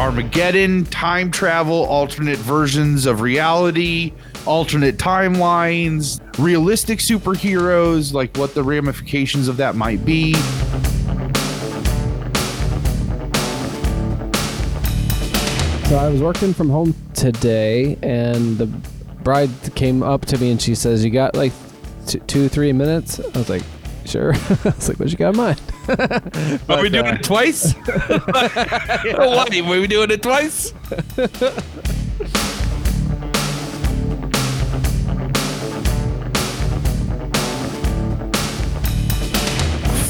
Armageddon, time travel, alternate versions of reality, alternate timelines, realistic superheroes, like what the ramifications of that might be. So I was working from home today, and the bride came up to me and she says, "You got like t- two, three minutes?" I was like, "Sure." I was like, "What you got in mind?" Are we But, doing uh, it twice? what? Are we doing it twice?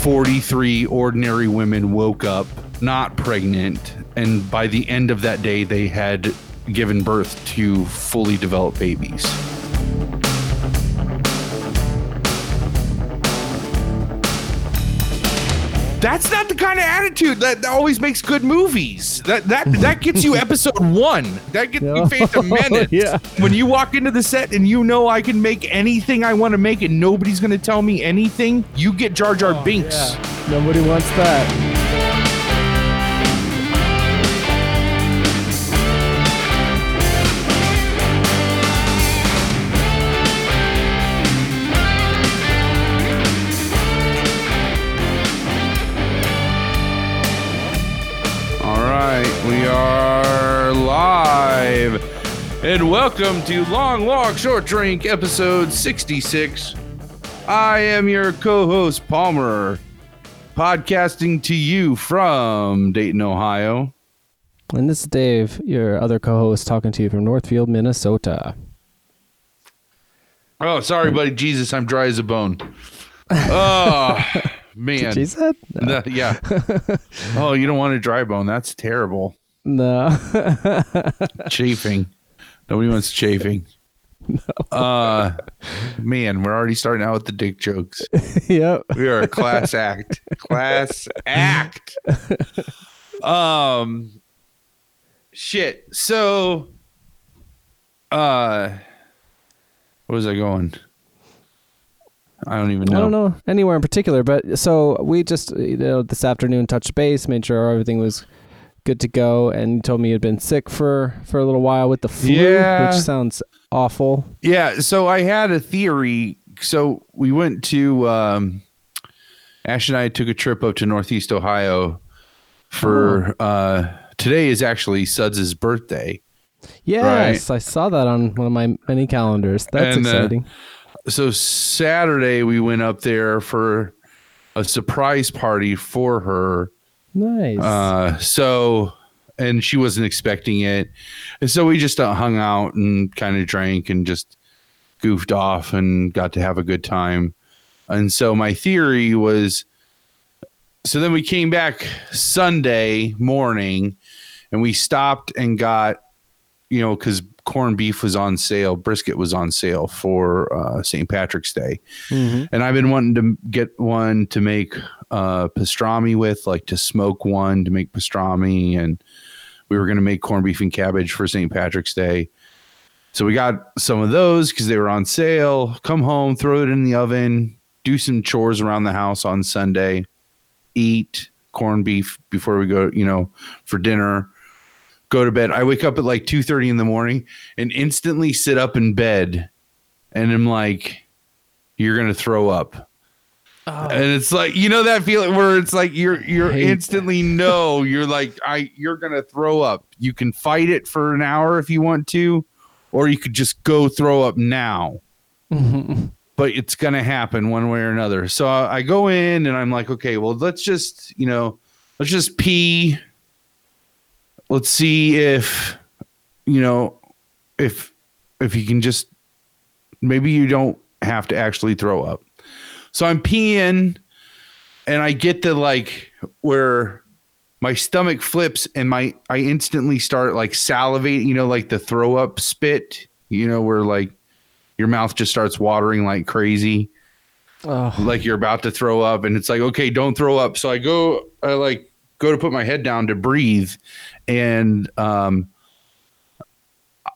Forty-three ordinary women woke up not pregnant, and by the end of that day, they had given birth to fully developed babies. That's not the kind of attitude that, that always makes good movies. That that that gets you episode one. That gets you Yeah. Phantom Menace. Yeah. When you walk into the set and you know I can make anything I want to make and nobody's gonna tell me anything, you get Jar Jar oh, Binks. Nobody wants that. Are live. And welcome to Long Walk Short Drink episode 66. I am your co-host Palmer, podcasting to you from Dayton, Ohio. And this is Dave, your other co-host, talking to you from Northfield, Minnesota. Oh, sorry, buddy. Jesus, I'm dry as a bone. Oh, man. Said, No, yeah. Oh, you don't want a dry bone. That's terrible. "No." chafing. Nobody wants chafing. No. Uh man, we're already starting out with the dick jokes. yep. We are a class act. Class act. Um shit. So uh where was I going? I don't even know. I don't know anywhere in particular, but so we just you know this afternoon touched base, made sure everything was good to go, and you told me you'd been sick for for a little while with the flu, Yeah. which sounds awful. Yeah, so I had a theory. So we went to um Ash and I took a trip up to Northeast Ohio for uh today is actually Suds's birthday. Yes, I saw that on one of my many calendars. That's And, uh, exciting. So Saturday we went up there for a surprise party for her. Nice. Uh so and she wasn't expecting it. And so we just uh, hung out and kind of drank and just goofed off and got to have a good time. And so my theory was so then we came back Sunday morning and we stopped and got, you know, because corned beef was on sale, brisket was on sale for uh, St. Patrick's Day. Mhm. And I've been wanting to get one to make uh, pastrami with, like to smoke one to make pastrami. And we were going to make corned beef and cabbage for St. Patrick's Day. So we got some of those because they were on sale. Come home, throw it in the oven, do some chores around the house on Sunday, eat corned beef before we go, you know, for dinner. Go to bed. I wake up at like two thirty in the morning and instantly sit up in bed, and I'm like, "You're gonna throw up." And it's like you know that feeling where it's like you're you're instantly know you're like I you're gonna throw up. You can fight it for an hour if you want to, or you could just go throw up now. But it's gonna happen one way or another. So I, I go in and I'm like, okay, well let's just you know let's just pee. Let's see if you know if if you can just maybe you don't have to actually throw up. So I'm peeing and I get to like where my stomach flips and my I instantly start like salivating, you know, like the throw up spit, you know, where like your mouth just starts watering like crazy, Oh, like you're about to throw up and it's like, okay, don't throw up. So I go I like go to put my head down to breathe and um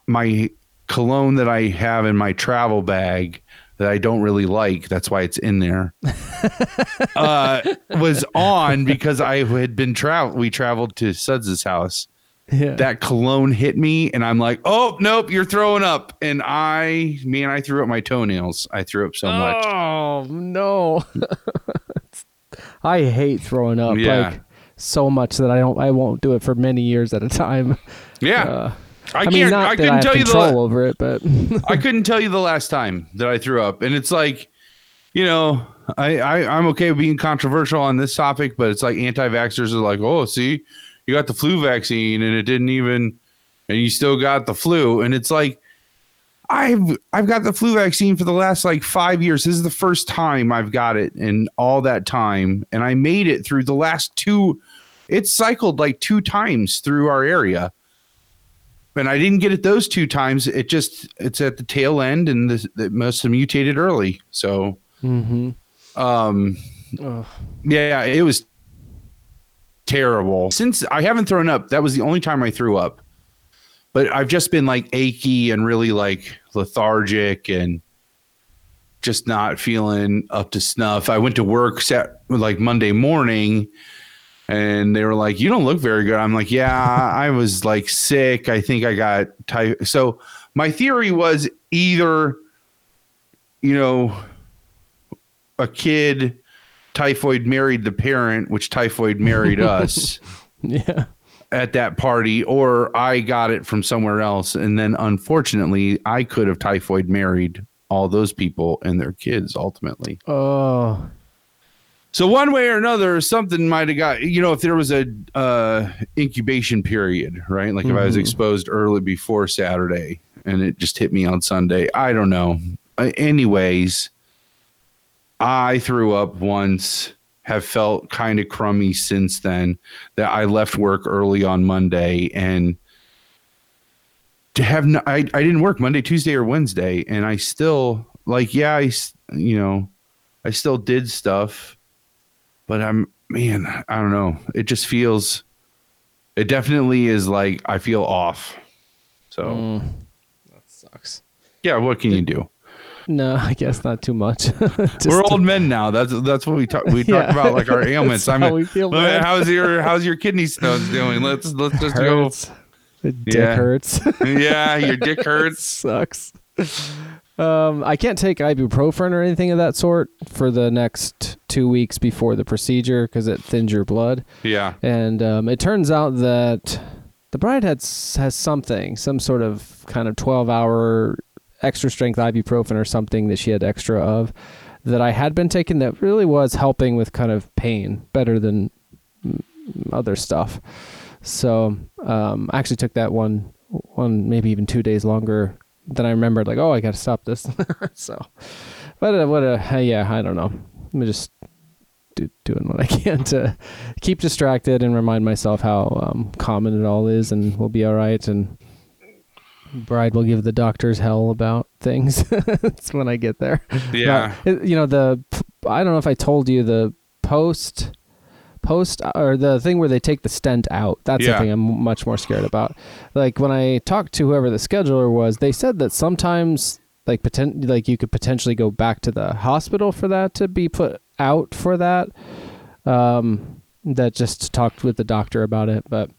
my cologne that I have in my travel bag that I don't really like, that's why it's in there, uh, was on because I had been travel. We traveled to Suds's house Yeah. that cologne hit me and I'm like, oh nope, you're throwing up. And I man, I threw up my toenails. I threw up so much. Oh no. I hate throwing up Yeah. like so much that I don't I won't do it for many years at a time. Yeah. Uh, I I, can't mean not I couldn't have tell you the la- over it, but I couldn't tell you the last time that I threw up. And it's like, you know, I, I I'm okay with being controversial on this topic, but it's like anti-vaxxers are like, oh, see, you got the flu vaccine and it didn't even and you still got the flu. And it's like I've I've got the flu vaccine for the last like five years. This is the first time I've got it in all that time. And I made it through the last two it's cycled like two times through our area and I didn't get it those two times. It just it's at the tail end, and the, it must have mutated early. So, hmm um, Ugh. yeah, it was terrible. Since I haven't thrown up, that was the only time I threw up. But I've just been like achy and really like lethargic and just not feeling up to snuff. I went to work set like Monday morning and they were like, "You don't look very good." I'm like, "Yeah, I was like sick. I think I got type." So my theory was either, you know, a kid typhoid married the parent, which typhoid married us Yeah. At that party, or I got it from somewhere else, and then unfortunately, I could have typhoid married all those people and their kids ultimately. Oh. So one way or another, something might have got you know if there was a uh, incubation period, right? Like if I was Mhm. exposed early before Saturday and it just hit me on Sunday. I don't know. Uh, anyways, I threw up once. Have felt kind of crummy since then. That I left work early on Monday and to have no, I I didn't work Monday, Tuesday, or Wednesday, and I still like yeah I you know I still did stuff but I'm man, I don't know. It just feels it definitely is like I feel off. So Mm. That sucks. yeah, what can you do? No, I guess not too much. We're old men now. That's that's what we talk we Yeah. talk about like our ailments. I how mean we feel, man. how's your how's your kidney stones doing? Let's let's just go. hurts. The dick Yeah. hurts. Yeah, your dick hurts. sucks. Um, I can't take ibuprofen or anything of that sort for the next two weeks before the procedure because it thins your blood. Yeah. And um, it turns out that the bride has has something, some sort of kind of twelve hour extra strength ibuprofen or something that she had extra of that I had been taking that really was helping with kind of pain better than other stuff. So um, I actually took that one one maybe even two days longer than I remembered. Like, oh, I got to stop this. so, but uh, what a yeah, I don't know. I'm just do, doing what I can to keep distracted and remind myself how um, common it all is, and we'll be all right. And bride will give the doctors hell about things. That's when I get there. Yeah. But, you know the I don't know if I told you the post post or the thing where they take the stent out. That's Yeah. the thing I'm much more scared about. Like when I talked to whoever the scheduler was, they said that sometimes like poten- like you could potentially go back to the hospital for that to be put out for that. Um that just talked with the doctor about it, but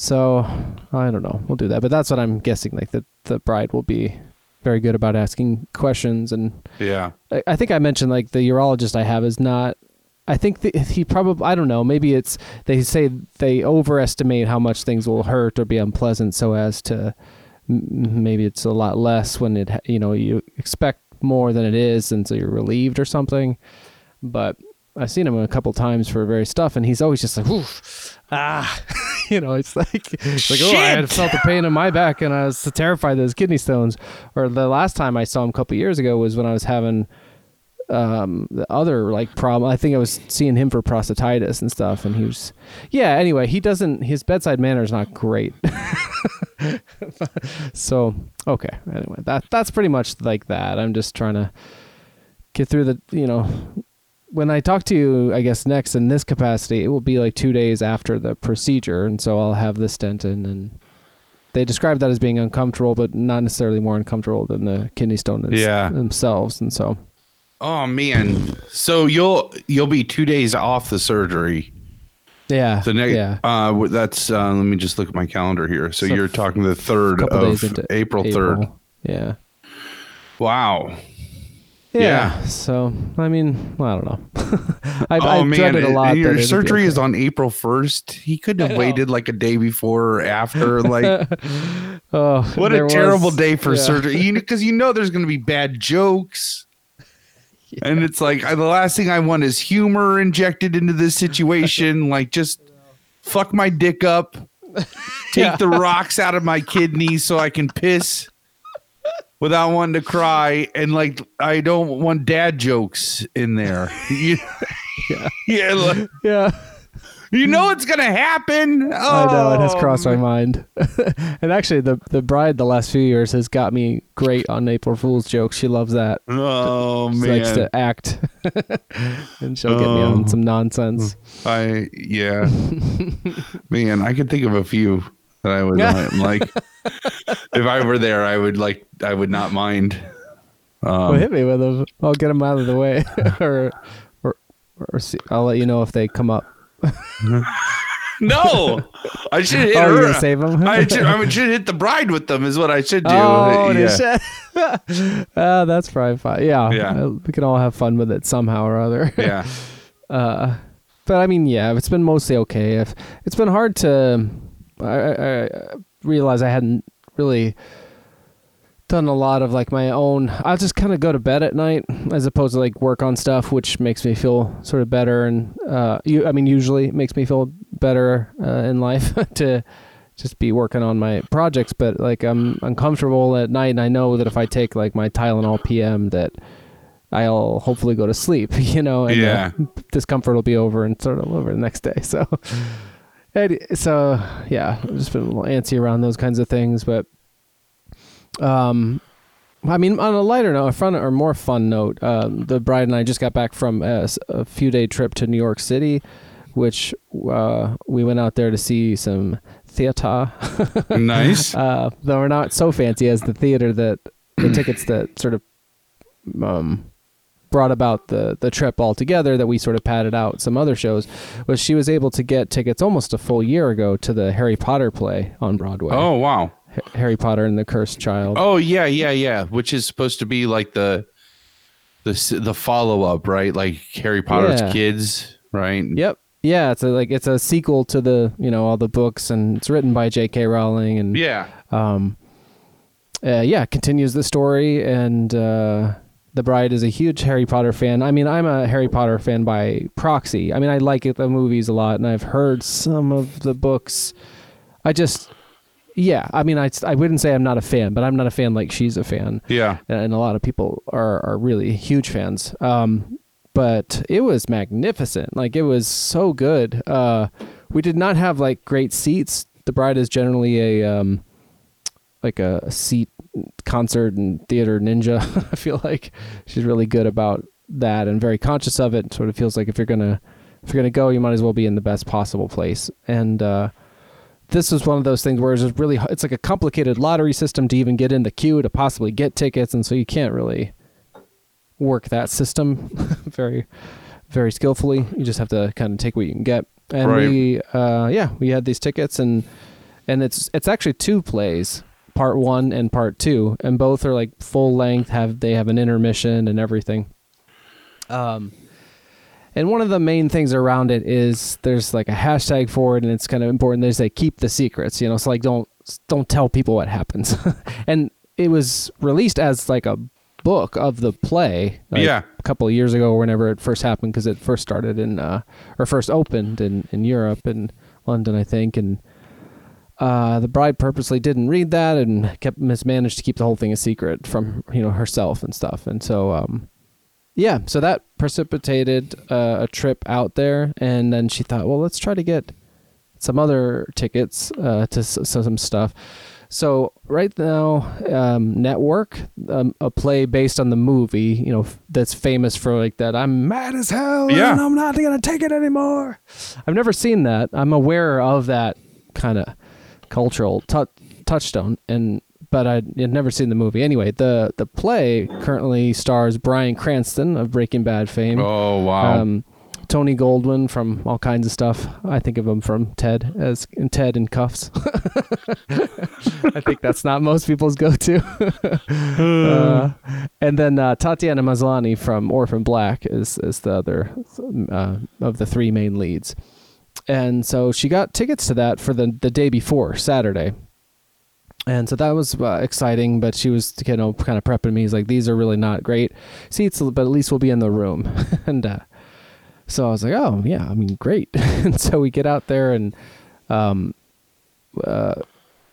so I don't know. We'll do that. But that's what I'm guessing like the the bride will be very good about asking questions and Yeah. I, I think I mentioned like the urologist I have is not. I think he probably I don't know. Maybe it's they say they overestimate how much things will hurt or be unpleasant, so as to m- maybe it's a lot less when it you know you expect more than it is, and so you're relieved or something. But I've seen him a couple times for various stuff, and he's always just like, Oof, ah, you know, it's like, it's like, oh, I had felt the pain in my back, and I was terrified of those kidney stones. Or the last time I saw him a couple years ago was when I was having um the other like problem. I think i was seeing him for prostatitis and stuff and he was yeah anyway he doesn't his bedside manner is not great. So okay anyway that that's pretty much like that. I'm just trying to get through the you know when i talk to you i guess next in this capacity it will be like two days after the procedure and so i'll have the stent in and they describe that as being uncomfortable but not necessarily more uncomfortable than the kidney stone is- Yeah. themselves and so Oh man. So you'll you'll be two days off the surgery. Yeah. The next, yeah. uh, that's. Uh, let me just look at my calendar here. So, So you're talking the third of April third. Yeah. Wow. Yeah. Yeah. So I mean, well, I don't know. I, oh I man, dreaded a lot. and your surgery okay. is on April first. He couldn't have waited like a day before or after. Like, oh, what a was- terrible day for yeah. surgery. You because you know there's going to be bad jokes. And it's like I, the last thing I want is humor injected into this situation. like, just fuck my dick up, take Yeah. the rocks out of my kidneys so I can piss without wanting to cry. And like, I don't want dad jokes in there. Yeah. yeah, like, Yeah. you know it's gonna happen. I know it has Oh, crossed my oh. mind, and actually, the the bride the last few years has got me great on April Fool's jokes. She loves that. Oh She man, likes to act, and she'll get me on Oh. some nonsense. I yeah, man, I could think of a few that I would like. like if I were there, I would like. I would not mind. well, Um, hit me with them. I'll get them out of the way, or or or see, I'll let you know if they come up. no, I should hit oh, her. save them? I should, I should hit the bride with them. Is what I should do. Oh, yeah. uh, that's probably fine. Yeah, Yeah. Uh, we can all have fun with it somehow or other. yeah. Uh, but I mean, yeah, it's been mostly okay. If it's been hard to, I, I, I realize I hadn't really done a lot of like my own. i'll just kind of go to bed at night as opposed to like work on stuff, which makes me feel sort of better. And uh, you, I mean, usually makes me feel better uh, in life to just be working on my projects. But like I'm uncomfortable at night, and I know that if I take like my Tylenol PM, that I'll hopefully go to sleep. You know, and Yeah. the discomfort will be over and sort of over the next day. So. So yeah, I've just been a little antsy around those kinds of things, but um, I mean, on a lighter note, a fun or more fun note, um, the bride and I just got back from a few day trip to New York City, which uh, we went out there to see some theater. Nice. uh, though we're not so fancy as the theater that the tickets that sort of um, brought about the the trip altogether that we sort of padded out some other shows was she was able to get tickets almost a full year ago to the Harry Potter play on Broadway. Oh wow. H- Harry Potter and the Cursed Child. Oh yeah, yeah, yeah. Which is supposed to be like the the the follow up, right? Like Harry Potter's Yeah. kids, right? Yep. Yeah, it's a, like it's a sequel to the you know all the books and it's written by J.K. Rowling and Yeah. um, uh, yeah, continues the story, and uh, the bride is a huge Harry Potter fan. I mean, I'm a Harry Potter fan by proxy. I mean, I like it, the movies a lot, and I've heard some of the books. I just, yeah, I mean, I, I wouldn't say I'm not a fan, but I'm not a fan like she's a fan, Yeah. and a lot of people are are really huge fans. Um, but it was magnificent. Like it was so good. Uh, we did not have like great seats. The bride is generally a um, like a, a seat concert and theater ninja. I feel like she's really good about that and very conscious of it. Sort of feels like if you're gonna if you're gonna go, you might as well be in the best possible place. And uh, this was one of those things where it's really it's like a complicated lottery system to even get in the queue to possibly get tickets, and so you can't really work that system very very skillfully. You just have to kind of take what you can get. And Right. we uh, yeah we had these tickets and and it's it's actually two plays part one and part two and both are like full length have they have an intermission and everything. Um and one of the main things around it is there's like a hashtag for it and it's kind of important. They say keep the secrets you know so like don't don't tell people what happens. And it was released as like a book of the play like, Yeah. a couple of years ago whenever it first happened because it first started in uh or first opened in in Europe and London I think and uh, the bride purposely didn't read that and kept mismanaged to keep the whole thing a secret from you know herself and stuff. And so um yeah so that precipitated uh, a trip out there. And then she thought well let's try to get some other tickets uh, to s- some stuff. So right now um, network um, a play based on the movie you know f- that's famous for like that i'm mad as hell Yeah. and i'm not gonna take it anymore. I've never seen that. I'm aware of that kind of cultural tou touchstone and but I had never seen the movie. Anyway, the the play currently stars Bryan Cranston of Breaking Bad fame, Oh wow. um, Tony Goldwyn from all kinds of stuff. I think of him from Ted as in Ted in cuffs. I think that's not most people's go-to. uh, and then uh, Tatiana Maslany from Orphan Black is is the other uh, of the three main leads. And so she got tickets to that for the the day before Saturday. And so that was uh, exciting, but she was, you know, kind of prepping me. He's like, "These are really not great seats, but at least we'll be in the room." and uh, so I was like, oh yeah, I mean, great. and so we get out there and, um, uh,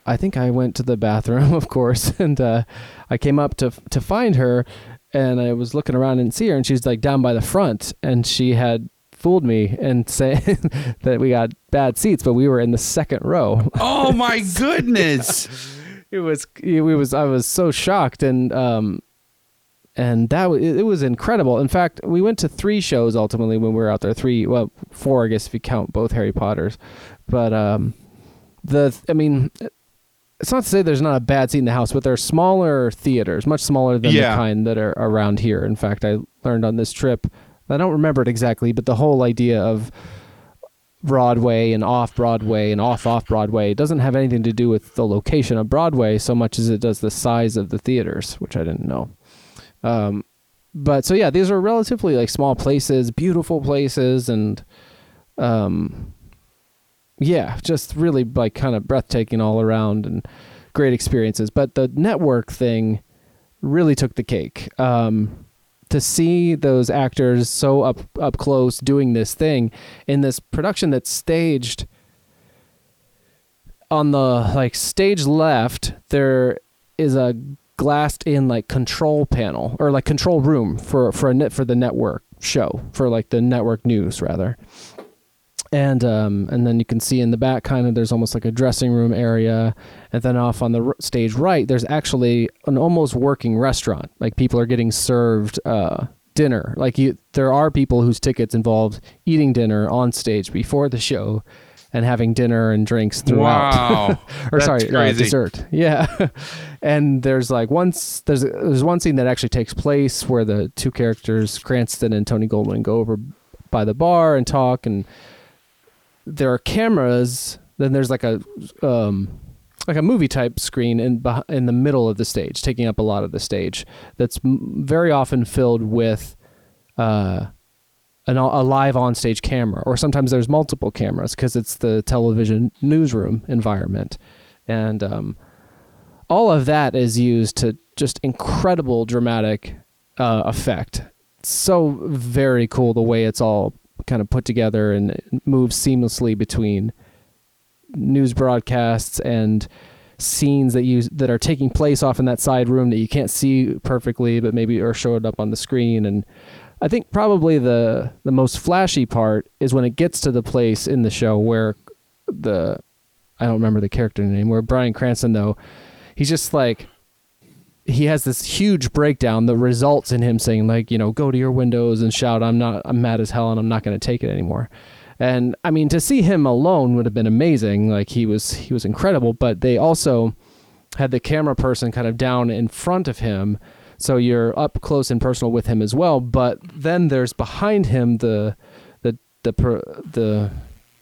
I think I went to the bathroom, of course, and uh, I came up to to find her, and I was looking around and see her, and she's like down by the front, and she had fooled me and saying that we got bad seats, but we were in the second row. Oh my goodness! it was it was I was so shocked, and um, and that it was incredible. In fact, we went to three shows ultimately when we were out there. Three, well, four, I guess if you count both Harry Potters. But um, the, I mean, it's not to say there's not a bad seat in the house, but they're smaller theaters, much smaller than yeah. the kind that are around here. In fact, I learned on this trip. I don't remember it exactly, but the whole idea of Broadway and off Broadway and off off Broadway doesn't have anything to do with the location of Broadway so much as it does the size of the theaters, which I didn't know. Um, but so yeah, these are relatively like small places, beautiful places, and um, yeah, just really like kind of breathtaking all around and great experiences. But the network thing really took the cake. Um, to see those actors so up up close doing this thing in this production that's staged on the like stage left there is a glassed in like control panel or like control room for for a net for the network show for like the network news rather and um and then you can see in the back kind of there's almost like a dressing room area and then off on the r- stage right there's actually an almost working restaurant like people are getting served uh dinner like you there are people whose tickets involved eating dinner on stage before the show and having dinner and drinks throughout. Wow. or sorry, uh, dessert. Yeah. and there's like once there's there's one scene that actually takes place where the two characters Cranston and Tony Goldwyn go over by the bar and talk and there are cameras then there's like a um like a movie type screen in in the middle of the stage taking up a lot of the stage that's very often filled with uh an, a live on stage camera, or sometimes there's multiple cameras because it's the television newsroom environment. And um, all of that is used to just incredible dramatic uh, effect. So very cool the way it's all kind of put together and moves seamlessly between news broadcasts and scenes that you that are taking place off in that side room that you can't see perfectly but maybe are showed up on the screen. And I think probably the the most flashy part is when it gets to the place in the show where the I don't remember the character name where Bryan Cranston though he's just like he has this huge breakdown that results in him saying like you know go to your windows and shout I'm not I'm mad as hell and I'm not going to take it anymore. And I mean to see him alone would have been amazing like he was he was incredible but they also had the camera person kind of down in front of him so you're up close and personal with him as well. But then there's behind him the the the the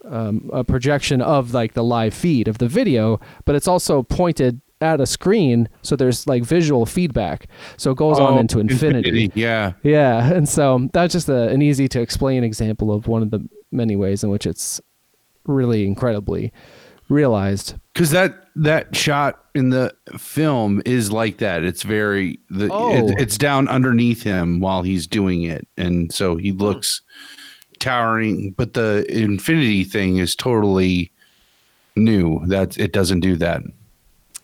um, a projection of like the live feed of the video, but it's also pointed at a screen, so there's like visual feedback. So it goes oh, on into infinity. infinity. Yeah, yeah, and so that's just a, an easy to explain example of one of the many ways in which it's really incredibly realized because that that shot in the film is like that it's very the oh. it, it's down underneath him while he's doing it and so he looks towering but the infinity thing is totally new that it doesn't do that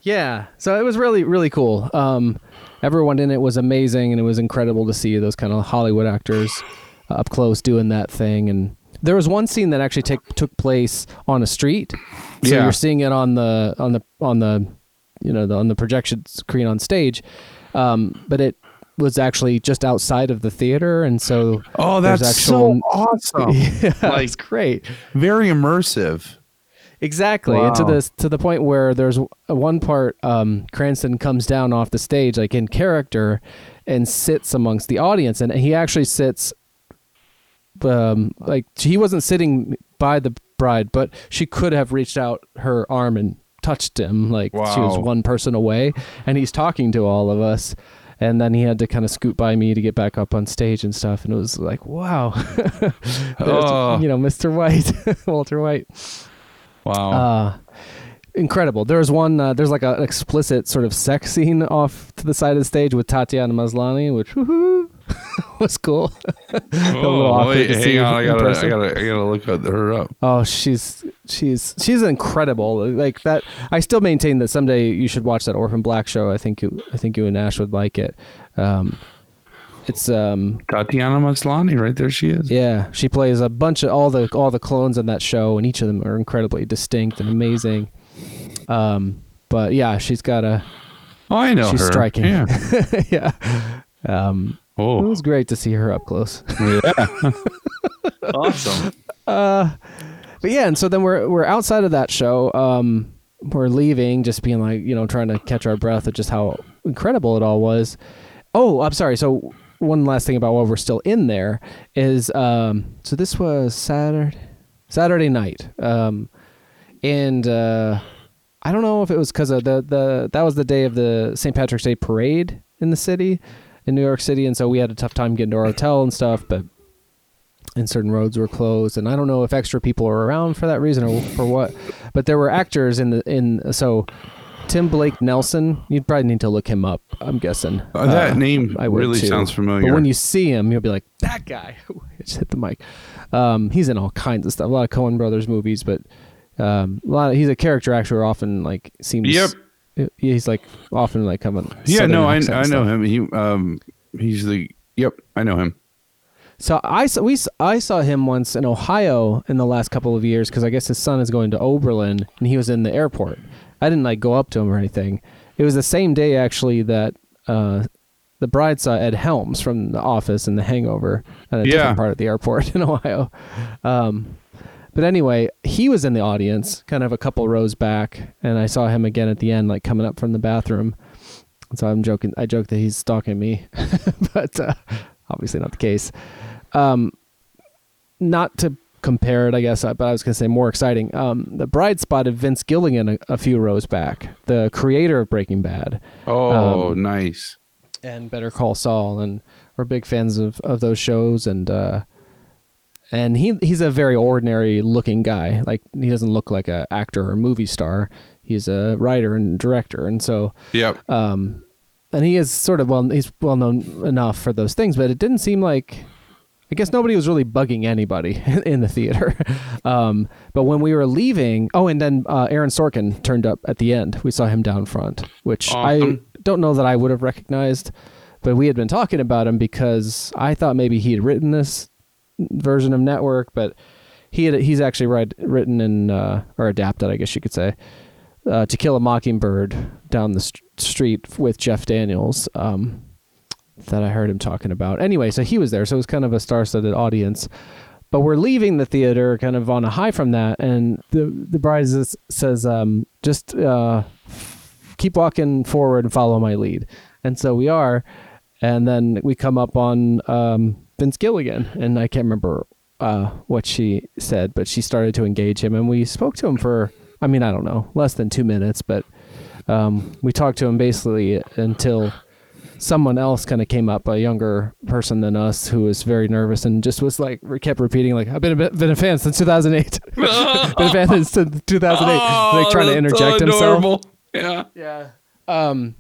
yeah so it was really really cool um everyone in it was amazing and it was incredible to see those kind of hollywood actors up close doing that thing and there was one scene that actually take, took place on a street. So yeah. you're seeing it on the on the on the you know the, on the projection screen on stage, um, but it was actually just outside of the theater, and so oh, that's actual, so awesome! yeah, like, it's great, very immersive. Exactly, wow. and to the to the point where there's one part um, Cranston comes down off the stage like in character and sits amongst the audience, and he actually sits um, like he wasn't sitting by the bride, but she could have reached out her arm and touched him. Like she was one person away, and he's talking to all of us. And then he had to kind of scoot by me to get back up on stage and stuff. And it was like, wow, Oh. you know, Mr. White, Walter White. Wow. Uh, incredible. There's one. Uh, there's like an explicit sort of sex scene off to the side of the stage with Tatiana Maslany, which was cool. oh, wait, hang on. I gotta, I gotta, I gotta look her up. Oh, she's she's she's incredible. Like that. I still maintain that someday you should watch that Orphan Black show. I think you I think you and Ash would like it. Um, it's um Tatiana Maslany, right there. She is. yeah, she plays a bunch of all the all the clones on that show, and each of them are incredibly distinct and amazing. Um, but yeah, she's got a Oh, I know she's her. striking. Yeah. yeah. Um, it Oh, was great to see her up close. yeah. awesome. Uh, but yeah, and so then we're we're outside of that show. Um, we're leaving, just being like, you know, trying to catch our breath at just how incredible it all was. Oh, I'm sorry. So one last thing about while we're still in there is, um, so this was Saturday, Saturday night, um, and uh, I don't know if it was because of the the that was the day of the St. Patrick's Day parade in the city, in New York City, and so we had a tough time getting to our hotel and stuff, but and certain roads were closed and i don't know if extra people were around for that reason or for what but there were actors in the in so tim blake nelson you'd probably need to look him up i'm guessing Uh, that Uh, name I would really too. sounds familiar. but when you see him you'll be like that guy just hit the mic um, he's in all kinds of stuff a lot of Coen brothers movies but um, a lot of, he's a character actor who often like seems Yep. he's like often like coming yeah, no, I, I know him. He, um, he's the. Yep, I know him. So I saw we I saw him once in Ohio in the last couple of years because I guess his son is going to Oberlin and he was in the airport. I didn't like go up to him or anything. It was the same day actually that uh, the bride saw Ed Helms from The Office and The Hangover at a Yeah. different part of the airport in Ohio. Um, but anyway, he was in the audience, kind of a couple rows back, and I saw him again at the end, like coming up from the bathroom. So I'm joking. I joke that he's stalking me, but uh, obviously not the case. Um, not to compare it, I guess, but I was going to say more exciting. Um, the bride spotted Vince Gilligan a, a few rows back, the creator of Breaking Bad Oh, Um, nice. and Better Call Saul, and we're big fans of, of those shows. And uh, and he he's a very ordinary looking guy. Like he doesn't look like an actor or movie star. He's a writer and director, and so yeah. um, and he is sort of well he's well known enough for those things, but it didn't seem like I guess nobody was really bugging anybody in the theater. Um, but when we were leaving, oh, and then uh, Aaron Sorkin turned up at the end. We saw him down front, which I don't know that I would have recognized, but we had been talking about him because I thought maybe he had written this version of Network, but he had, he's actually read, written and uh, or adapted, I guess you could say, uh, To Kill a Mockingbird down the st- street with Jeff Daniels. Um, that I heard him talking about. Anyway, so he was there, so it was kind of a star-studded audience. But we're leaving the theater kind of on a high from that, and the the bride says, um, just uh, keep walking forward and follow my lead. And so we are, and then we come up on um, Vince Gilligan, and I can't remember uh, what she said, but she started to engage him, and we spoke to him for, I mean, I don't know, less than two minutes, but um, we talked to him basically until someone else kind of came up, a younger person than us, who was very nervous and just was like, kept repeating like, "I've been a, been a fan since 2008, been a fan since 2008," like trying to interject himself. Yeah. Yeah. Um,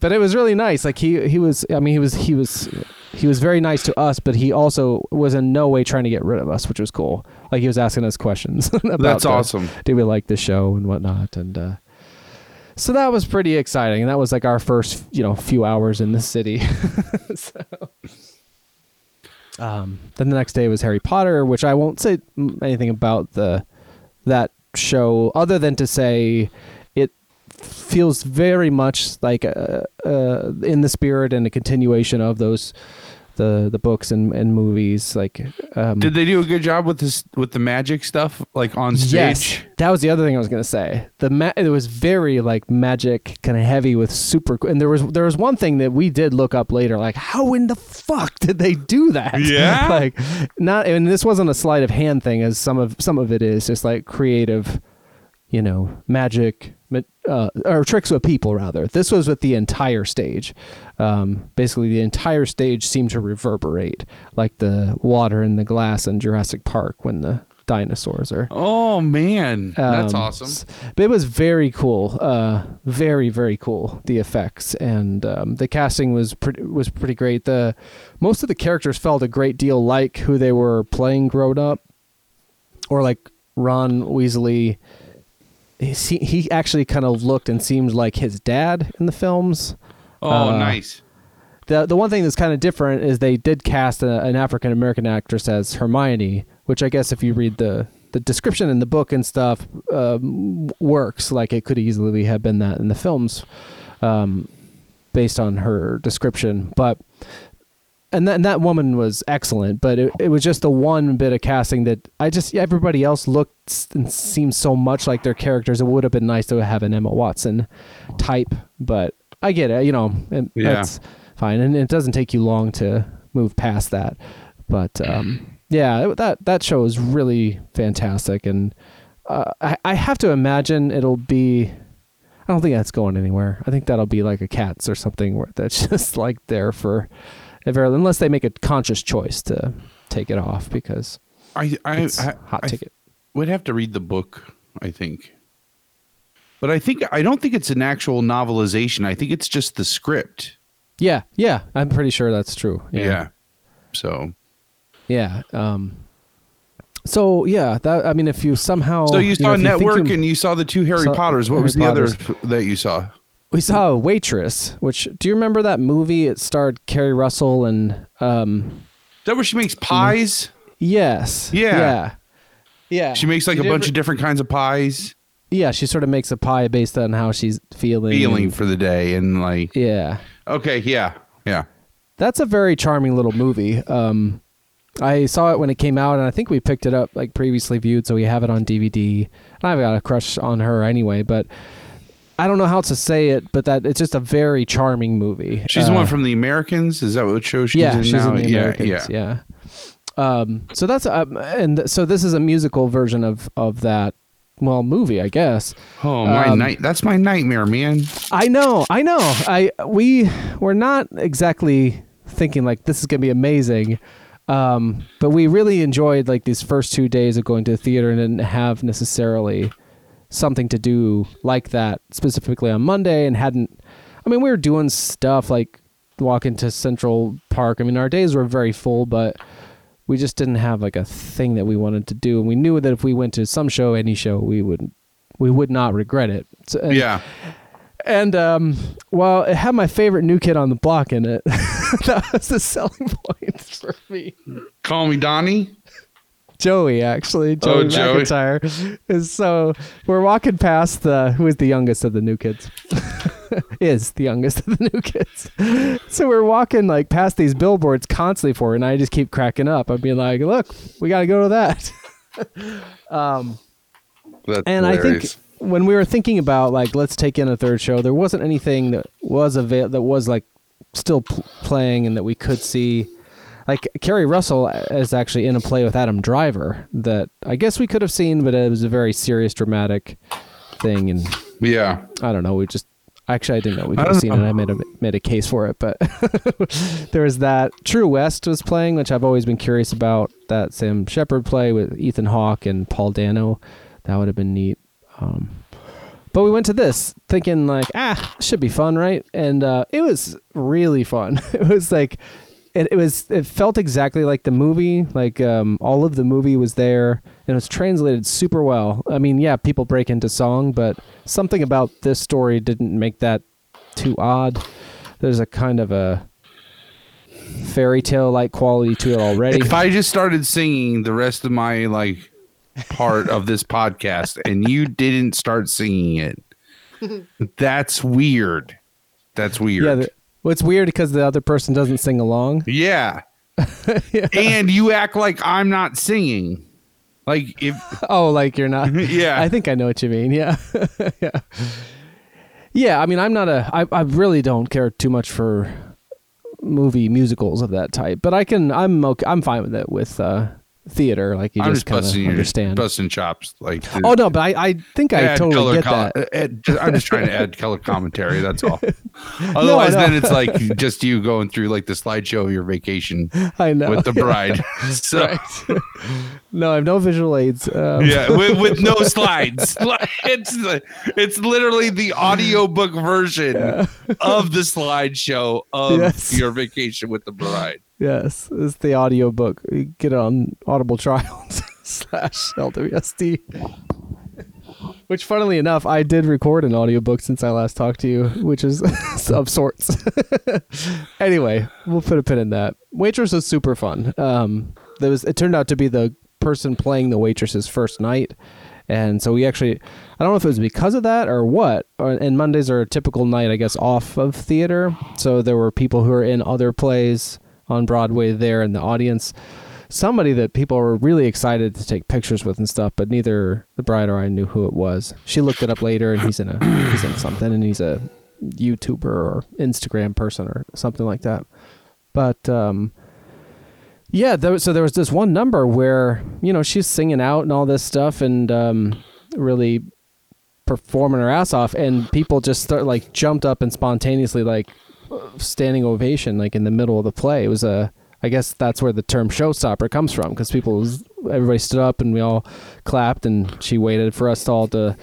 but it was really nice. Like he he was. I mean, he was he was he was very nice to us, but he also was in no way trying to get rid of us, which was cool. Like he was asking us questions. about That's the- awesome. do we like the show and whatnot and uh so that was pretty exciting. And that was like our first you know few hours in the city. So um then the next day was harry potter which i won't say anything about the that show other than to say it feels very much like uh, uh, in the spirit and a continuation of those the the books and, and movies. Like, um, Did they do a good job with this with the magic stuff, like on stage? Yes, that was the other thing I was gonna say. The ma- it was very like magic, kind of heavy with super. And there was there was one thing that we did look up later, like how in the fuck did they do that? Yeah? like not. And this wasn't a sleight of hand thing, as some of some of it is just like creative, you know, magic. Uh, or tricks with people rather. This was with the entire stage. Um, basically, the entire stage seemed to reverberate like the water in the glass in Jurassic Park when the dinosaurs are Oh man, that's um, awesome. But it was very cool. Uh, very very cool. The effects and um, the casting was pretty was pretty great. The most of the characters felt a great deal like who they were playing grown up, or like Ron Weasley. He he actually kind of looked and seemed like his dad in the films. Oh, uh, nice. The the one thing that's kind of different is they did cast a, an African American actress as Hermione, which I guess if you read the the description in the book and stuff um, works. Like it could easily have been that in the films, um, based on her description. But and that, and that woman was excellent, but it, it was just the one bit of casting that I just everybody else looked and seemed so much like their characters. It would have been nice to have an Emma Watson type, but I get it. You know, and Yeah. that's fine, and it doesn't take you long to move past that. But um, yeah, that that show is really fantastic, and uh, I, I have to imagine it'll be. I don't think that's going anywhere. I think that'll be like a Cats or something where that's just like there for, unless they make a conscious choice to take it off because I I, it's I, hot I ticket. would have to read the book. I think, but I think I don't think it's an actual novelization. I think it's just the script. Yeah, yeah, I'm pretty sure that's true. Yeah. Yeah, So yeah. Um, so yeah, that I mean, if you somehow so you saw know, you think Network you- and you saw the two Harry saw Potters. What Harry was the Potters. other that you saw? We saw a waitress. Which do you remember that movie? It starred Keri Russell and um, Is that where she makes pies? yes, Yeah. yeah, yeah. She makes like a bunch ever- of different kinds of pies, yeah. She sort of makes a pie based on how she's feeling. feeling for the day, and like yeah. okay, yeah, yeah. That's a very charming little movie. Um, I saw it when it came out, and I think we picked it up like previously viewed, so we have it on DVD. And I've got a crush on her anyway, but I don't know how to say it, but that it's just a very charming movie. She's the Uh, one from the Americans. Is that what show she's yeah, in she's now? in the yeah, Americans. yeah. Yeah. Um, so that's um, and so this is a musical version of of that well movie, I guess. Oh my Um, night! That's my nightmare, man. I know, I know. I we were not exactly thinking like this is gonna be amazing, um, but we really enjoyed like these first two days of going to the theater and didn't have necessarily something to do like that specifically on Monday and hadn't. I mean, we were doing stuff like walking to Central Park. I mean, our days were very full, but we just didn't have like a thing that we wanted to do, and we knew that if we went to some show, any show, we would we would not regret it. So, and, Yeah. and um, well, it had my favorite new kid on the block in it. that was the selling point for me. Call me Donnie. Joey, actually, Oh, Joey Joey. McIntyre. Is so we're walking past the who is the youngest of the new kids. is the youngest of the new kids. So we're walking like past these billboards constantly for, her, and I just keep cracking up. I'm being like, "Look, we got to go to that." um, That's and I think when we were thinking about like let's take in a third show, there wasn't anything that was avail that was like still pl- playing and that we could see. Like Keri Russell is actually in a play with Adam Driver that I guess we could have seen, but it was a very serious, dramatic thing, and yeah. I don't know. We just actually I didn't know we could have don't seen it. I made a made a case for it, but there was that. True West was playing, which I've always been curious about. That Sam Shepard play with Ethan Hawke and Paul Dano. That would have been neat. Um, but we went to this thinking like, ah, should be fun, right? And uh, it was really fun. it was like. It, it was. It felt exactly like the movie. Like um, all of the movie was there, and it was translated super well. I mean, yeah, people break into song, but something about this story didn't make that too odd. There's a kind of a fairy tale like quality to it already. If I just started singing the rest of my like part of this podcast and you didn't start singing it, that's weird. That's weird. yeah, the, Well, it's weird because the other person doesn't sing along. Yeah. And you act like I'm not singing. Like if Oh, like you're not. Yeah. I think I know what you mean. Yeah. yeah. Yeah. I mean, I'm not a. I, I really don't care too much for movie musicals of that type, but I can. I'm okay. I'm fine with it with uh, theater. Like you I'm just just kind of understand. busting chops like Oh no, but I, I think I totally get that. add- I'm just trying to add color commentary. That's all. Otherwise, no. then it's like just you going through like the slideshow of your vacation I know. with the bride. so no, I have no visual aids. Um, yeah, with, with no slides. It's it's literally the audiobook version of the slideshow of Yes. your vacation with the bride. Yes, it's the audio book. You get it on Audible Trials slash LWSD. Which, funnily enough, I did record an audiobook since I last talked to you, which is of sorts. anyway, we'll put a pin in that. Waitress was super fun. Um, there was. It turned out to be the person playing the waitress's first night, and so we actually. I don't know if it was because of that or what. And Mondays are a typical night, I guess, off of theater. So there were people who are in other plays on Broadway there in the audience. Somebody that people were really excited to take pictures with and stuff, but neither the bride or I knew who it was. She looked it up later, and he's in a he's in something, and he's a YouTuber or Instagram person or something like that. But um, yeah, there, so there was this one number where you know she's singing out and all this stuff, and um, really performing her ass off, and people just start like jumped up and spontaneously like standing ovation like in the middle of the play. It was a I guess that's where the term showstopper comes from because people everybody stood up and we all clapped and she waited for us all to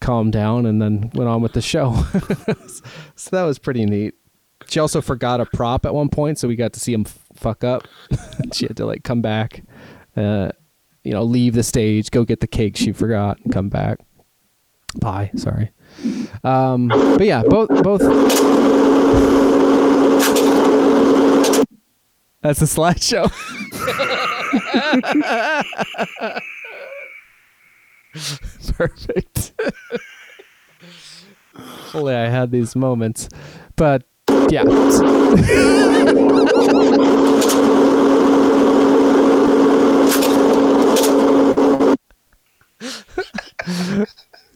calm down and then went on with the show. so that was pretty neat. She also forgot a prop at one point, so we got to see him fuck up. she had to like come back, uh, you know, leave the stage, go get the cake she forgot, and come back. Pie, sorry. Um, but yeah, both both. That's a slideshow. Perfect. Only I had these moments, but yeah.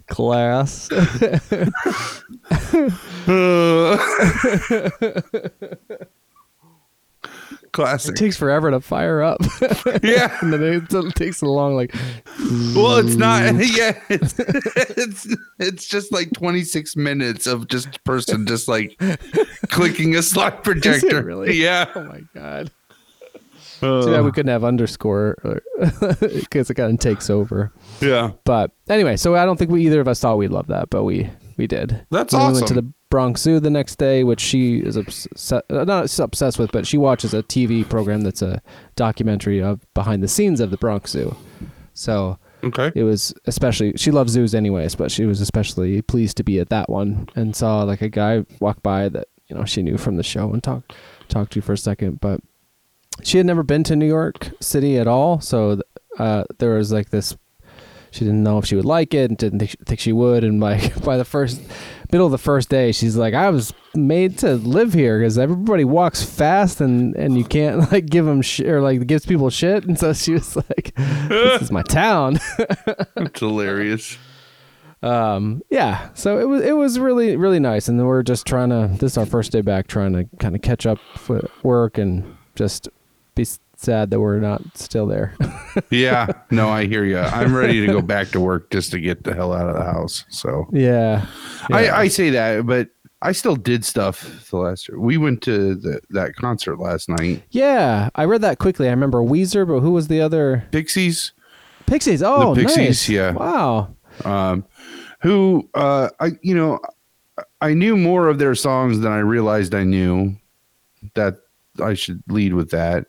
Class. Classic. It takes forever to fire up. yeah. and then it, it takes so long. Like, Well, it's not. Yeah, it's, it's it's just like 26 minutes of just person just like clicking a slide projector. really? Yeah. oh my god. Uh. Too bad we couldn't have underscore because it kind of takes over. yeah. But anyway, so I don't think we either of us thought we'd love that, but we we did. That's And then We went to awesome. the Bronx Zoo the next day, which she is obsessed, not obsessed with, but she watches a TV program that's a documentary of behind the scenes of the Bronx Zoo. So Okay. it was especially she loves zoos anyways, but she was especially pleased to be at that one and saw like a guy walk by that you know she knew from the show and talk talked to for a second, but she had never been to New York City at all, so uh, there was like this. She didn't know if she would like it, and didn't think, she would. And like by the first middle of the first day, she's like, "I was made to live here because everybody walks fast, and and you can't like give them shit or like gives people shit." And so she was like, "This is my town." It's hilarious. um yeah so it was it was really really nice and then we're just trying to this is our first day back trying to kind of catch up with work and just be sad that we're not still there Yeah. No, I hear you. I'm ready to go back to work just to get the hell out of the house. So yeah, yeah. I, I say that, but I still did stuff the last year. We went to the, that concert last night. yeah i read that quickly i remember weezer but who was the other Pixies. pixies oh Pixies, nice. yeah. wow um, who uh, I you know I knew more of their songs than I realized I knew. That I should lead with that.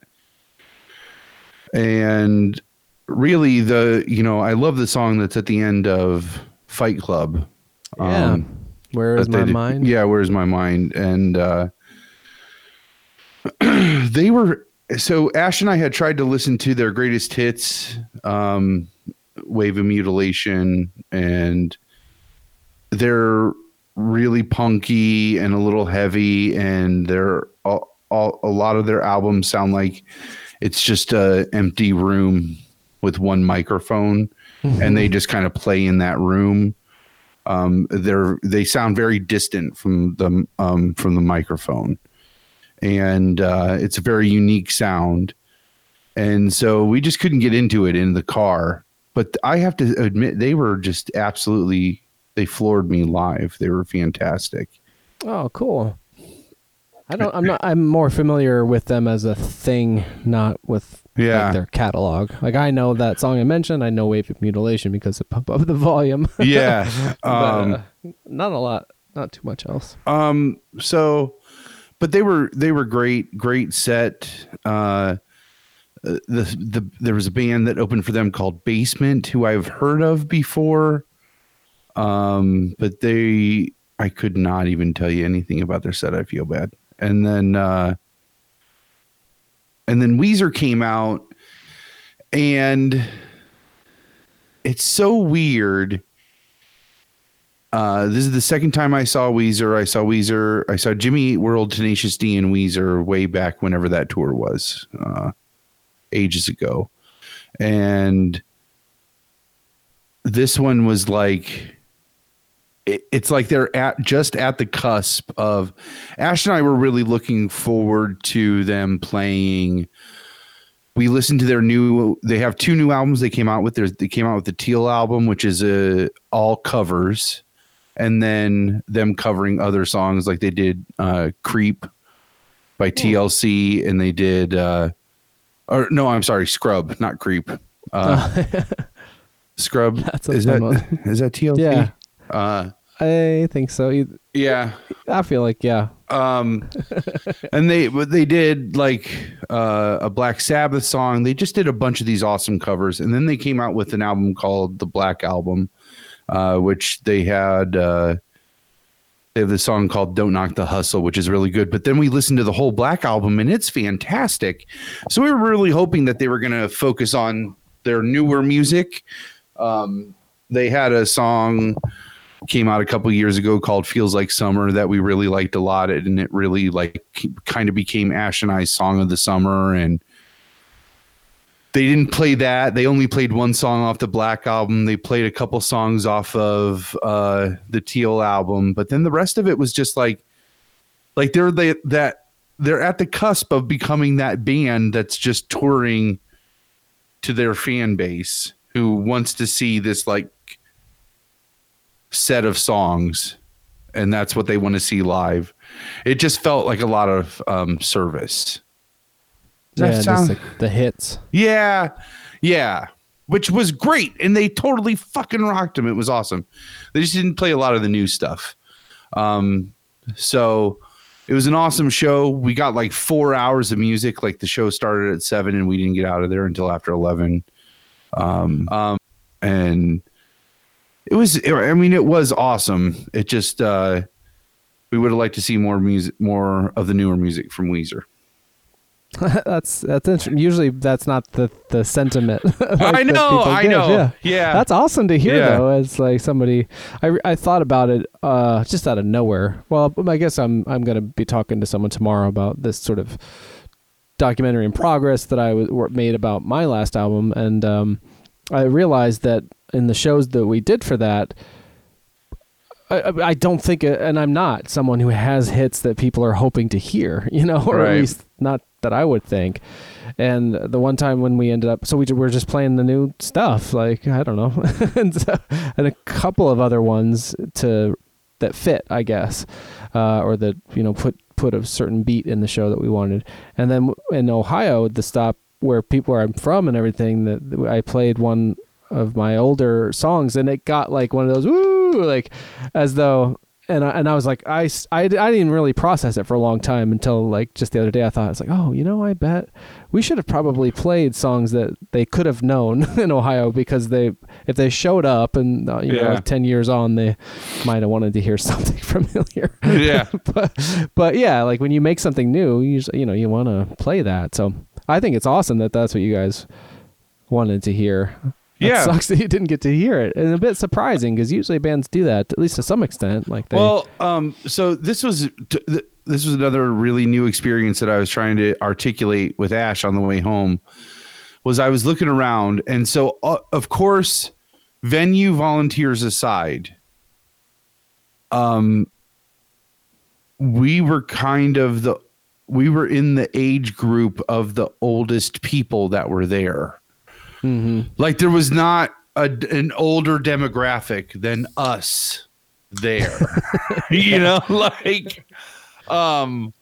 And really, the you know I love the song that's at the end of Fight Club. yeah where is my did- mind Yeah, where's my mind? And uh, they were so Ash and I had tried to listen to their greatest hits, um, Wave of Mutilation, and they're really punky and a little heavy, and they're all, all, a lot of their albums sound like it's just a empty room with one microphone, and they just kind of play in that room. Um, they're they sound very distant from the um, from the microphone, and uh, it's a very unique sound. And so we just couldn't get into it in the car. But I have to admit, they were just absolutely they floored me live. They were fantastic. Oh, cool. I don't. I'm not. I'm more familiar with them as a thing, not with Yeah. like, their catalog. Like I know that song I mentioned. I know "Wave of Mutilation" because it pump up the volume. Yeah. But, Um, uh, not a lot. Not too much else. Um. So, but they were they were great. Great set. Uh, the the there was a band that opened for them called Basement, who I've heard of before. Um, but they I could not even tell you anything about their set. I feel bad. And then uh, and then Weezer came out, and it's so weird uh, this is the second time I saw Weezer. I saw Weezer. I saw Jimmy Eat World, Tenacious D, and Weezer way back whenever that tour was, uh, ages ago. And this one was like, it, it's like they're at just at the cusp of. Ash and I were really looking forward to them playing. We listened to their new. They have two new albums they came out with. There's, they came out with the Teal album, which is a all covers and then them covering other songs like they did uh creep by tlc and they did uh or no i'm sorry scrub not creep uh scrub is that is that tlc Yeah. Uh I think so. Yeah. I feel like yeah. um and they they did like uh a black sabbath song. They just did a bunch of these awesome covers. And then they came out with an album called the black album uh which they had uh they have this song called don't knock the hustle which is really good. But then we listened to the whole black album and it's fantastic. So we were really hoping that they were going to focus on their newer music. Um they had a song came out a couple years ago called Feels Like Summer that we really liked a lot and it really like kind of became Ash and I's song of the summer and they didn't play that. They only played one song off the Black album. They played a couple songs off of uh the Teal album, but then the rest of it was just like like they're they that they're at the cusp of becoming that band that's just touring to their fan base who wants to see this like set of songs and that's what they want to see live. It just felt like a lot of um service. Does yeah, sound- just like the hits. yeah yeah which was great and they totally fucking rocked them it was awesome. They just didn't play a lot of the new stuff. Um so it was an awesome show. We got like four hours of music. Like the show started at seven and we didn't get out of there until after 11 um, um and it was i mean it was awesome it just uh we would have liked to see more music more of the newer music from weezer that's that's interesting. Usually that's not the the sentiment. like, I know, I give. know. Yeah. Yeah. That's awesome to hear Yeah. though. As like somebody, I, I thought about it uh, just out of nowhere. Well, I guess I'm I'm gonna be talking to someone tomorrow about this sort of documentary in progress that I was made about my last album, and um, I realized that in the shows that we did for that. I, I- don't think, uh, and I'm not someone who has hits that people are hoping to hear, you know, or Right. at least not that I would think. And the one time when we ended up, so we were just playing the new stuff, like I don't know, and, so, and a couple of other ones to that fit, I guess, uh, or that you know put put a certain beat in the show that we wanted. And then in Ohio, the stop where people where I'm from and everything, that I played one of my older songs, and it got like one of those woo, like as though. And I, and I was like, I, I, I didn't really process it for a long time until like just the other day. I thought, it's like, oh, you know, I bet we should have probably played songs that they could have known in Ohio because they, if they showed up and, uh, you know, like 10 years on, they might have wanted to hear something familiar yeah but but yeah, like when you make something new, you you know you want to play that. So I think it's awesome that that's what you guys wanted to hear. Yeah. sucks that you didn't get to hear it, and a bit surprising because usually bands do that at least to some extent. Like they, Well, um, so this was t- th- this was another really new experience that I was trying to articulate with Ash on the way home. Was I was looking around, and so uh, of course, venue volunteers aside, um, we were kind of the we were in the age group of the oldest people that were there. Like there was not a, an older demographic than us there. you know, like um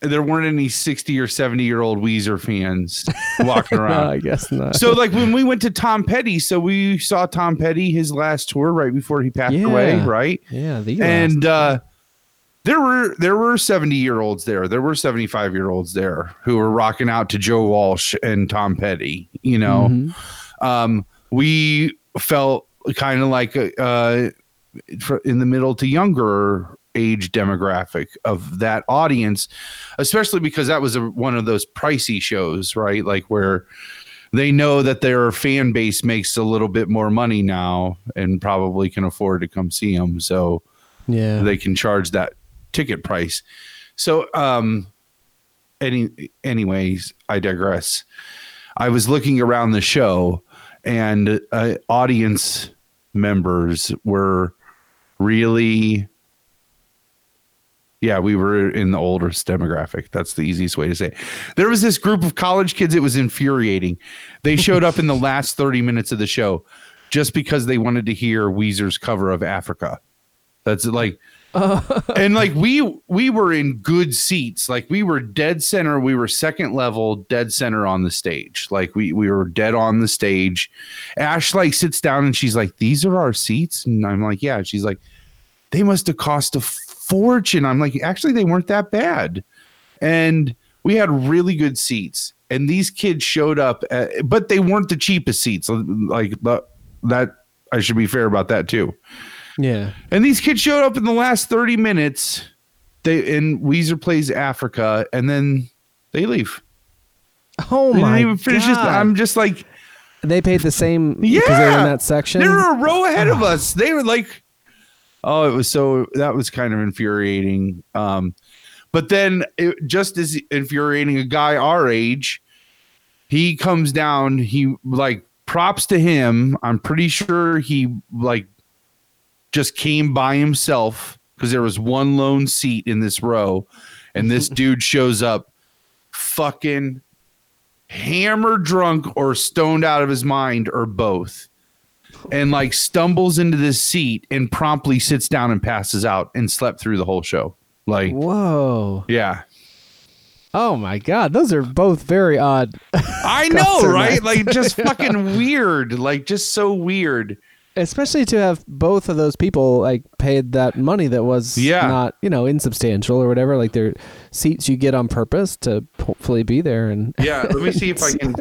there weren't any 60 or 70 year old Weezer fans walking no, around. I guess not. So like when we went to Tom Petty, so we saw Tom Petty his last tour right before he passed away, right? yeah, the and uh there were there were 70 year olds there. There were 75 year olds there who were rocking out to joe walsh and tom petty you know? Mm-hmm. um we felt kind of like uh in the middle to younger age demographic of that audience especially because that was a, one of those pricey shows right? Like where they know that their fan base makes a little bit more money now and probably can afford to come see them so yeah, they can charge that ticket price. So, um, any, anyways, I digress. I was looking around the show, and uh, audience members were really, yeah, we were in the oldest demographic. That's the easiest way to say. It. There was this group of college kids. It was infuriating. They showed up in the last thirty minutes of the show just because they wanted to hear Weezer's cover of Africa. That's like and like we we were in good seats. Like we were dead center. We were second level dead center on the stage. Like we we were dead on the stage. Ash like sits down and she's like these are our seats? And i'm like yeah. She's like they must have cost a fortune. I'm like actually they weren't that bad. And we had really good seats. And these kids showed up at, but they weren't the cheapest seats. Like that i should be fair about that too yeah. and these kids showed up in the last 30 minutes. They and Weezer plays Africa and then they leave. Oh They my didn't even finish god! I'm just like, they paid the same yeah, because they were in that section. They were a row ahead of us. They were like, oh, it was so that was kind of infuriating. Um, but then it, just as infuriating, a guy our age, he comes down. He like props to him. I'm pretty sure he like just came by himself because there was one lone seat in this row, and this dude shows up, fucking hammered drunk or stoned out of his mind or both and like stumbles into this seat and promptly sits down and passes out and slept through the whole show. Like Whoa! yeah. Oh my god, those are both very odd. i know right? like just fucking weird. Like just so weird Especially to have both of those people like paid that money that was Yeah. not, you know, insubstantial or whatever. Like they're seats you get on purpose to hopefully be there and yeah let me see if i can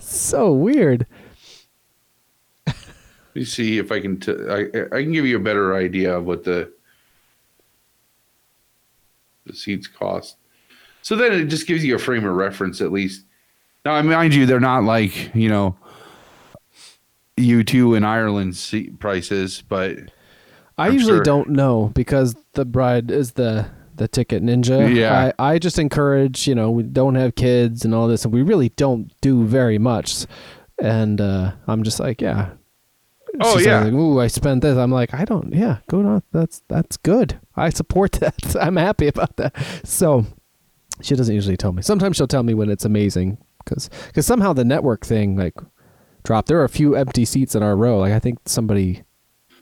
so weird. Let me see if i can t- I, I can give you a better idea of what the the seats cost so then it just gives you a frame of reference at least now i mind you they're not like you know u2 in ireland seat prices but I I'm usually sure. don't know because the bride is the the ticket ninja. Yeah. I, I just encourage, you know, we don't have kids and all this and we really don't do very much. And uh I'm just like, yeah. Oh, She's yeah. like, Ooh, I spent this. I'm like, I don't yeah, go on. That's that's good. I support that. I'm happy about that. So she doesn't usually tell me. Sometimes she'll tell me when it's amazing because because somehow the network thing like dropped. There are a few empty seats in our row. Like I think somebody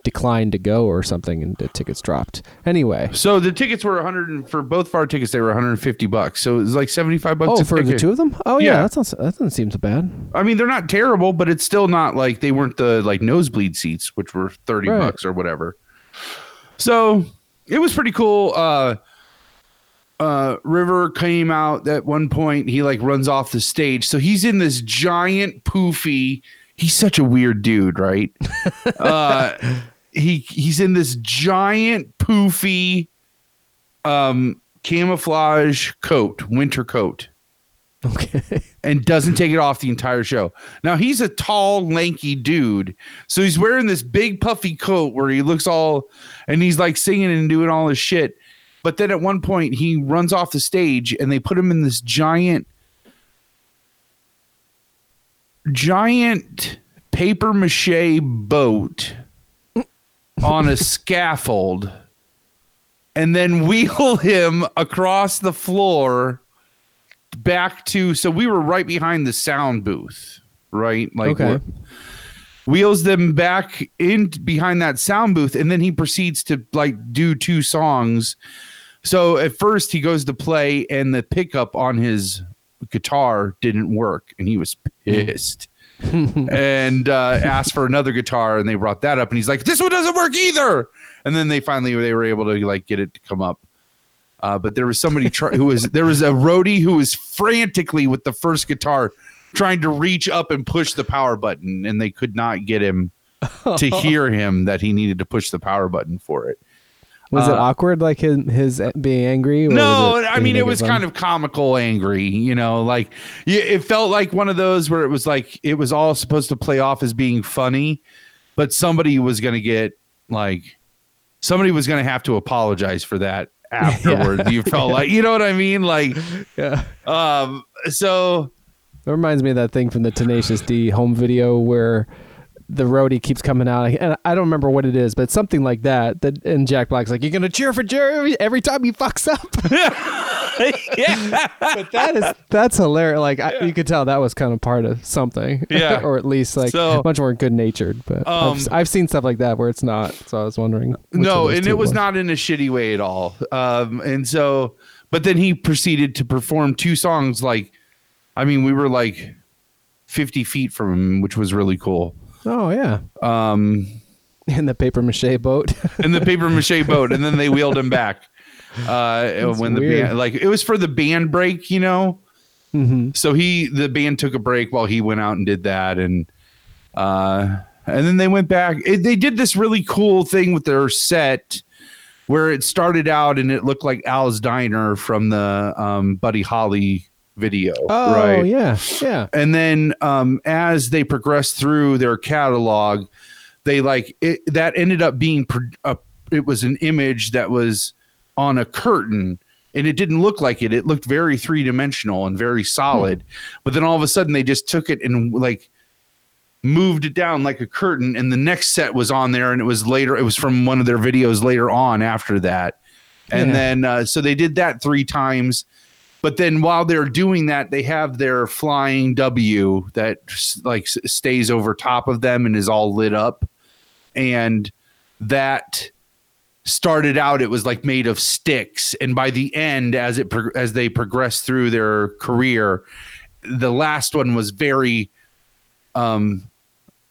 declined to go or something and the tickets dropped. Anyway. So the tickets were 100 and for both of our tickets they were 150 bucks. So it was like 75 bucks. Oh, for the two of them? Oh yeah, Yeah. that sounds that doesn't seem so bad. I mean, they're not terrible, but it's still not like they weren't the like nosebleed seats, which were 30 Right. bucks or whatever. So it was pretty cool. Uh, uh, Rivers came out at one point. He like runs off the stage. So he's in this giant poofy. He's such a weird dude, right? uh, he he's in this giant poofy um camouflage coat, winter coat. Okay. and doesn't take it off the entire show. Now he's a tall, lanky dude, so he's wearing this big puffy coat where he looks all, and he's like singing and doing all this shit. But then at one point he runs off the stage and they put him in this giant, giant paper mache boat on a scaffold, and then wheel him across the floor back to so we were right behind the sound booth, right? Like Okay. wheels them back in behind that sound booth and then he proceeds to like do two songs. So at first he goes to play and the pickup on his guitar didn't work and he was pissed. and uh, asked for another guitar and they brought that up and he's like this one doesn't work either and then they finally they were able to like get it to come up uh, but there was somebody try- who was there was a roadie who was frantically with the first guitar trying to reach up and push the power button, and they could not get him to hear him that he needed to push the power button for it. Was it Uh, awkward, like his, his being angry? No, it I mean it was fun? kind of comical, angry. You know, like it felt like one of those where it was like it was all supposed to play off as being funny, but somebody was going to get like somebody was going to have to apologize for that afterward. You felt like you know what I mean, like Yeah. um. So It reminds me of that thing from the Tenacious D home video where the roadie keeps coming out, and I don't remember what it is, but something like that. That and Jack Black's like, "You're gonna cheer for Jerry every, time he fucks up." yeah, but that is that's hilarious. Like I, you could tell that was kind of part of something, Yeah. or at least like So- much more good natured. But Um, I've, I've seen stuff like that where it's not. So I was wondering. no, and it was not in a shitty way at all. Um, and so, but then he proceeded to perform two songs. Like, I mean, we were like fifty feet from him, which was really cool. Oh yeah, Um, in the paper mache boat. in the paper mache boat, and then they wheeled him back. Uh, when the weird. band, like, it was for the band break, you know. hmm So he, the band took a break while he went out and did that, and uh, and then they went back. It, they did this really cool thing with their set where it started out and it looked like Al's Diner from the um, Buddy Holly video, Oh right? yeah, yeah. And then um, as they progressed through their catalog, they like it, that ended up being a, it was an image that was on a curtain and it didn't look like it. It looked very three dimensional and very solid. But then all of a sudden they just took it and like moved it down like a curtain and the next set was on there and it was later it was from one of their videos later on after that and Yeah. then uh, so they did that three times but then while they're doing that they have their flying w that like stays over top of them and is all lit up. And that started out it was like made of sticks. And by the end as it prog- as they progressed through their career the last one was very um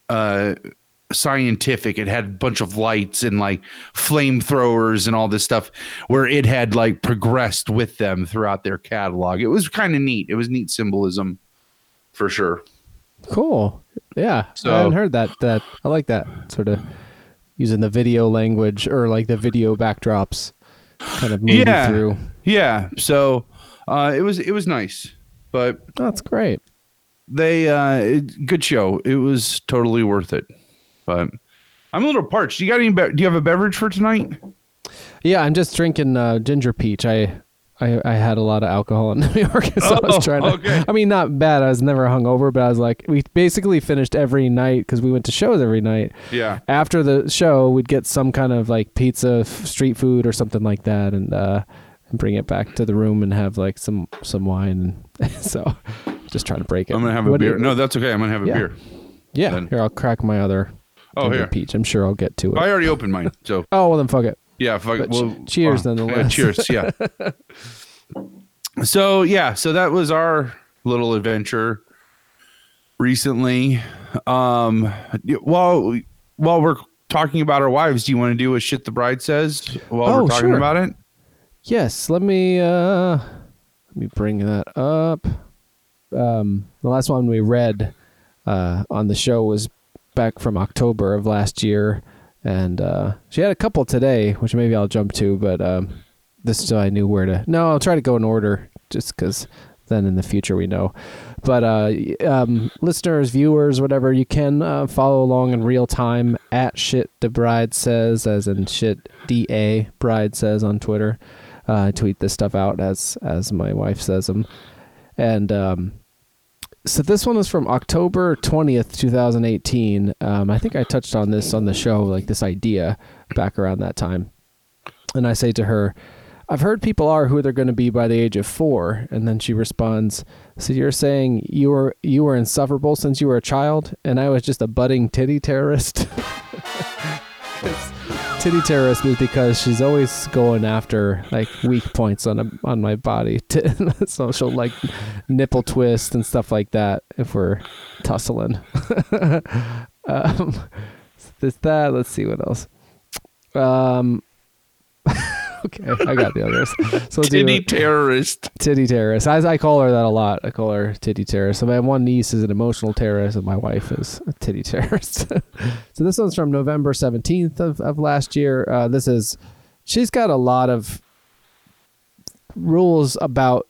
uh scientific it had a bunch of lights and like flamethrowers and all this stuff where it had like progressed with them throughout their catalog it was kind of neat it was neat symbolism for sure Cool. Yeah. So- I hadn't heard that. That I like that sort of using the video language or like the video backdrops, kind of moving Yeah. through. yeah so uh it was it was nice but That's great. they uh it, good show it was totally worth it but i'm a little parched you got any be- do you have a beverage for tonight Yeah, I'm just drinking uh, ginger peach. I, I I had a lot of alcohol in New York, so I Oh, was trying to. okay. I mean, not bad. I was never hungover, but I was like, we basically finished every night because we went to shows every night. yeah After the show, we'd get some kind of like pizza, f- street food, or something like that, and uh, and bring it back to the room and have like some some wine. So, just trying to break it. i'm gonna have a What do beer you- no that's okay i'm gonna have a Yeah. beer Yeah, then. here I'll crack my other. Oh, here. peach. I'm sure I'll get to it. i already opened mine so oh well, then fuck it. yeah fuck it. But well, cheers uh, yeah, cheers yeah so yeah so that was our little adventure recently um while while we're talking about our wives do you want to do a shit the bride says while Oh, we're talking sure. about it Yes, let me uh let me bring that up. Um the last one we read uh on the show was back from October of last year and uh she had a couple today, which maybe I'll jump to, but um this so I knew where to No, I'll try to go in order just cuz then in the future we know. But uh, um, listeners, viewers, whatever, you can uh, follow along in real time at shit the bride says, as in shit da bride says on Twitter. Uh, I tweet this stuff out as as my wife says them, and um, so this one is from October twentieth, two thousand eighteen. Um, I think I touched on this on the show, like this idea back around that time, and I say to her. I've heard people are who they're going to be by the age of four, and then she responds, "So you're saying you were you were insufferable since you were a child, and I was just a budding titty terrorist." titty terrorist is because she's always going after like weak points on a, on my body, so she'll like nipple twist and stuff like that if we're tussling. um, there's that. Let's see what else. Um. okay, I got the others. So titty terrorist. Titty terrorist. I, I call her that a lot. I call her titty terrorist. So my one niece is an emotional terrorist, and my wife is a titty terrorist. so this one's from November seventeenth of, of last year. Uh, this is she's got a lot of rules about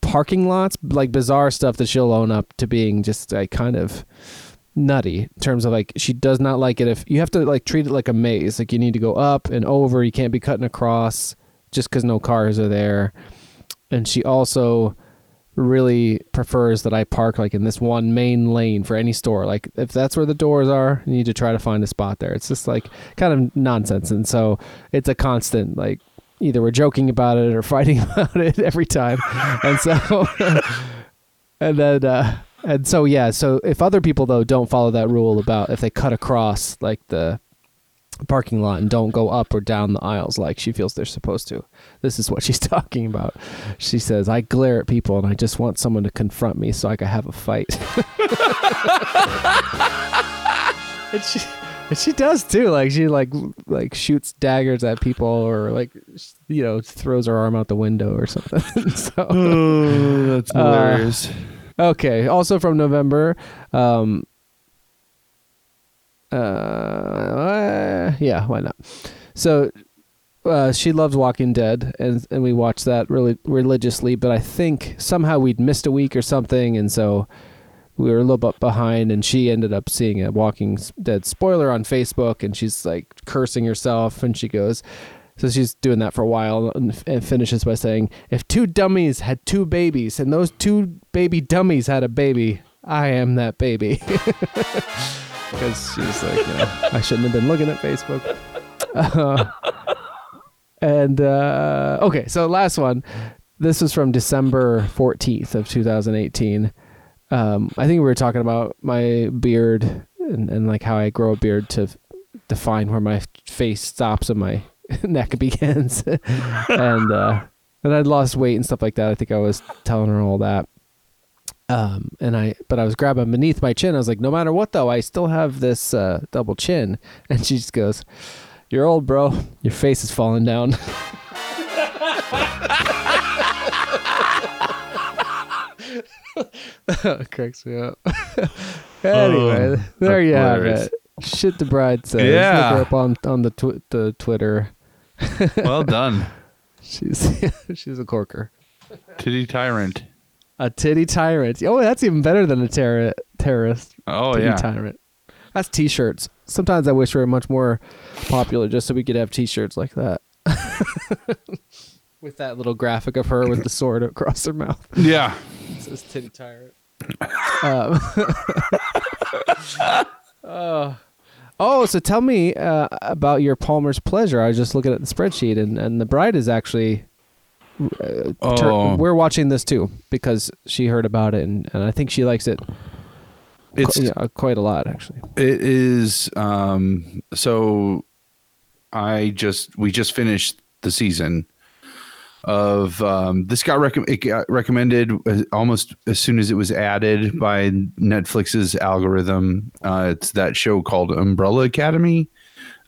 parking lots, like bizarre stuff that she'll own up to being just like kind of nutty in terms of like she does not like it if you have to like treat it like a maze. Like you need to go up and over. You can't be cutting across just because no cars are there. And she also really prefers that i park like in this one main lane for any store. Like if that's where the doors are you need to try to find a spot there. It's just like kind of nonsense. And so it's a constant like either we're joking about it or fighting about it every time. And so and then uh and so yeah, so if other people though don't follow that rule about if they cut across like the parking lot and don't go up or down the aisles like she feels they're supposed to. This is what she's talking about. She says, "I glare at people and I just want someone to confront me so I can have a fight." and she and she does too. Like she like like shoots daggers at people or like you know throws her arm out the window or something. so oh, that's uh, hilarious. Uh, Okay. Also from November. Um, uh, yeah, why not? So uh, she loves Walking Dead, and and we watched that really religiously. But I think somehow we'd missed a week or something, and so we were a little bit behind. And she ended up seeing a Walking Dead spoiler on Facebook, and she's like cursing herself, and she goes, so she's doing that for a while and, finishes by saying, If two dummies had two babies and those two baby dummies had a baby, I am that baby. Because she's like, you know, I shouldn't have been looking at Facebook. Uh, and uh, okay, so last one. This was from December 14th of 2018. Um, I think we were talking about my beard and, and like how I grow a beard to define where my face stops and my neck begins. and uh, and I'd lost weight and stuff like that. I think I was telling her all that. Um, and I, but I was grabbing beneath my chin. I was like, no matter what, though, I still have this uh, double chin. And she just goes, "You're old, bro. Your face is falling down." cracks me up. anyway, oh, there you have it. Shit, the bride says. Yeah. Look her up on on the tw- the Twitter well done. she's she's a corker. Titty tyrant. A titty tyrant. Oh, that's even better than a ter- terrorist. Oh titty yeah. Tyrant. That's t-shirts. Sometimes I wish we were much more popular, just so we could have t-shirts like that. with that little graphic of her with the sword across her mouth. Yeah. It says titty tyrant. um, oh. Oh, so tell me uh, about your Palmer's pleasure. I was just looking at the spreadsheet, and, and the bride is actually. Uh, oh. we're watching this too because she heard about it, and, and I think she likes it. It's qu- yeah, quite a lot, actually. It is. Um, so, I just we just finished the season of um, this got, rec- it got recommended almost as soon as it was added by Netflix's algorithm. Uh, it's that show called Umbrella Academy,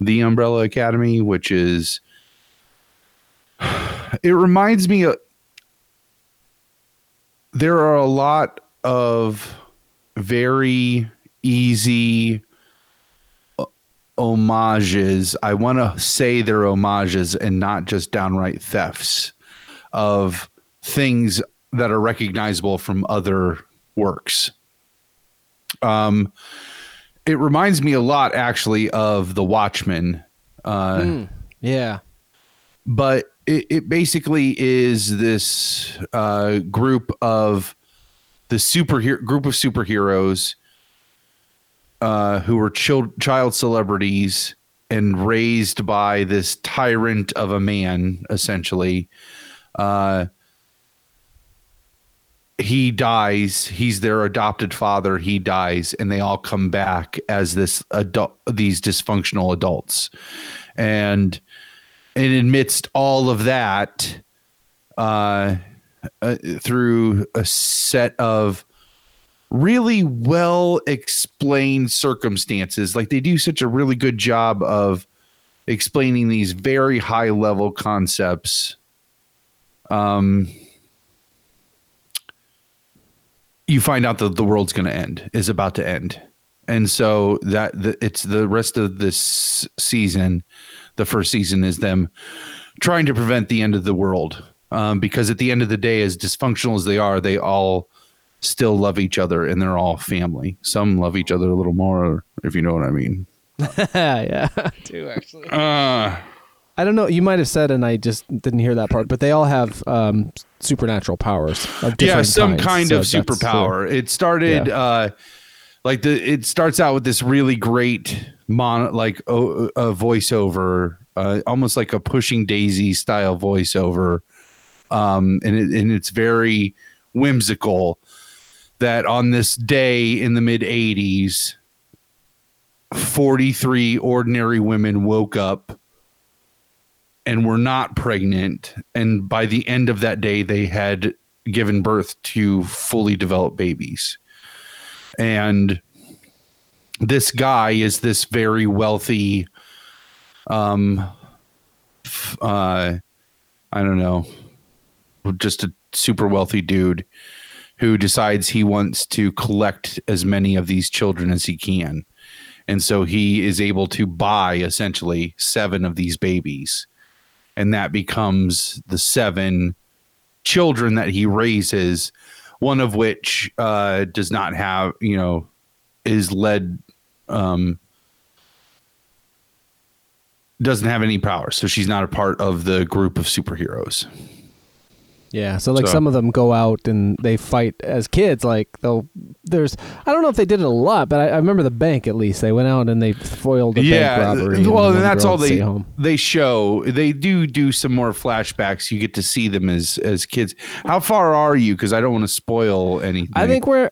The Umbrella Academy, which is it reminds me of there are a lot of very easy homages. I want to say they're homages and not just downright thefts of things that are recognizable from other works. Um, it reminds me a lot, actually, of The Watchmen. Uh, Mm, yeah. but it, it basically is this uh, group of the superhero group of superheroes uh, who were child child celebrities and raised by this tyrant of a man, essentially. Uh, he dies. He's their adopted father. He dies, and they all come back as this adult, these dysfunctional adults, and and amidst all of that, uh, uh, through a set of really well explained circumstances, like they do such a really good job of explaining these very high level concepts. Um, you find out that the world's going to end, is about to end. And so that the, it's the rest of this season. The first season is them trying to prevent the end of the world. Um, because at the end of the day, as dysfunctional as they are, they all still love each other and they're all family. Some love each other a little more, if you know what I mean. yeah. Too actually. Uh, I don't know. You might have said, and I just didn't hear that part. But they all have um, supernatural powers. Yeah, some kinds, kind so of superpower. It started Yeah. uh like the it starts out with this really great mon like a voiceover, uh, almost like a pushing daisy style voiceover. Um and it, and it's very whimsical that on this day in the mid 80s 43 ordinary women woke up and were not pregnant. And by the end of that day they had given birth to fully developed babies. And this guy is this very wealthy um uh i don't know just a super wealthy dude who decides he wants to collect as many of these children as he can. And so he is able to buy essentially seven of these babies and that becomes the seven children that he raises one of which uh, does not have you know is led um, doesn't have any powers so she's not a part of the group of superheroes Yeah, so like So- some of them go out and they fight as kids. Like they'll there's I don't know if they did it a lot, but I, I remember the bank at least. They went out and they foiled a bank yeah robbery. and well and that's all they they show they do do some more flashbacks you get to see them as as kids how far are you because i don't want to spoil anything I think we're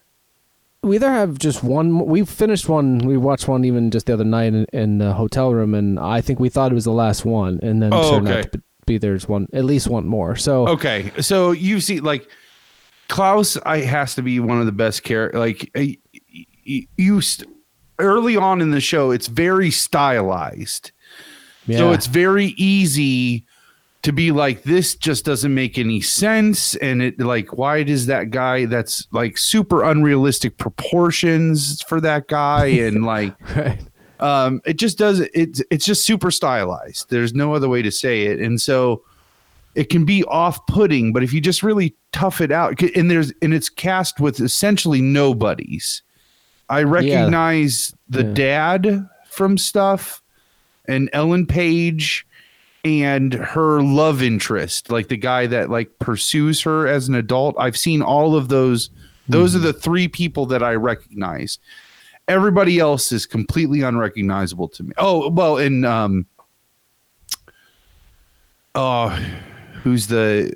we either have just one. We finished one. We watched one even just the other night in, in the hotel room, and I think we thought it was the last one, and then Oh, turned okay. out to be there's one at least one more. So Okay, so you see, like Klaus, I has to be one of the best characters. Like you, st- early on in the show, it's very stylized, yeah, so it's very easy to be like, this just doesn't make any sense, and it like, why does that guy that's like super unrealistic proportions for that guy, and like right. Um it just does it's it's just super stylized. There's no other way to say it. And so it can be off-putting but if you just really tough it out and there's and it's cast with essentially nobodies. I recognize the Yeah. dad from stuff and ellen page and her love interest like the guy that like pursues her as an adult. I've seen all of those. Those are the three people that i recognize everybody else is completely unrecognizable to me. Oh well, and um, oh, who's the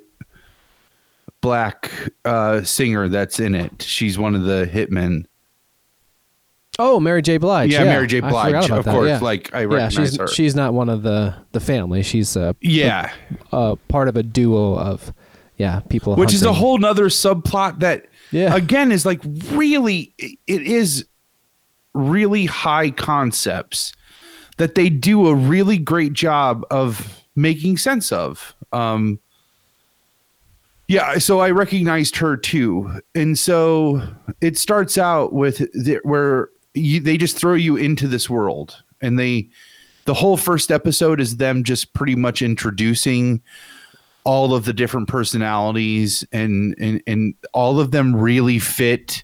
black uh singer that's in it? She's one of the hitmen. Oh, Mary J. Blige. yeah, Mary J. Blige, of that, course. yeah. Like I yeah, recognize she's her. she's not one of the the family. She's uh, yeah, uh part of a duo of yeah people, which is a whole nother subplot that yeah again is like really it is really high concepts that they do a really great job of making sense of. Um yeah so i recognized her too. And so it starts out with the, where you, they just throw you into this world and they the whole first episode is them just pretty much introducing all of the different personalities and and and all of them really fit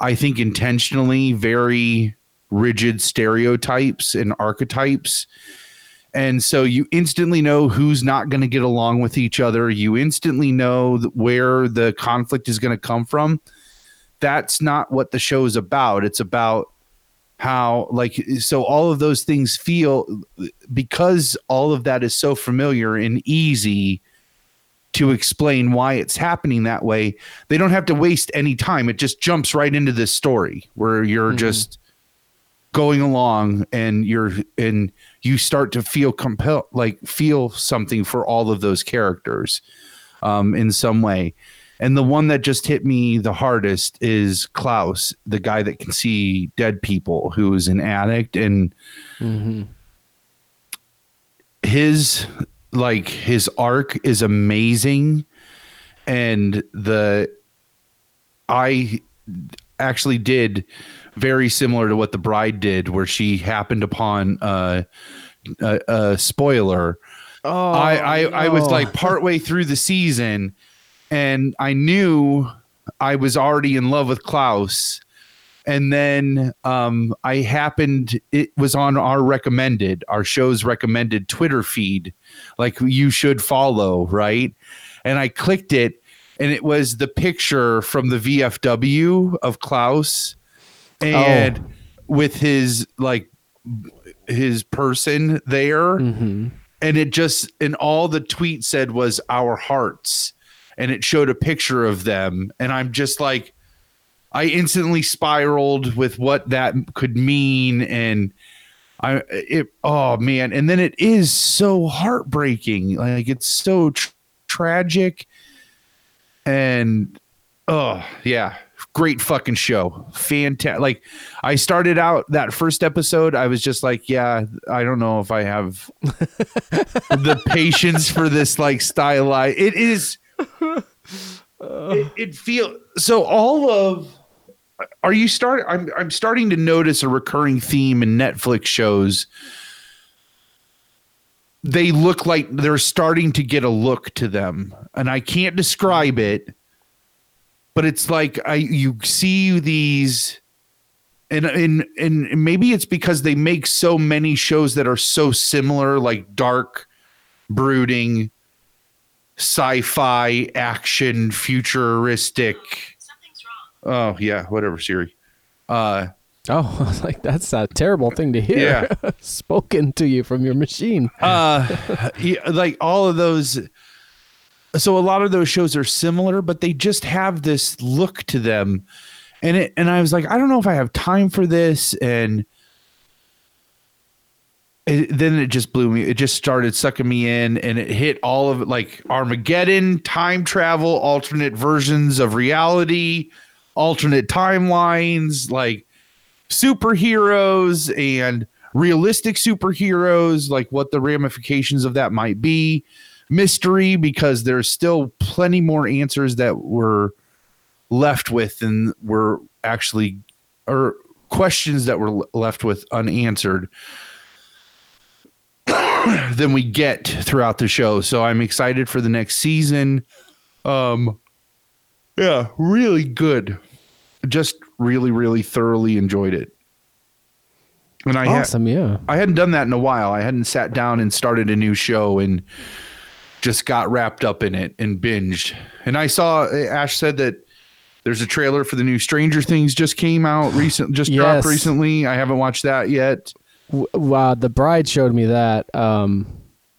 I think intentionally very rigid stereotypes and archetypes. And so you instantly know who's not going to get along with each other. You instantly know where the conflict is going to come from. That's not what the show is about. It's about how, like, so all of those things feel because all of that is so familiar and easy to explain why it's happening that way. They don't have to waste any time. It just jumps right into this story where you're mm-hmm. just going along and you're and you start to feel compelled like feel something for all of those characters um in some way and the one that just hit me the hardest is klaus the guy that can see dead people who is an addict and mm-hmm. his like his arc is amazing and the i actually did very similar to what the bride did, where she happened upon uh, a, a spoiler. Oh, I I, no. I was like partway through the season, and I knew I was already in love with Klaus. And then um, I happened, it was on our recommended, our show's recommended Twitter feed, like you should follow, right? And I clicked it, and it was the picture from the VFW of Klaus and oh. with his like his person there mm-hmm. and it just and all the tweet said was our hearts and it showed a picture of them and i'm just like i instantly spiraled with what that could mean and i it oh man and then it is so heartbreaking like it's so tr- tragic and oh yeah great fucking show. Fantastic. Like I started out that first episode, I was just like, yeah, I don't know if I have the patience for this like stylized. It is. It, it feel so. All of. Are you start? I'm I'm starting to notice a recurring theme in Netflix shows. They look like they're starting to get a look to them, and I can't describe it but it's like I you see these and and and maybe it's because they make so many shows that are so similar like dark brooding sci-fi action futuristic oh yeah whatever siri uh oh I was like that's a terrible thing to hear yeah. spoken to you from your machine uh like all of those so a lot of those shows are similar, but they just have this look to them. And it and I was like, I don't know if I have time for this. And it, then it just blew me. It just started sucking me in, and it hit all of it like Armageddon, time travel, alternate versions of reality, alternate timelines, like superheroes and realistic superheroes, like what the ramifications of that might be mystery because there's still plenty more answers that we're left with than were actually or questions that were left with unanswered than we get throughout the show. So I'm excited for the next season. Um yeah, really good. Just really really thoroughly enjoyed it. And I awesome, ha- yeah. I hadn't done that in a while. I hadn't sat down and started a new show and just got wrapped up in it and binged. And I saw Ash said that there's a trailer for the new Stranger Things just came out recent, just yes. dropped recently. I haven't watched that yet. Wow, the bride showed me that. Um,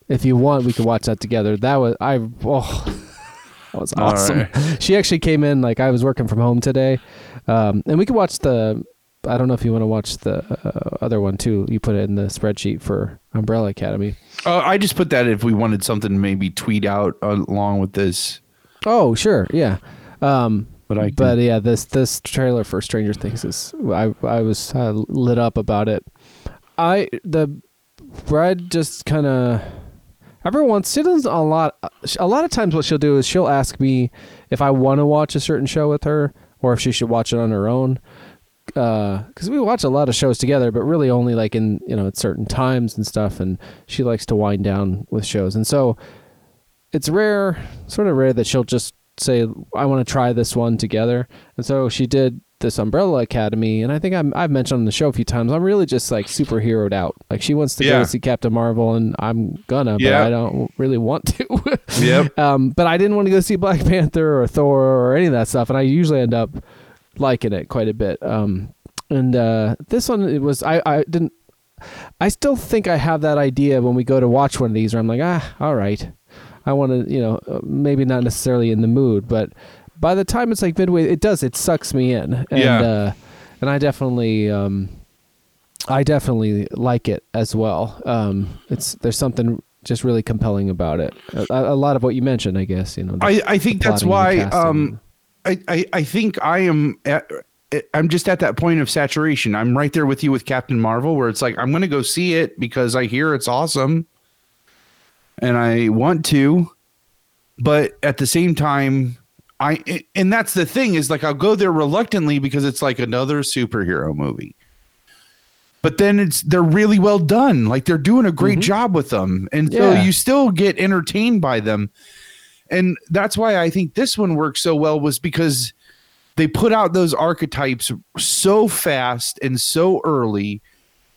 if you want, we could watch that together. That was I. Oh, that was awesome. Right. She actually came in like I was working from home today, um, and we could watch the I don't know if you want to watch the uh, other one too. You put it in the spreadsheet for Umbrella Academy. Uh, I just put that if we wanted something to maybe tweet out along with this. Oh, sure, yeah. Um, but I, can... but yeah, this this trailer for Stranger Things is I I was uh, lit up about it. I the bride just kind of every once she does a lot. A lot of times, what she'll do is she'll ask me if I want to watch a certain show with her or if she should watch it on her own because uh, we watch a lot of shows together, but really only like in you know at certain times and stuff. And she likes to wind down with shows, and so it's rare, sort of rare that she'll just say, "I want to try this one together." And so she did this Umbrella Academy, and I think I'm, I've mentioned on the show a few times. I'm really just like superheroed out. Like she wants to Yeah. go see Captain Marvel, and I'm gonna, but I don't really want to. Yep. um, but I didn't want to go see Black Panther or Thor or any of that stuff, and I usually end up liking it quite a bit. Um, and uh, this one, it was I, I didn't. I still think I have that idea when we go to watch one of these, where I'm like, ah, all right, I want to, you know, uh, maybe not necessarily in the mood, but by the time it's like midway, it does, it sucks me in, and Yeah. uh, and I definitely, um, I definitely like it as well. Um, it's there's something just really compelling about it. A, a lot of what you mentioned, I guess, you know. the- I, I think that's why and the casting. um I, I I think I am at I'm just at that point of saturation. I'm right there with you with Captain Marvel where it's like I'm going to go see it because I hear it's awesome and I want to but at the same time I and that's the thing is like I'll go there reluctantly because it's like another superhero movie. But then it's they're really well done. Like they're doing a great mm-hmm. job with them. And so Yeah. you still get entertained by them and that's why I think this one worked so well was because they put out those archetypes so fast and so early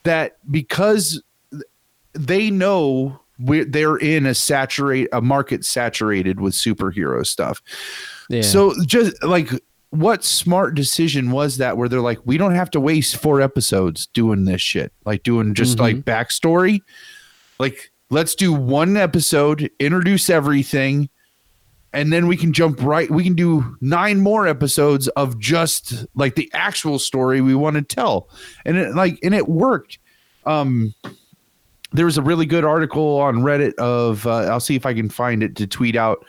that because they know we're, they're in a saturate a market saturated with superhero stuff. Yeah. So just like what smart decision was that where they're like we don't have to waste four episodes doing this shit like doing just Mhm. like backstory like let's do one episode introduce everything and then we can jump right we can do nine more episodes of just like the actual story we want to tell and it like and it worked um there was a really good article on reddit of uh, i'll see if i can find it to tweet out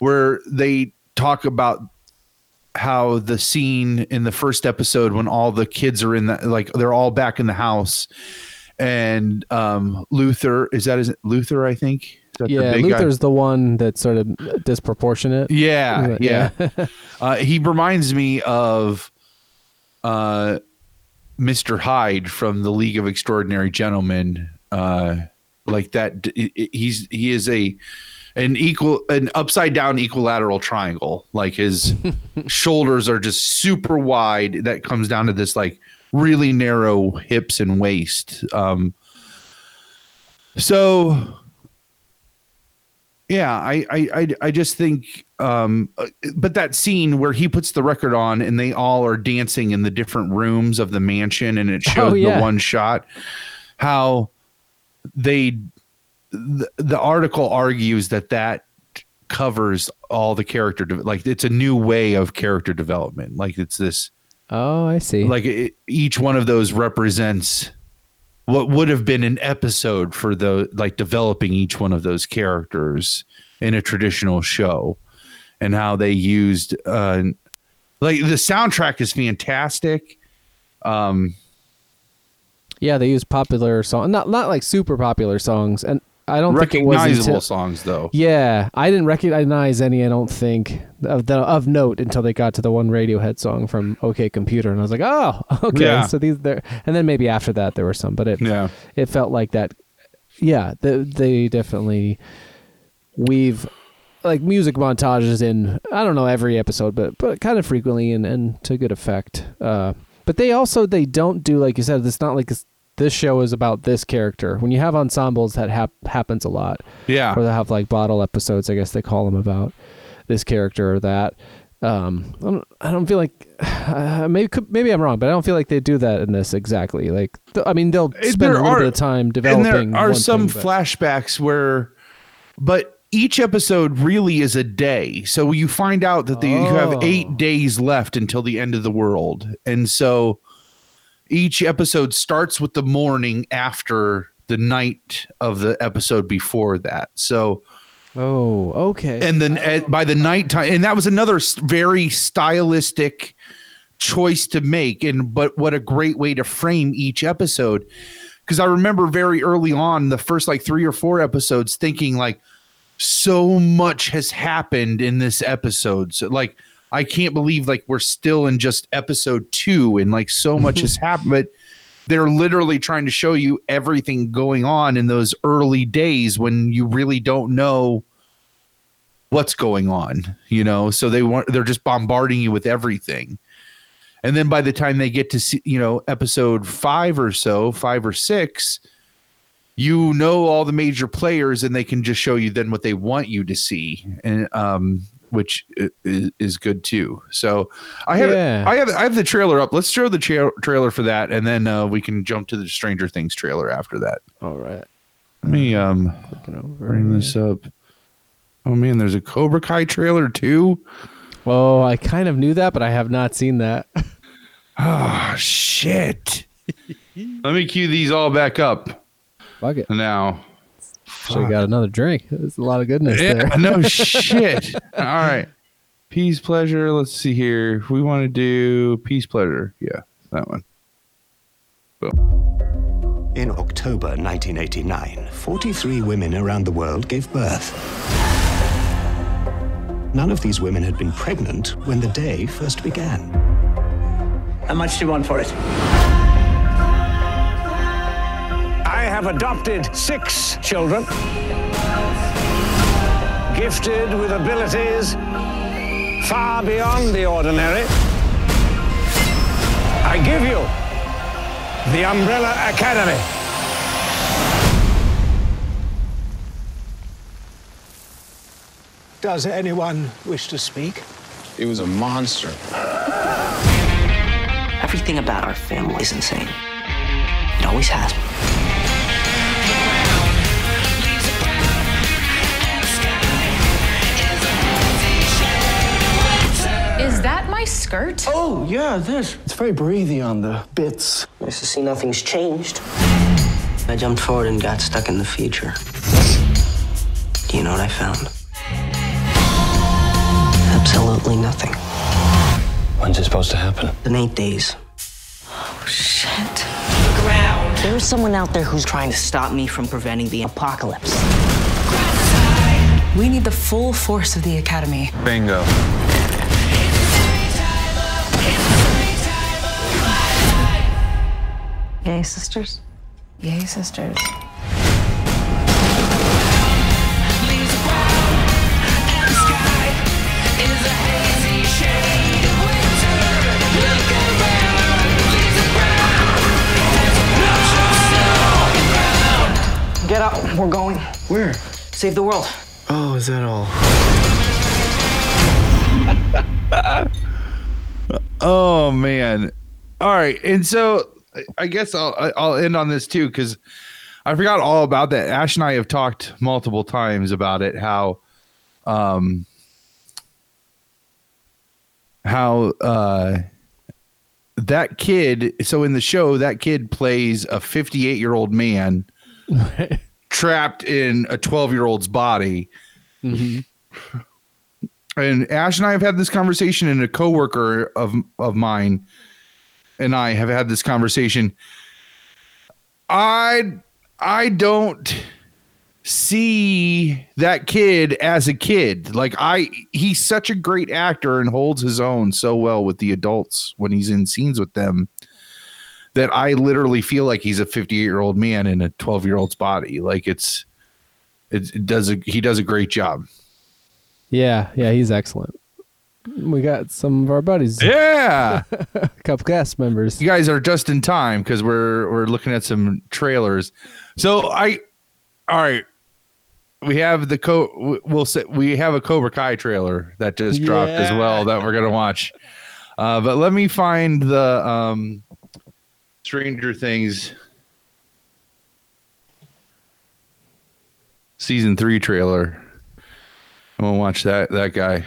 where they talk about how the scene in the first episode when all the kids are in the like they're all back in the house and um luther is that is luther i think yeah, big guy? Luther's the one that's sort of disproportionate. yeah yeah, Yeah. uh, he reminds me of uh mr hyde from the league of extraordinary gentlemen uh like that d- i- i- he's he is a an equal an upside down equilateral triangle. Like his shoulders are just super wide. That comes down to this like really narrow hips and waist. Um so yeah i i i, I just think um uh, but that scene where he puts the record on and they all are dancing in the different rooms of the mansion and it shows Oh, yeah. the one shot how they the, the article argues that that covers all the character de- like it's a new way of character development like it's this Oh, I see. like it, each one of those represents what would have been an episode for the like developing each one of those characters in a traditional show and how they used uh like the soundtrack is fantastic um yeah, they use popular song, not not like super popular songs, and I don't think it was recognizable until, songs though Yeah, I didn't recognize any. I don't think of the of note until they got to the one Radiohead song from OK Computer, and I was like, oh, okay. Yeah. So these there, and then maybe after that there were some, but it yeah it felt like that. Yeah, they, they definitely weave like music montages in. I don't know every episode, but but kind of frequently and and to good effect. Uh, but they also they don't do like you said. It's not like this, this show is about this character. When you have ensembles, that hap- happens a lot yeah or they have like bottle episodes. I guess they call them about this character or that. Um, I don't, I don't feel like uh, maybe could- maybe I'm wrong, but I don't feel like they do that in this exactly. Like, th- I mean, they'll spend there a little are- bit of time developing. and there are some thing, but- flashbacks where but each episode really is a day so you find out that the, you have Oh. eight days left until the end of the world and so each episode starts with the morning after the night of the episode before that. So Oh, okay. and then at, by the nighttime and that was another very stylistic choice to make and but what a great way to frame each episode. Because i remember very early on the first like three or four episodes thinking like so much has happened in this episode. So like i can't believe like we're still in just episode two and like so much has happened but they're literally trying to show you everything going on in those early days when you really don't know what's going on, you know. So they want they're just bombarding you with everything. And then by the time they get to see, you know, episode 5 or so, 5 or 6, you know all the major players and they can just show you then what they want you to see. And um which is, is good too. So I have Yeah. I have I have the trailer up. Let's show the tra- trailer for that and then uh, we can jump to the Stranger Things trailer after that. All right. Let me um bring this up. Oh man, there's a Cobra Kai trailer too. Oh, I kind of knew that, but I have not seen that. Oh shit. Let me cue these all back up Fuck it. now. So we got another drink. There's a lot of goodness Yeah, there. no shit. All right. Peace, pleasure. Let's see here. We want to do peace, pleasure. Yeah, that one. Boom. In October 1989, 43 women around the world gave birth. None of these women had been pregnant when the day first began. How much do you want for it? I have adopted six children, gifted with abilities far beyond the ordinary. I give you the Umbrella Academy. Does anyone wish to speak? He was a monster. Everything about our family is insane. It always has my skirt? Oh, yeah, this. It's very breathy on the bits. Nice to see nothing's changed. I jumped forward and got stuck in the future. Do you know what I found? Absolutely nothing. When's it supposed to happen? In eight days. Oh, shit. Ground. There is someone out there who's trying to stop me from preventing the apocalypse. We need the full force of the Academy. Bingo. Yay, sisters. Yay, sisters. Get up, we're going. Where? Save the world. Oh, is that all? Oh man. All right. And so I guess I'll I'll end on this too cuz I forgot all about that. Ash and I have talked multiple times about it how um how uh that kid so in the show that kid plays a 58 year old man trapped in a 12 year old's body and Ash and I have had this conversation, and a coworker of of mine and I have had this conversation. I I don't see that kid as a kid. Like I he's such a great actor and holds his own so well with the adults when he's in scenes with them that I literally feel like he's a 58-year-old man in a 12-year-old's body. Like it's it, it does a he does a great job. Yeah, yeah, he's excellent. We got some of our buddies, Yeah. a couple cast members. you guys are just in time because we're we're looking at some trailers. So I, all right, we have the co. We'll say we have a Cobra Kai trailer that just dropped as well that we're gonna watch. Uh, but let me find the um, Stranger Things season three trailer. I'm gonna watch that that guy.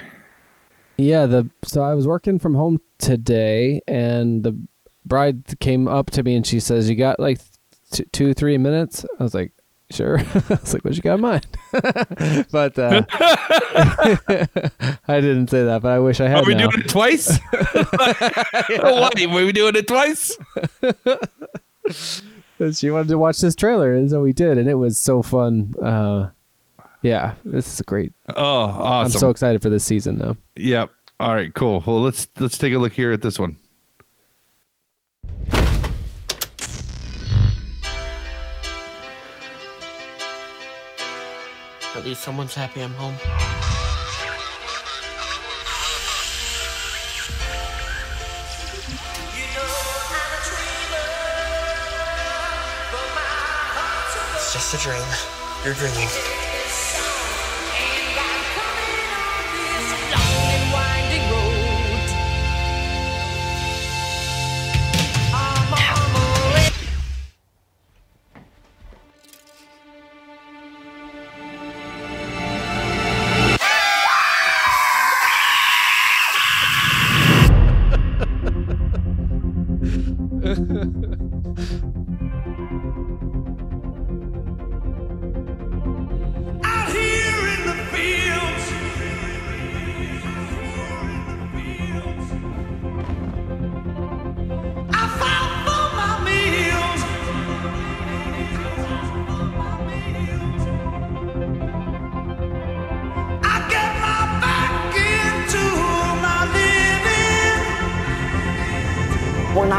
Yeah, the so I was working from home today, and the bride came up to me and she says, "You got like t- two, three minutes?" I was like, "Sure." I was like, "What you got in mind?" but uh, I didn't say that, but I wish I had. Are we now. doing it twice? what? Are we doing it twice? She wanted to watch this trailer, and so we did, and it was so fun. Uh, yeah, this is great. Oh, awesome! I'm so excited for this season, though. Yep. All right, cool. Well, let's let's take a look here at this one. At least someone's happy I'm home. It's just a dream. You're dreaming.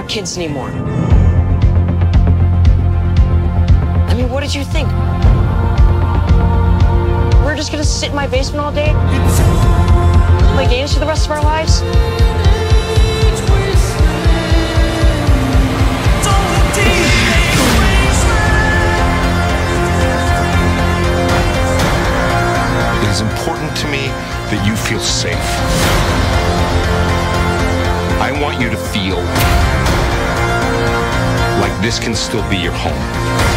Kids anymore. I mean, what did you think? We're just gonna sit in my basement all day? Play games for the rest of our lives? It is important to me that you feel safe. I want you to feel like this can still be your home.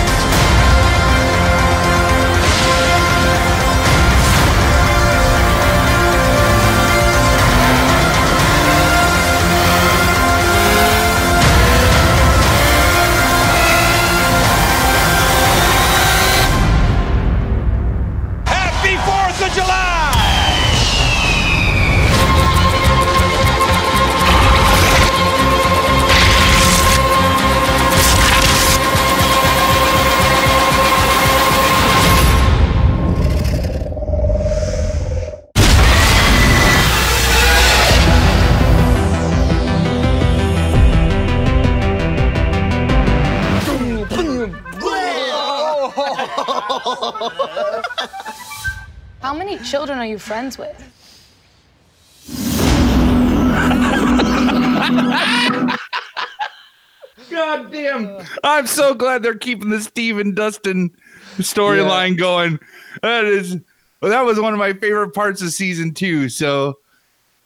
You friends with? God damn. I'm so glad they're keeping the Steven Dustin storyline going. That is well, that was one of my favorite parts of season two. So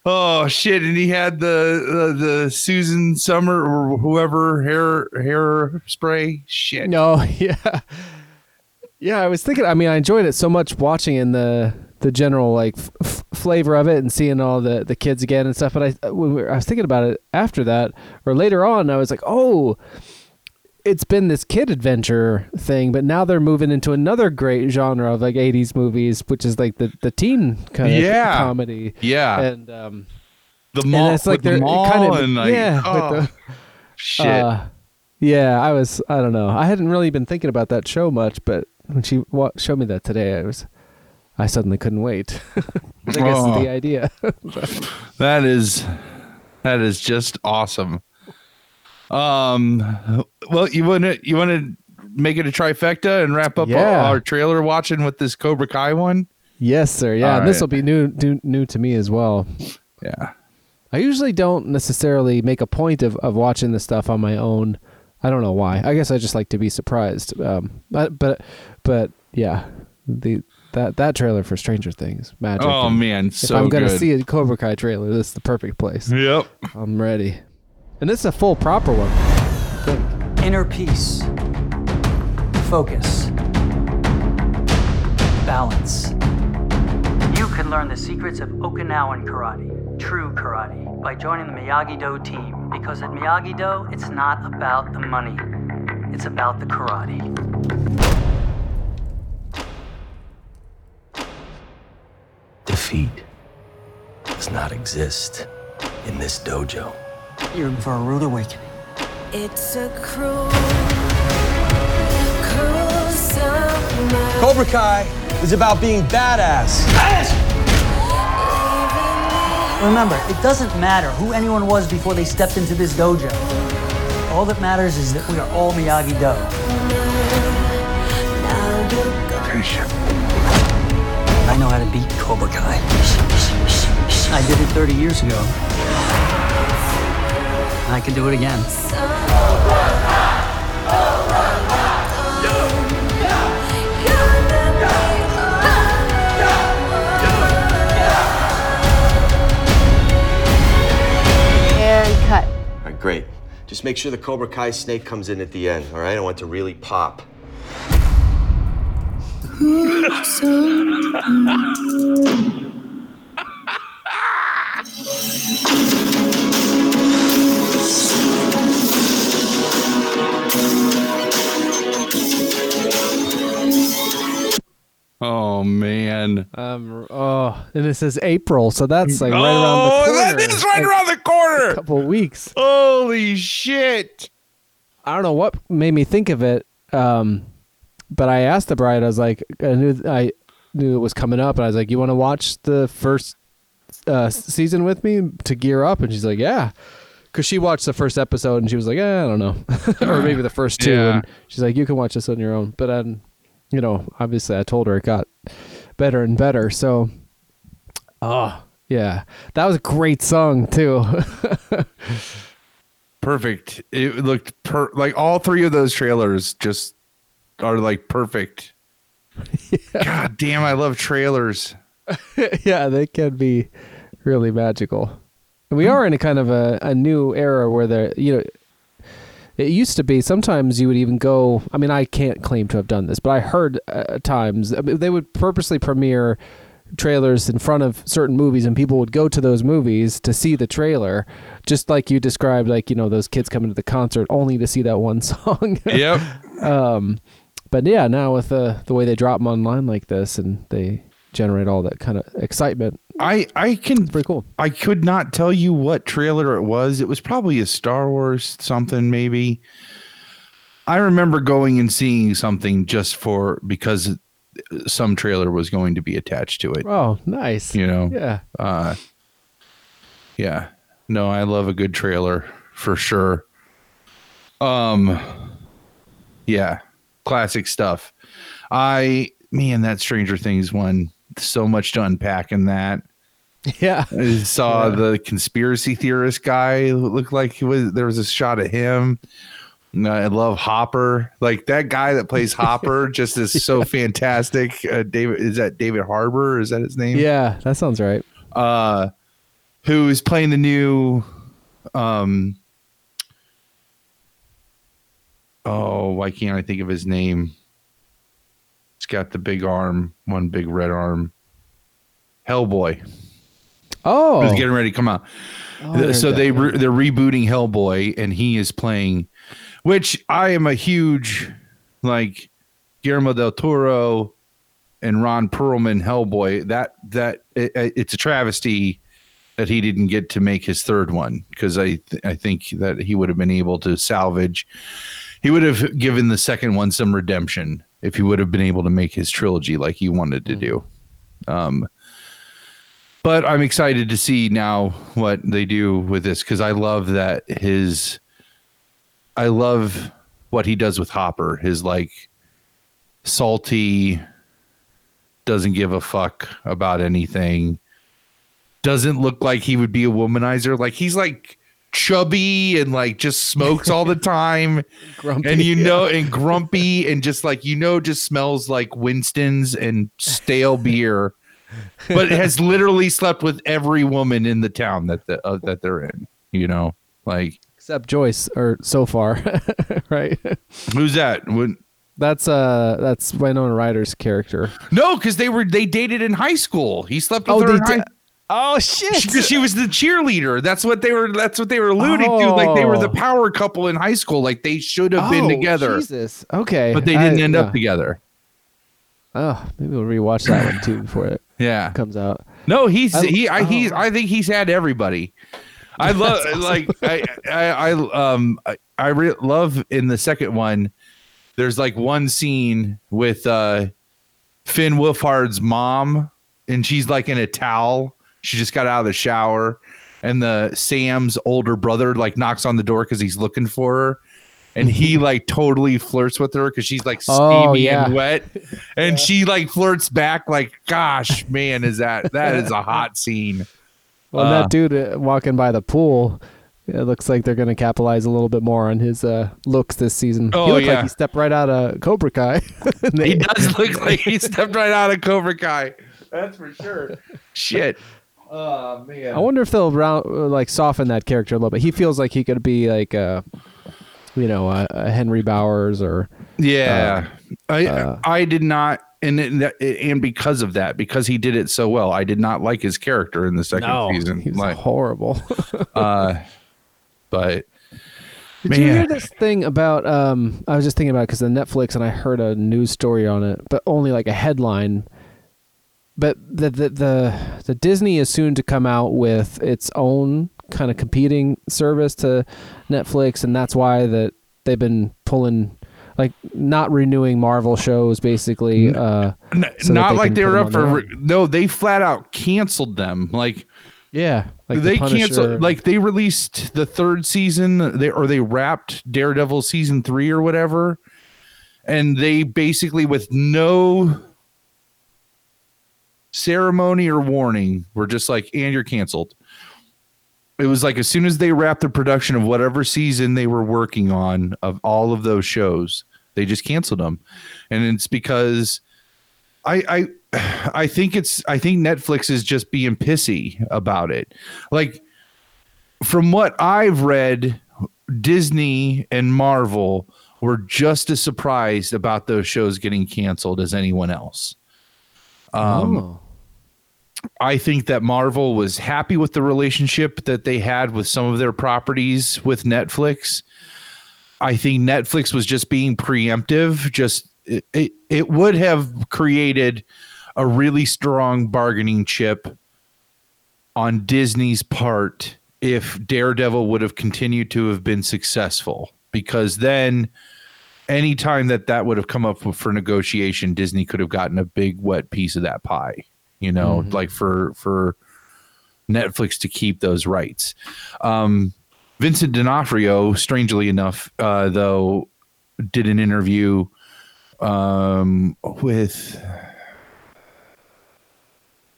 oh shit. And he had the the, the Susan Summer or whoever hair hair spray. Shit. No, yeah, yeah. I was thinking. I mean, I enjoyed it so much watching in the the general like f- f- flavor of it and seeing all the the kids again and stuff. But I when we were, I was thinking about it after that or later on, I was like, oh. It's been this kid adventure thing, but now they're moving into another great genre of like '80s movies, which is like the the teen kind of comedy. Yeah. and um, the and mall it's like the they're mall kind of and like yeah, oh, the, shit. uh, yeah, I was. I don't know. I hadn't really been thinking about that show much, but when she wa- showed me that today, I was. I suddenly couldn't wait. I guess Oh. the idea. That is that is just awesome. Um well you wanna you wanna make it a trifecta and wrap up Yeah. our trailer watching with this Cobra Kai one? yes, sir. Yeah, and this will be new, new, new to me as well. Yeah. I usually don't necessarily make a point of, of watching this stuff on my own. I don't know why. I guess I just like to be surprised. Um, but but but yeah, the that that trailer for Stranger Things, magic. Oh and man, if so I'm gonna good. see a Cobra Kai trailer, this is the perfect place. Yep. I'm ready. And this is a full proper one. Think. Inner peace. Focus. Balance. You can learn the secrets of Okinawan karate, true karate, by joining the Miyagi Do team. Because at Miyagi Do, it's not about the money, it's about the karate. Defeat does not exist in this dojo. You're in for a rude awakening. It's a cruel, cruel summer. Cobra Kai is about being badass. Remember, it doesn't matter who anyone was before they stepped into this dojo. All that matters is that we are all Miyagi Do. I know how to beat Cobra Kai. I did it 30 years ago. I can do it again. And cut. All right, great. Just make sure the Cobra Kai snake comes in at the end, all right? I want to really pop. Oh man. Um. Oh, and it says April, so that's like right around oh, the corner. that is right Like, around the corner. A couple weeks. Holy shit. I don't know what made me think of it. Um, but I asked the bride. I was like, I knew I knew it was coming up, and I was like, "You want to watch the first uh, season with me to gear up?" And she's like, "Yeah." Because she watched the first episode and she was like, eh, I don't know, or maybe the first two. Yeah. And she's like, you can watch this on your own. But um, you know, obviously, I told her it got better and better. So, oh yeah, that was a great song too. Perfect. It looked per like all three of those trailers just are like perfect. God damn, I love trailers. yeah, they can be really magical. We are in a kind of a, a new era where there, you know, it used to be sometimes you would even go. I mean, I can't claim to have done this, but I heard uh, times mean, they would purposely premiere trailers in front of certain movies, and people would go to those movies to see the trailer, just like you described, like you know those kids coming to the concert only to see that one song. Yep. um, but yeah, now with the the way they drop them online like this, and they generate all that kind of excitement. I I can pretty cool. I could not tell you what trailer it was. It was probably a Star Wars something maybe. I remember going and seeing something just for because some trailer was going to be attached to it. Oh, nice. You know. Yeah. Uh yeah. No, I love a good trailer for sure. Um yeah, classic stuff. I man, that Stranger Things one so much to unpack in that. Yeah. I saw Yeah. the conspiracy theorist guy looked like he was there was a shot of him. I love Hopper. Like that guy that plays Hopper just is so fantastic. Uh, David is that David Harbour? Is that his name? Yeah, that sounds right. Uh who is playing the new um Oh, why can't I think of his name? He's got the big arm, one big red arm. Hellboy. Oh, Who's getting ready to come out. Oh, so they re- they're rebooting Hellboy, and he is playing, which I am a huge like Guillermo del Toro and Ron Perlman Hellboy. That that it, it's a travesty that he didn't get to make his third one because I th- I think that he would have been able to salvage. He would have given the second one some redemption if he would have been able to make his trilogy like he wanted to do. Um, but I'm excited to see now what they do with this because I love that his. I love what he does with Hopper. His like salty, doesn't give a fuck about anything. Doesn't look like he would be a womanizer. Like he's like chubby and like just smokes all the time. Grumpy, and you yeah. know, and grumpy and just like you know, just smells like Winston's and stale beer but has literally slept with every woman in the town that the, uh, that they're in. You know, like except Joyce, or so far, right? who's that? When, That's uh, that's my Winona Ryder's character. no, because they were they dated in high school. He slept with Oh, her. they in high, Oh shit! she, she was the cheerleader. That's what they were. That's what they were alluding to. Like they were the Oh. power couple in high school. Like they should have been Oh, together, Jesus. Okay, but they didn't end yeah. up together. Oh, maybe we'll rewatch that one too before it Yeah. comes out. No, he's I- he. I, he's. oh. I think he's had everybody. I love like I I, I um I, I re- love in the second one. There's like one scene with uh Finn Wolfhard's mom, and she's like in a towel. She just got out of the shower, and the Sam's older brother like knocks on the door because he's looking for her. And he like totally flirts with her because she's like steamy Oh, yeah. and wet, and she like flirts back like, "Gosh, man, is that that is a hot scene." Well, Uh, that dude uh, walking by the pool, it looks like they're going to capitalize a little bit more on his uh, looks this season. Oh, he looked yeah. like he stepped right out of Cobra Kai. They- He does look like he stepped right out of Cobra Kai. That's for sure. Shit. Oh man. I wonder if they'll round, uh, like soften that character a little bit. He feels like he could be like a, you know, a, a Henry Bowers or Yeah, I uh, I did not, and it- and because of that, because he did it so well, I did not like his character in the second No, season. he was like, horrible. uh, but Did man, you hear this thing about? Um, I was just thinking about because the Netflix, and I heard a news story on it, but only like a headline. But the the the, the Disney is soon to come out with its own kind of competing service to Netflix, and that's why that they've been pulling like not renewing Marvel shows basically. Uh, so not they like they were up for re- no they flat out canceled them like yeah, like they Punisher. canceled like they released the third season they or they wrapped daredevil season three or whatever and they basically with no ceremony or warning were just like and you're canceled. It was like as soon as they wrapped the production of whatever season they were working on of all of those shows they just canceled them. And it's because i i i think it's i think netflix is just being pissy about it. Like from what i've read disney and marvel were just as surprised about those shows getting canceled as anyone else. Um Oh. I think that Marvel was happy with the relationship that they had with some of their properties with Netflix. I think Netflix was just being preemptive. Just it, it, it would have created a really strong bargaining chip on Disney's part if Daredevil would have continued to have been successful because then anytime that that would have come up for negotiation Disney could have gotten a big wet piece of that pie you know like for for Netflix to keep those rights. Um Vincent D'Onofrio strangely enough uh though did an interview um with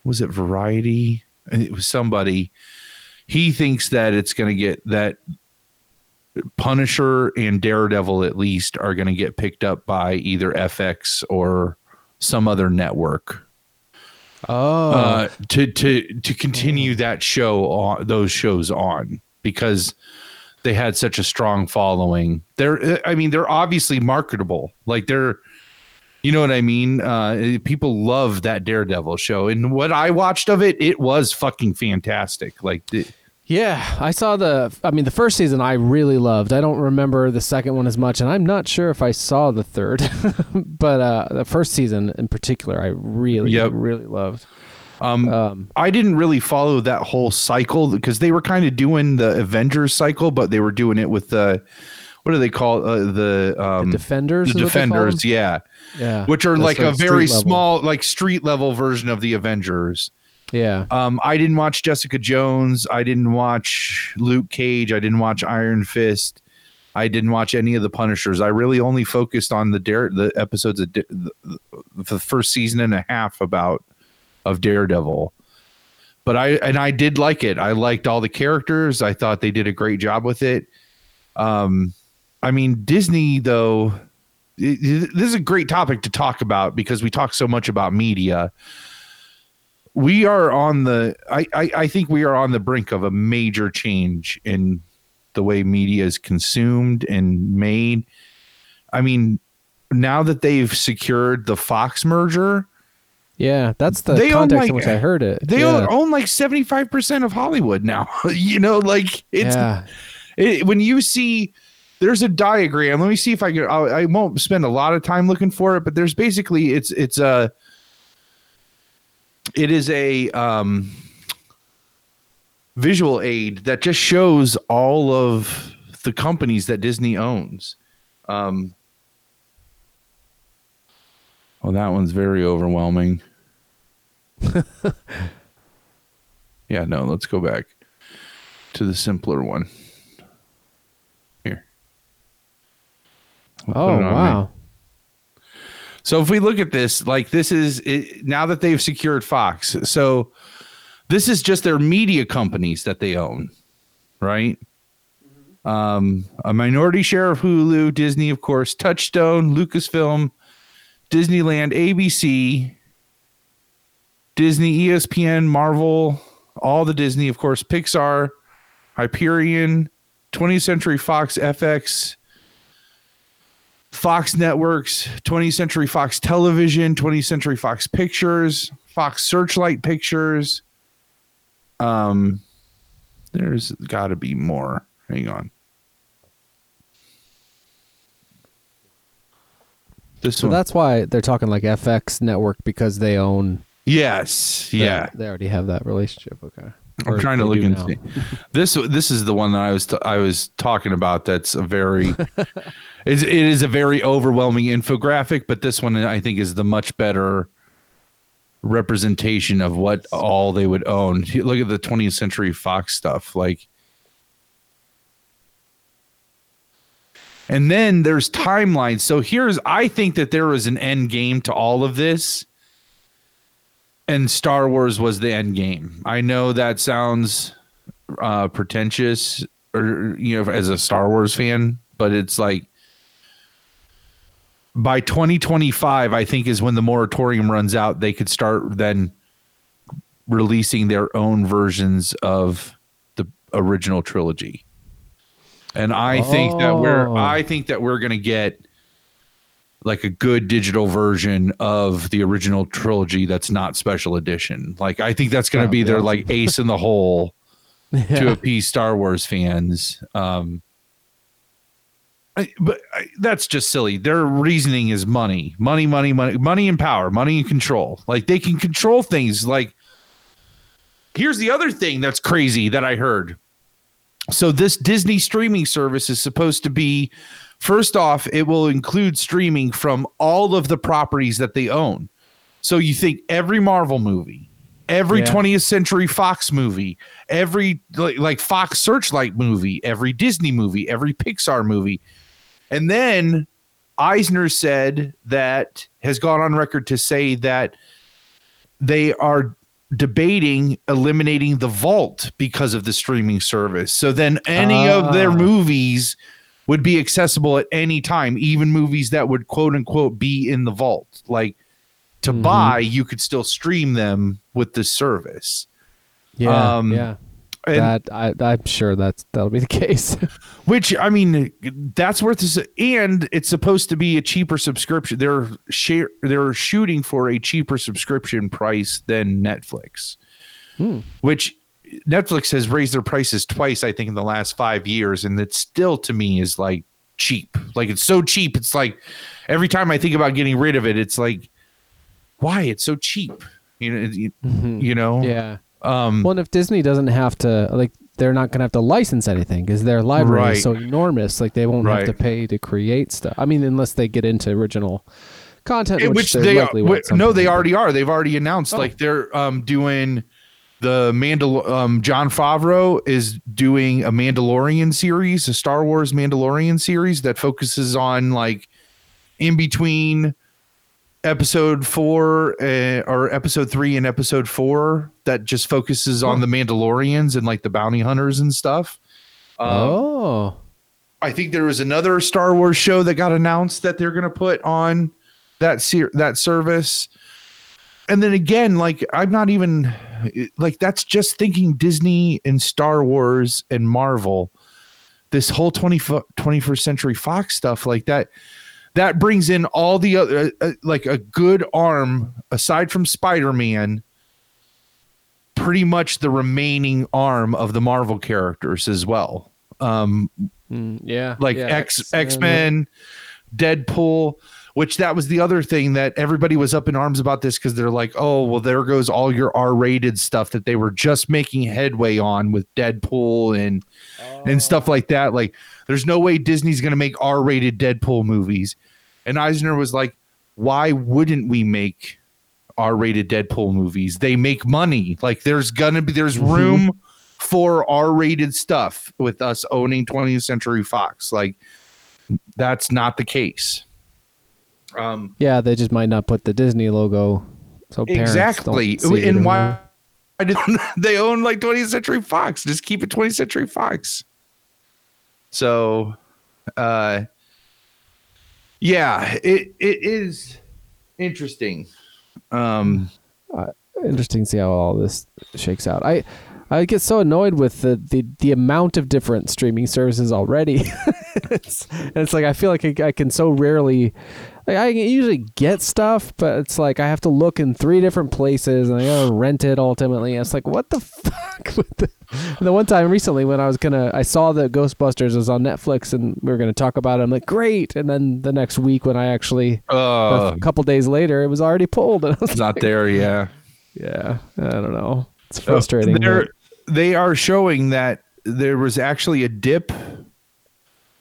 was it Variety? It was somebody. He thinks that it's going to get that Punisher and Daredevil at least are going to get picked up by either FX or some other network Oh, uh, to to to continue that show on those shows on because they had such a strong following. They're I mean they're obviously marketable. Like they're you know what I mean? Uh, people love that Daredevil show, and what I watched of it, it was fucking fantastic. Like, Yeah, I saw the. I mean, the first season I really loved. I don't remember the second one as much, and I'm not sure if I saw the third. but uh, the first season in particular, I really, Yep. really loved. Um, I didn't really follow that whole cycle because they were kind of doing the Avengers cycle, but they were doing it with the what do they call uh, the um, Defenders The they call Defenders, yeah, Yeah, which are That's like a very level. small, like street level version of the Avengers. Yeah. Um, I didn't watch Jessica Jones. I didn't watch Luke Cage. I didn't watch Iron Fist. I didn't watch any of the Punishers. I really only focused on the Dare the episodes of the, the first season and a half about of Daredevil. But I and I did like it. I liked all the characters. I thought they did a great job with it. Um, I mean Disney though. it- this is a great topic to talk about because we talk so much about media we are on the I, I i think we are on the brink of a major change in the way media is consumed and made i mean now that they've secured the fox merger Yeah, that's the They context like- in which I heard it. they yeah. own, like 75% of hollywood now you know like it's Yeah. it, when you see there's a diagram let me see if i can I'll, i won't spend a lot of time looking for it but there's basically it's it's a it is a um visual aid that just shows all of the companies that disney owns. Um well that one's very overwhelming. Yeah no let's go back to the simpler one. Here. I'll Oh wow. So if we look at this, like this is it, now that they've secured Fox, so this is just their media companies that they own, right? Um, a minority share of Hulu, Disney, of course, Touchstone, Lucasfilm, Disneyland, ABC, Disney, ESPN, Marvel, all the Disney, of course, Pixar, Hyperion, 20th Century Fox FX, Fox Networks, 20th Century Fox Television, 20th Century Fox Pictures, Fox Searchlight Pictures. Um, there's got to be more. Hang on. This So one. that's why they're talking like FX network because they own. yes, they- yeah. They already have that relationship. Okay. I'm Or trying to look and now. see. This this is the one that I was t- I was talking about. That's a very it is a very overwhelming infographic, but this one I think is the much better representation of what all they would own. Look at the 20th Century Fox stuff, like. And then there's timelines. So here's I think that there was an end game to all of this and Star Wars was the end game. I know that sounds uh pretentious or you know as a Star Wars fan, but it's like by 2025 I think is when the moratorium runs out, they could start then releasing their own versions of the original trilogy. And I think that we're Oh. I think that we're going to get like a good digital version of the original trilogy that's not special edition. Like I think that's going to That'd be be their like ace in the hole to appease Star Wars fans. Um I- but I, that's just silly. Their reasoning is money, money, money, money, money and power, money and control. Like they can control things. Like here's the other thing that's crazy that I heard. So this Disney streaming service is supposed to be first off, it will include streaming from all of the properties that they own. So you think every Marvel movie, every Yeah. 20th Century Fox movie, every like, like Fox Searchlight movie, every Disney movie, every Pixar movie. And then Eisner said that has gone on record to say that they are debating eliminating the vault because of the streaming service. So then any of their Ah. movies would be accessible at any time, even movies that would quote unquote be in the vault. Like to Mm-hmm. buy, you could still stream them with the service. Yeah. Um, yeah. And- that I, I'm sure that's that'll be the case. Which I mean, that's worth this, and it's supposed to be a cheaper subscription. They're share they're shooting for a cheaper subscription price than Netflix, Hmm. which Netflix has raised their prices twice, I think, in the last five years, and it still to me is like cheap. Like it's so cheap. It's like every time I think about getting rid of it, it's like, why it's so cheap? You know, you, you know. Mm-hmm. yeah. Um, Well, and if Disney doesn't have to, like, they're not going to have to license anything because their library Right. is so enormous. Like, they won't Right. have to pay to create stuff. I mean, unless they get into original content, Eh, which, which they are, no they already are they've already announced Oh. like they're um doing the mandal um jon favreau is doing a mandalorian series a star wars mandalorian series that focuses on like in between episode four uh, or episode three and episode four that just focuses on the mandalorians and like the bounty hunters and stuff um, Oh. I think there was another Star Wars show that got announced that they're going to put on that ser- that service. And then again, like I'm not even like that's just thinking Disney and Star Wars and Marvel. This whole 20, fo- 21st century Fox stuff like that that brings in all the other uh, like a good arm aside from Spider-Man pretty much the remaining arm of the Marvel characters as well. Um Mm, yeah. like yeah, X X-Men, Deadpool, which that was the other thing that everybody was up in arms about this because they're like, oh, well, there goes all your R rated stuff that they were just making headway on with Deadpool and and stuff like that. Like, there's no way Disney's gonna make R rated Deadpool movies. And Eisner was like, why wouldn't we make R rated Deadpool movies? They make money. Like, there's gonna be there's room for R-rated stuff with us owning 20th Century Fox. Like that's not the case. Um Yeah, they just might not put the Disney logo. So exactly. Don't see it in And why the- why didn't they own like 20th Century Fox? Just keep it 20th Century Fox. So uh yeah, it it is interesting. Um interesting to see how all this shakes out. I I get so annoyed with the the, the amount of different streaming services already. it's, and it's like I feel like I, I can so rarely. Like I can usually get stuff, but it's like I have to look in three different places and I gotta rent it ultimately. And it's like what the fuck? With the, and the one time recently when I was gonna, I saw that Ghostbusters was on Netflix and we were gonna talk about it. I'm like, great. And then the next week when I actually, Uh, a couple days later, it was already pulled. And I was it's not like, there. Yeah. Yeah, I don't know. It's frustrating. But- they are showing that there was actually a dip.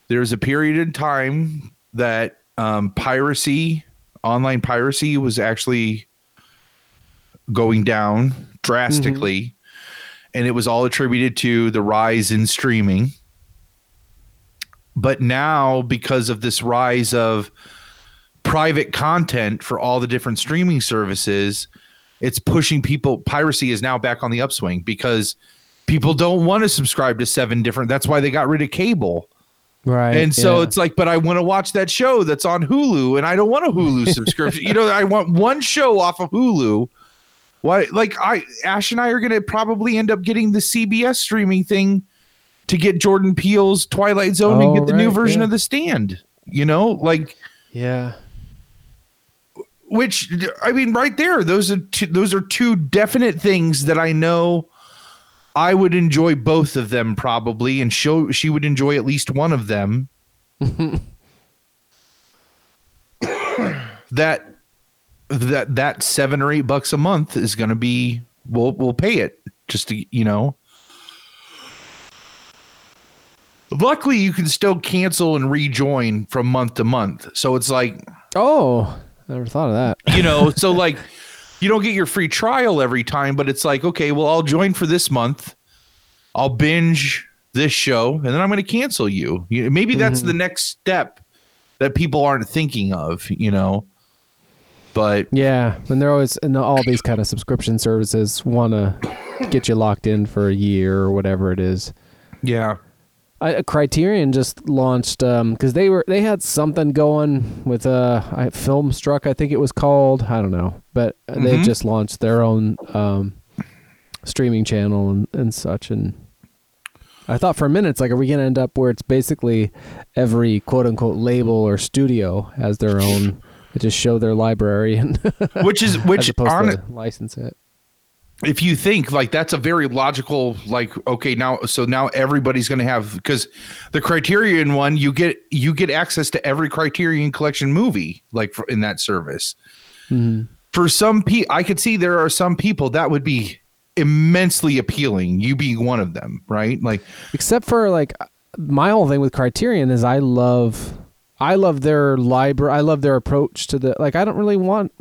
There's a period in time that um, piracy, online piracy, was actually going down drastically. And it was all attributed to the rise in streaming. But now, because of this rise of private content for all the different streaming services, it's pushing people. Piracy is now back on the upswing because people don't want to subscribe to seven different. That's why they got rid of cable. Right. And so yeah. it's like, but I want to watch that show that's on Hulu, and I don't want a Hulu subscription. you know, I want one show off of Hulu. Why? Like, I Ash and I are going to probably end up getting the CBS streaming thing to get Jordan Peele's Twilight Zone and Oh, get the new version yeah. of The Stand. You know, like yeah. which I mean, right there, those are two, those are two definite things that I know I would enjoy both of them probably, and show she would enjoy at least one of them. that that that seven or eight bucks a month is going to be we'll we'll pay it just to you know. Luckily, you can still cancel and rejoin from month to month, so it's like Oh, never thought of that. you know so like you don't get your free trial every time but it's like okay well i'll join for this month. I'll binge this show and then i'm going to cancel you. Maybe that's mm-hmm. the next step that people aren't thinking of you know? But Yeah, and they're always and all these kind of subscription services want to get you locked in for a year or whatever it is. yeah I, Criterion just launched because they were they had something going with uh I, Filmstruck I think it was called. I don't know. But they Mhm. just launched their own um, streaming channel and, and such. And I thought for a minute it's like are we gonna end up where it's basically every quote unquote label or studio has their own they just show their library and which is which on to license it if you think like that's a very logical like okay now so now everybody's going to have because the criterion one you get you get access to every criterion collection movie like for, in that service. Mm-hmm. For some people i could see there are some people that would be immensely appealing you being one of them right? Like except for like my whole thing with criterion is i love i love their library i love their approach to the like i don't really want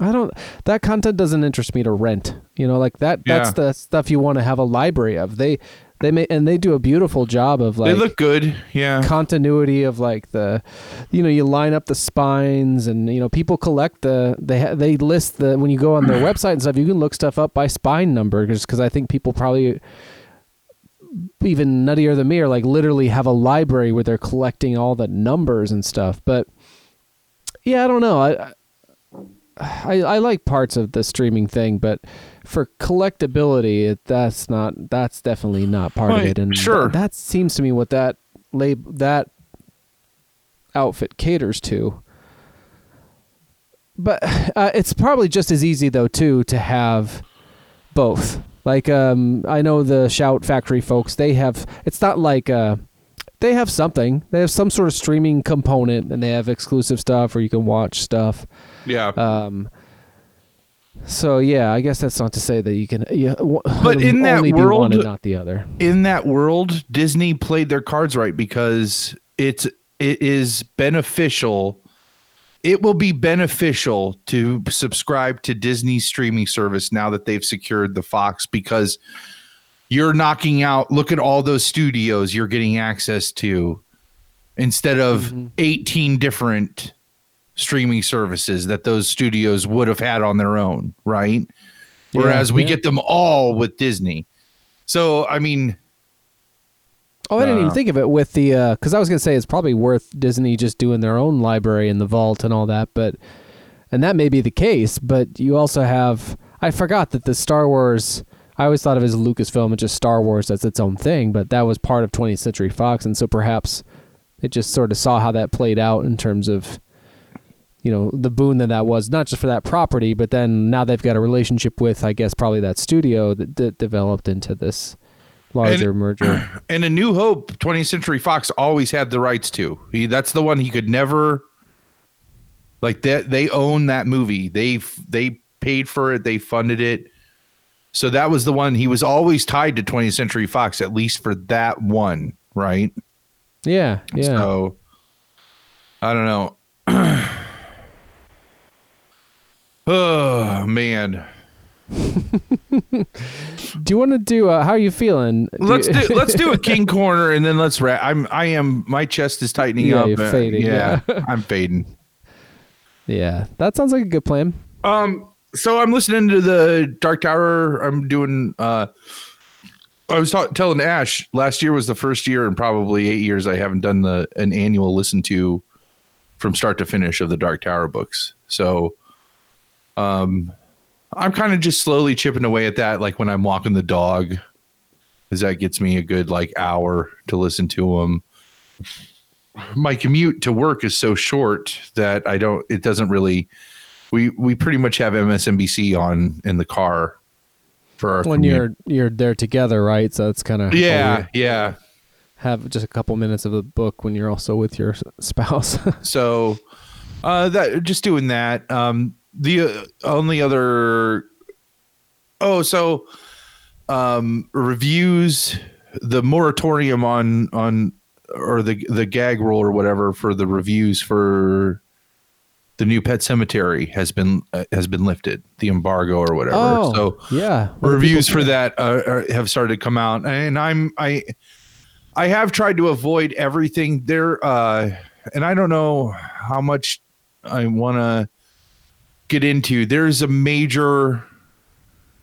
i don't that content doesn't interest me to rent you know like that that's Yeah. the stuff you want to have a library of they they may and they do a beautiful job of like they look good yeah continuity of like the you know you line up the spines and you know people collect the they ha- they list the when you go on their website and stuff you can look stuff up by spine number just because i think people probably even nuttier than me are like literally have a library where they're collecting all the numbers and stuff but yeah i don't know i i, I like parts of the streaming thing but for collectability it, that's not that's definitely not part of it. And sure. th- that seems to me what that lab that outfit caters to. But uh, it's probably just as easy though too to have both. Like um i know the shout factory folks they have it's not like uh they have something. They have some sort of streaming component and they have exclusive stuff where you can watch stuff yeah. Um so yeah i guess that's not to say that you can yeah But in that be one world- and not the other. in that world disney played their cards right because it's it is beneficial it will be beneficial to subscribe to disney's streaming service now that they've secured the fox because you're knocking out look at all those studios you're getting access to instead of 18 different streaming services that those studios would have had on their own right whereas we yeah. get them all with disney so i mean Oh, I didn't even Uh, think of it with the because I was gonna say it's probably worth Disney just doing their own library in the vault and all that, but and that may be the case, but you also have I forgot that the Star Wars. I always thought of it as Lucasfilm and just Star Wars as its own thing, but that was part of 20th Century Fox, and so perhaps it just sort of saw how that played out in terms of, you know, the boon that that was not just for that property, but then now they've got a relationship with, I guess, probably that studio that, that developed into this larger And- merger. And A New Hope, 20th Century Fox always had the rights to. He, that's the one he could never like that. They own that movie. They they paid for it. They funded it. So that was the one he was always tied to 20th Century Fox, at least for that one, right? Yeah, yeah. So I don't know. Oh man. Do you want to do? Uh, how are you feeling? Let's do let's do a king corner and then let's wrap. I'm I am my chest is tightening Yeah, up. you're Uh, fading, Yeah, yeah. I'm fading. yeah, that sounds like a good plan. Um, so I'm listening to the Dark Tower. I'm doing. uh I was ta- telling Ash last year was the first year in probably eight years I haven't done the an annual listen to from start to finish of the Dark Tower books. So, um, I'm kind of just slowly chipping away at that. Like when I'm walking the dog, because that gets me a good like hour to listen to them. My commute to work is so short that I don't. It doesn't really we we pretty much have MSNBC on in the car for our when commute. you're you're there together, right? So it's kind of yeah yeah Have just a couple minutes of the book when you're also with your spouse. so uh that just doing that um the uh, only other oh so um reviews the moratorium on on or the the gag rule or whatever for the reviews for the new pet sematary has been uh, has been lifted the embargo or whatever. Oh, so yeah. What reviews for that uh, are, have started to come out. And i'm i i have tried to avoid everything there uh and i don't know how much i want to get into there's a major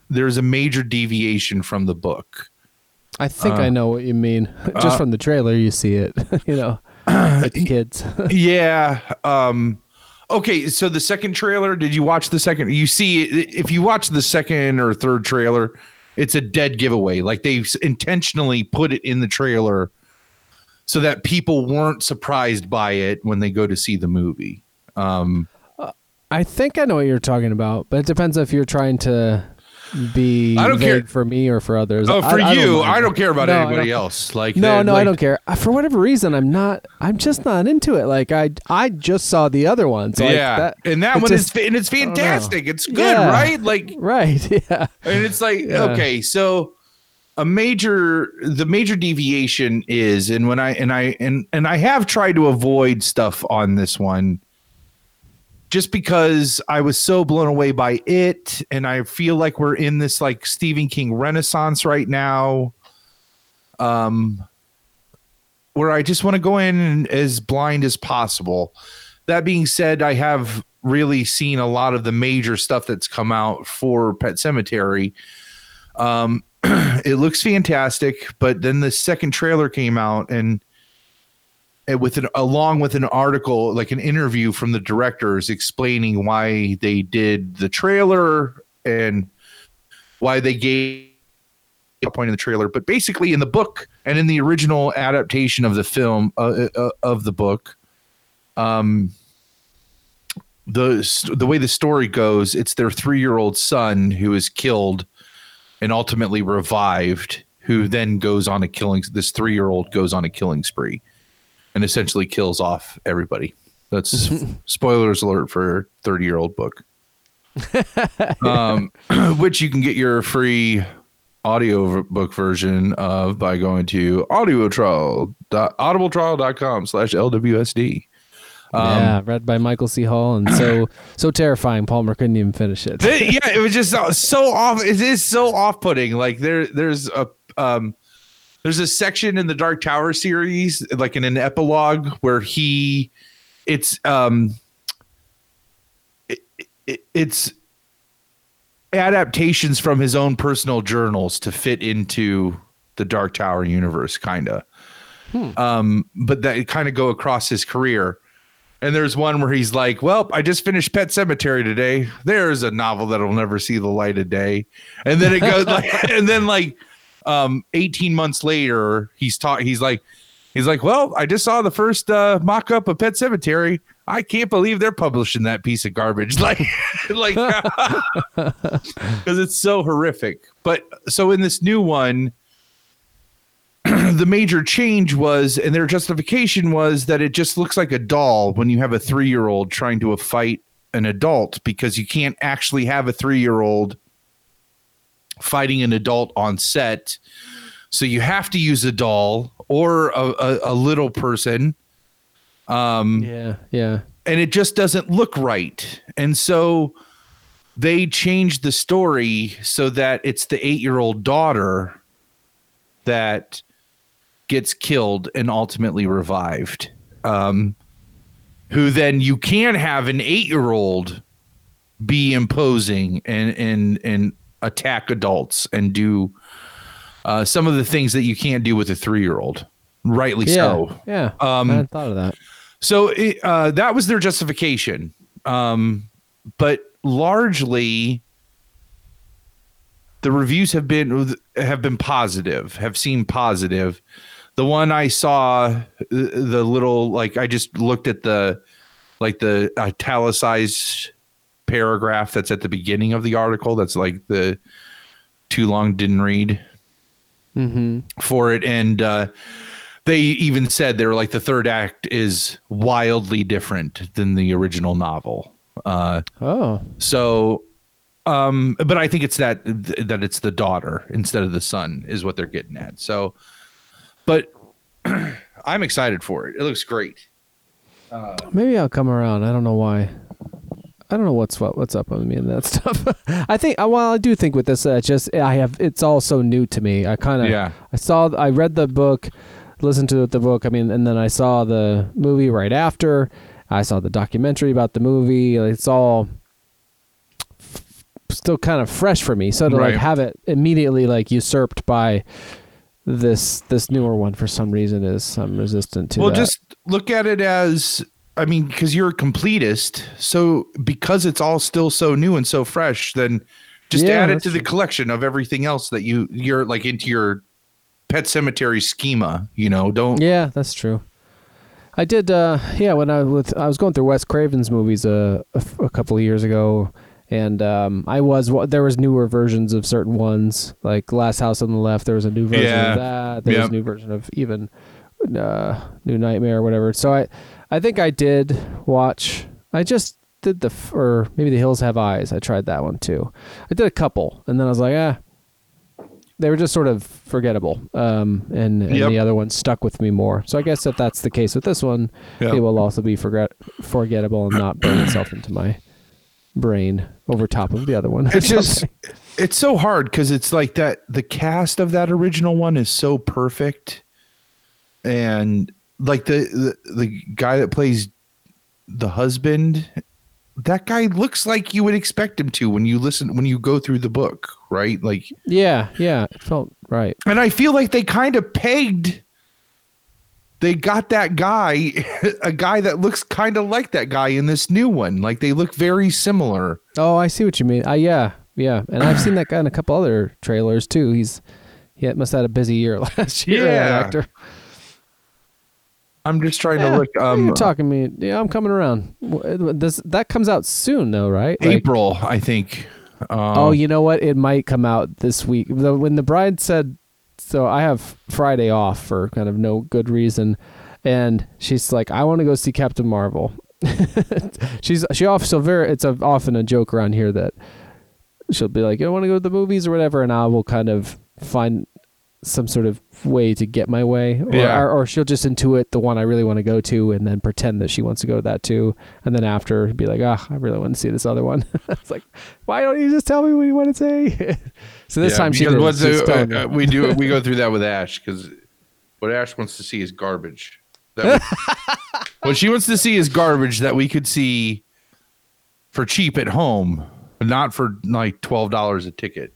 there's a major deviation from the book I think uh, I know what you mean. Just uh, from the trailer, you see it. you know, kids. yeah um okay so the second trailer did you watch the second you see if you watch the second or third trailer it's a dead giveaway like they intentionally put it in the trailer so that people weren't surprised by it when they go to see the movie um I think I know what you're talking about, but it depends if you're trying to be I don't care- for me or for others. oh I- for I don't you i don't care about No, anybody else like no, no, I don't care. Uh, For whatever reason, I'm not. I'm just not into it. Like I, I just saw the other one. So like, yeah that, and that one just- is and it's fantastic it's good Yeah. right like right. Yeah. and it's like Yeah. okay so a major the major deviation is and when i and i and and i have tried to avoid stuff on this one just because i was so blown away by it and i feel like we're in this like stephen king renaissance right now um where i just want to go in as blind as possible. That being said i have really seen a lot of the major stuff that's come out for pet sematary. Um it looks fantastic but then the second trailer came out and with an along with an article like an interview from the directors explaining why they did the trailer and why they gave a point in the trailer but basically in the book and in the original adaptation of the film uh, uh, of the book um the the way the story goes it's their 3-year-old son who is killed and ultimately revived who then goes on a killing this 3-year-old goes on a killing spree and essentially kills off everybody that's spoilers alert for 30-year-old book um, which you can get your free audio book version of by going to audiotrial audibletrial.com slash lwsd um, yeah, read by Michael C. Hall, and so so terrifying. Palmer couldn't even finish it. Yeah, it was just so- so off. It is so off-putting. Like there, there's a um, there's a section in the Dark Tower series, like in an epilogue, where he, it's um, it, it, it's adaptations from his own personal journals to fit into the Dark Tower universe, kind of. Um, but that kind of go across his career. And there's one where he's like, "Well, I just finished Pet Sematary today. There's a novel that'll never see the light of day." And then it goes like, and then like, um, 18 months later, he's taught. He's like, he's like, "Well, I just saw the first uh, mock-up of Pet Sematary. I can't believe they're publishing that piece of garbage." Like, like, because it's so horrific. But so in this new one, the major change was, and their justification was that it just looks like a doll when you have a three year old trying to fight an adult because you can't actually have a three year old fighting an adult on set. So you have to use a doll or a, a, a little person. Um, yeah, yeah. And it just doesn't look right. And so they changed the story so that it's the eight year old daughter that gets killed and ultimately revived. Um, who then you can have an eight year old be imposing and and and attack adults and do uh, some of the things that you can't do with a three year old. Rightly yeah, so. Yeah. Um, I hadn't thought of that. So it, uh, that was their justification. Um, but largely, the reviews have been have been positive, have seemed positive. The one I saw, the little like I just looked at the like the italicized paragraph that's at the beginning of the article. That's like the too long didn't read Mm-hmm. for it, and uh, they even said they were like the third act is wildly different than the original novel. Uh, oh, so, um, but I think it's that that it's the daughter instead of the son is what they're getting at. So, but I'm excited for it. It looks great. Uh, Maybe I'll come around. I don't know why. I don't know what's what what's up with me and that stuff. I think uh, well, I do think with this, uh, just I have it's all so new to me. I kind of Yeah. I saw I read the book, listened to the book. I mean, and then I saw the movie right after. I saw the documentary about the movie. It's all f- still kind of fresh for me. So to Right. like have it immediately like usurped by this this newer one for some reason is I'm resistant to well, that. just look at it as I mean, because you're a completist, so because it's all still so new and so fresh, then just Yeah, add it to the collection of everything else that you you're like into your pet cemetery schema. You know, don't Yeah, that's true. I did. Uh, yeah, when I was I was going through Wes Craven's movies uh, a, a couple of years ago, and um, I was there was newer versions of certain ones, like Last House on the Left. There was a new version Yeah. of that. There was a new version of even uh, New Nightmare or whatever. So I, I think I did watch. I just did the or maybe The Hills Have Eyes. I tried that one too. I did a couple, and then I was like, ah. They were just sort of forgettable, um, and, and Yep. the other one stuck with me more. So I guess if that's the case with this one, Yep. it will also be forget forgettable and not burn itself into my brain over top of the other one. it's just it's so hard because it's like that the cast of that original one is so perfect and like the, the the guy that plays the husband that guy looks like you would expect him to when you listen when you go through the book right like yeah, yeah, it felt right. and i feel like they kind of pegged they got that guy a guy that looks kind of like that guy in this new one like they look very similar Oh, I see what you mean. Uh, yeah, yeah, and I've seen that guy in a couple other trailers too. He's he must have had a busy year last year. Yeah. actor. I'm just trying Yeah, to look um you're talking me. Yeah, I'm coming around. This that comes out soon though, right? Like- April, I think. Um, Oh, you know what? It might come out this week. The, when the bride said, "So I have Friday off for kind of no good reason," and she's like, "I want to go see Captain Marvel." she's she also very. It's a, often a joke around here that she'll be like, "You want to go to the movies or whatever," and I will kind of find some sort of way to get my way, or, Yeah. or, or she'll just intuit the one I really want to go to, and then pretend that she wants to go to that too, and then after be like, "Ah, I really want to see this other one." it's like, why don't you just tell me what you want to say? so this yeah, time she did. telling uh, we do we go through that with Ash because what Ash wants to see is garbage. That we- what she wants to see is garbage that we could see for cheap at home, but not for like twelve dollars a ticket.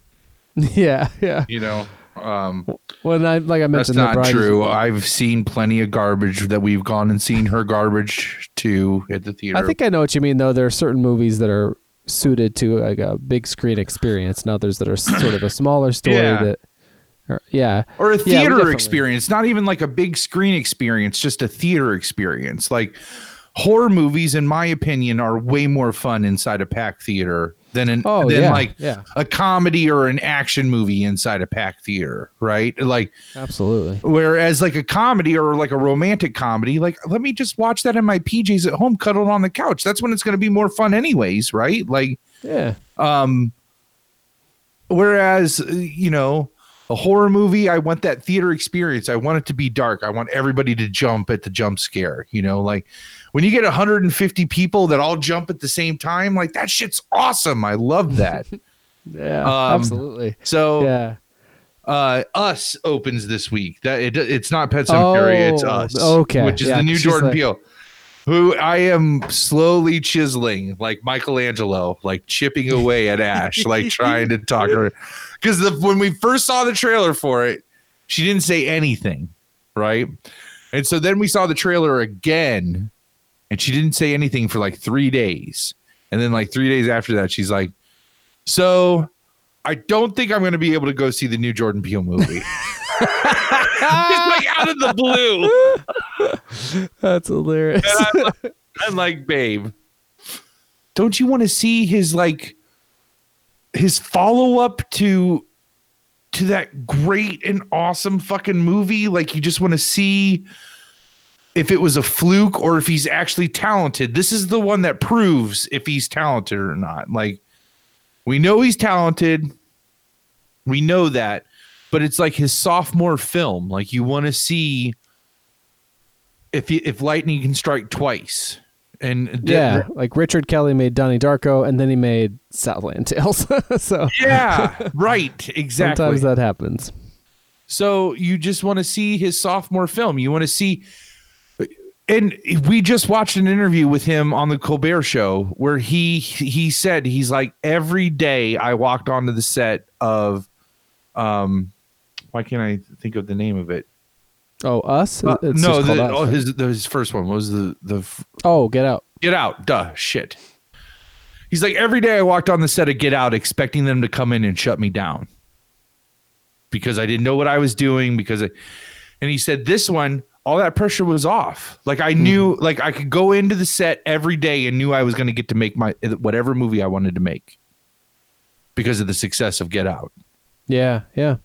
yeah, yeah. You know, Um, When I like I mentioned, that's not true. I've seen plenty of garbage that we've gone and seen her garbage too at the theater. I think I know what you mean. Though there are certain movies that are suited to like a big screen experience, and others that are sort of a smaller story. Yeah. That, or, yeah, or a theater definitely- experience, not even like a big screen experience, just a theater experience. Like horror movies, in my opinion, are way more fun inside a packed theater than an Oh, than yeah, like yeah. a comedy or an action movie inside a packed theater, right? Like absolutely. Whereas like a comedy or like a romantic comedy, like let me just watch that in my PJs at home, cuddled on the couch. That's when it's going to be more fun, anyways, right? Like Yeah. um whereas you know a horror movie i want that theater experience i want it to be dark i want everybody to jump at the jump scare you know like when you get 150 people that all jump at the same time like that shit's awesome i love that Yeah, Um, absolutely. so Yeah. uh us opens this week that it, it's not pet sematary it's Oh, us okay. which is Yeah, the new jordan like- peele who i am slowly chiseling like michelangelo like chipping away at ash like trying to talk her because when we first saw the trailer for it she didn't say anything right and so then we saw the trailer again and she didn't say anything for like three days and then like three days after that she's like so I don't think I'm going to be able to go see the new Jordan Peele movie. Just like out of the blue. That's hilarious. I'm, like, I'm like, babe, don't you want to see his like his follow up to to that great and awesome fucking movie? Like you just want to see if it was a fluke or if he's actually talented. This is the one that proves if he's talented or not. Like we know he's talented. We know that. But it's like his sophomore film. Like you want to see if he, if lightning can strike twice. And yeah, like Richard Kelly made Donnie Darko, and then he made Southland Tales. so yeah, right, exactly. sometimes that happens. So you just want to see his sophomore film. You want to see and we just watched an interview with him on the Colbert show where he he said he's like every day I walked onto the set of um why can't I think of the name of it? Oh, us? Uh, no, the, Us, oh, his his first one was the the Oh, Get Out. Get Out. Duh, shit. He's like every day I walked on the set of Get Out expecting them to come in and shut me down because I didn't know what I was doing because I, and he said this one all that pressure was off. Like I knew mm-hmm. like I could go into the set every day and knew I was going to get to make my whatever movie I wanted to make because of the success of Get Out. Yeah, yeah.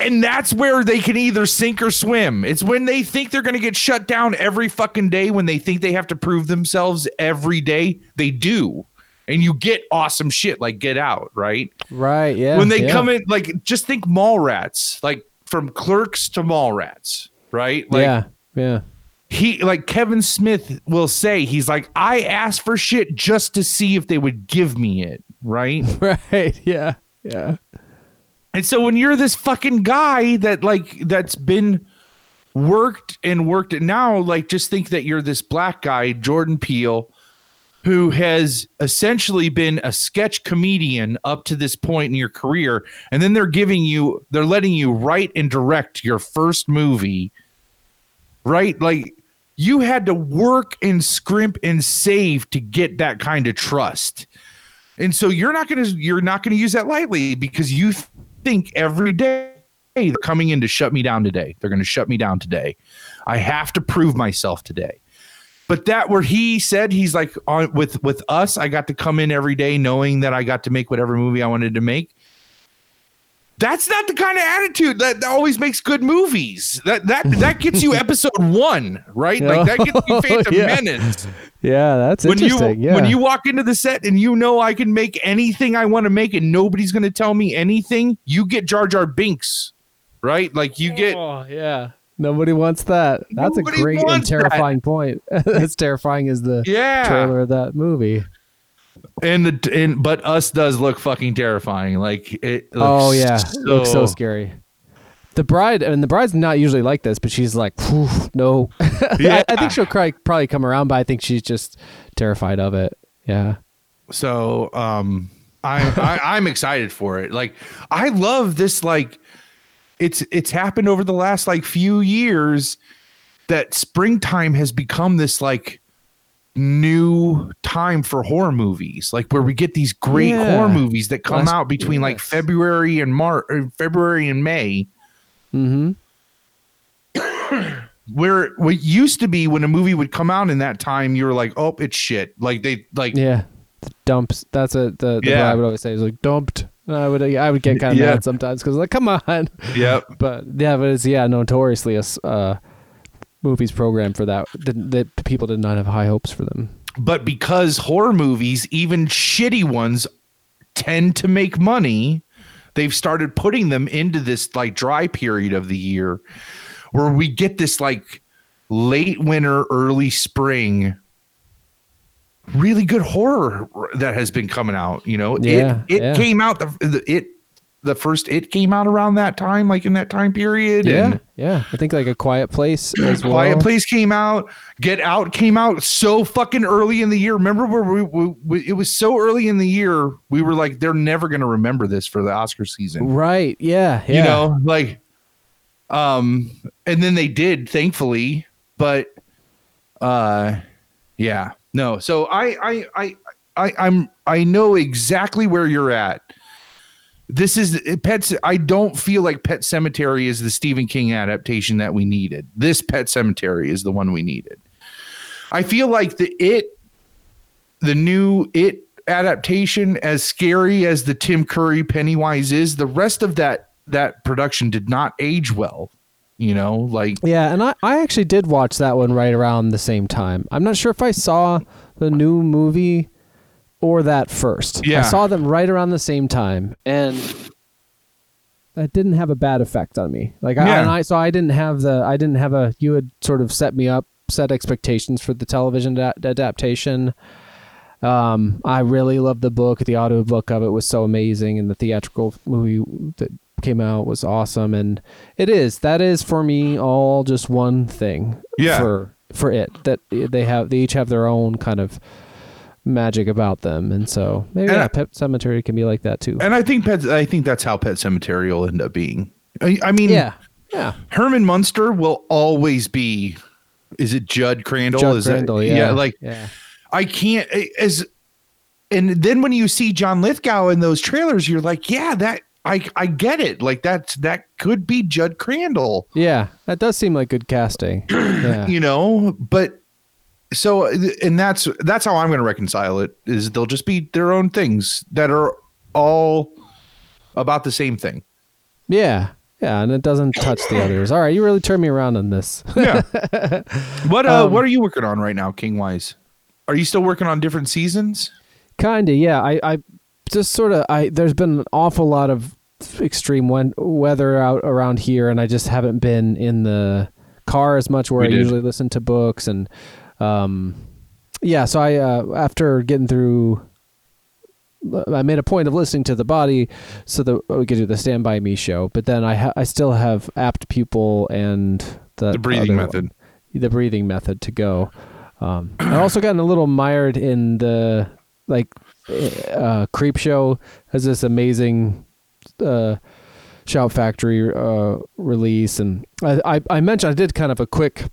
And that's where they can either sink or swim. It's when they think they're going to get shut down every fucking day, when they think they have to prove themselves every day, they do. And you get awesome shit like Get Out, right? Right, yeah. when they yeah. come in, like, just think Mallrats, like from Clerks to Mallrats, right? Like, yeah, yeah. he like Kevin Smith will say he's like I asked for shit just to see if they would give me it, right? Right, yeah, yeah. And so when you're this fucking guy that like that's been worked and worked and now like just think that you're this black guy, Jordan Peele, who has essentially been a sketch comedian up to this point in your career, and then they're giving you they're letting you write and direct your first movie, right? Like you had to work and scrimp and save to get that kind of trust. And so you're not going to you're not going to use that lightly because you think every day they're coming in to shut me down today. They're going to shut me down today. I have to prove myself today. But that where he said he's like on with with us, I got to come in every day knowing that I got to make whatever movie I wanted to make. That's not the kind of attitude that, that always makes good movies. That that that gets you episode one, right? Like that gets you oh, Phantom Yeah. Menace Yeah, that's when you yeah. when you walk into the set and you know I can make anything I want to make and nobody's going to tell me anything, you get Jar Jar Binks, right? Like you get Oh, yeah. Nobody wants that. That's Nobody a great and wants that. terrifying point. as terrifying as the Yeah. trailer of that movie. And the and but us does look fucking terrifying. Like it. Oh yeah, it looks so scary. The bride, and the bride's not usually like this, but she's like, no. I, Yeah. I think she'll cry, probably come around, but I think she's just terrified of it. Yeah. So um, I, I I'm excited for it. Like I love this. Like it's it's happened over the last like few years that springtime has become this like new time for horror movies like where we get these great Yeah. horror movies that come Last- out between like february and march february and may Mm-hmm. where what used to be when a movie would come out in that time you were like oh it's shit like they like Yeah. Dumps. That's a the, the Yeah. I would always say is like dumped. I would I would get kind of Yeah. mad sometimes because like come on. Yep. But yeah, but it's yeah notoriously a uh, movies program for that. That people did not have high hopes for them. but because horror movies, even shitty ones, tend to make money, they've started putting them into this like dry period of the year where we get this like late winter, early spring, really good horror that has been coming out. You know, Yeah, it it yeah. came out the, the it the first it came out around that time, like in that time period. Yeah, and- yeah. I think like a Quiet Place as well. Quiet Place came out. Get Out came out so fucking early in the year. Remember where we, we, we it was so early in the year. We were like, they're never going to remember this for the Oscar season. Right. Yeah. Yeah. You know, like, um, and then they did, thankfully. But, uh, yeah, no. So I, I, I, I, I'm, I know exactly where you're at. This is eh, Pets. I don't feel like Pet Sematary is the Stephen King adaptation that we needed. This Pet Sematary is the one we needed. I feel like the it, the new it adaptation, as scary as the Tim Curry Pennywise is, the rest of that that production did not age well. You know, like Yeah, and I, I actually did watch that one right around the same time. I'm not sure if I saw the new movie or that first. Yeah. I saw them right around the same time, and that didn't have a bad effect on me. Like, I, Yeah. and I so I didn't have the I didn't have a you had sort of set me up, set expectations for the television da- adaptation. Um, I really loved the book. The audiobook of it was so amazing, and the theatrical movie that came out was awesome. And it is that is for me all just one thing. Yeah. For for it that they have they each have their own kind of magic about them, and so maybe And yeah, I- Pet Sematary can be like that too. and I think Pet. I think that's how Pet Sematary will end up being. I, I mean, Yeah. Yeah. Herman Munster will always be. Is it Jud Crandall? Jud is Crandall, that, yeah, like yeah. I can't as. And then when you see John Lithgow in those trailers, you're like, yeah, that I I get it. Like that's that could be Jud Crandall. Yeah, that does seem like good casting. Yeah. you know but so and that's that's how i'm going to reconcile it is they'll just be their own things that are all about the same thing Yeah. Yeah, and it doesn't touch the others. All right, you really turned me around on this. yeah what uh Um, what are you working on right now king wise are you still working on different seasons Kinda, yeah. I, I just sort of, I there's been an awful lot of extreme wen- weather out around here, and I just haven't been in the car as much where We I did. usually listen to books, and um, yeah. So I, uh, after getting through, I made a point of listening to the body so that we could do the Stand By Me show, but then I, ha- I still have apt pupil and the, The breathing method. one, the breathing method to go. Um, I also gotten a little mired in the like uh, Creepshow has this amazing uh, Shout Factory uh, release, and I, I I mentioned I did kind of a quick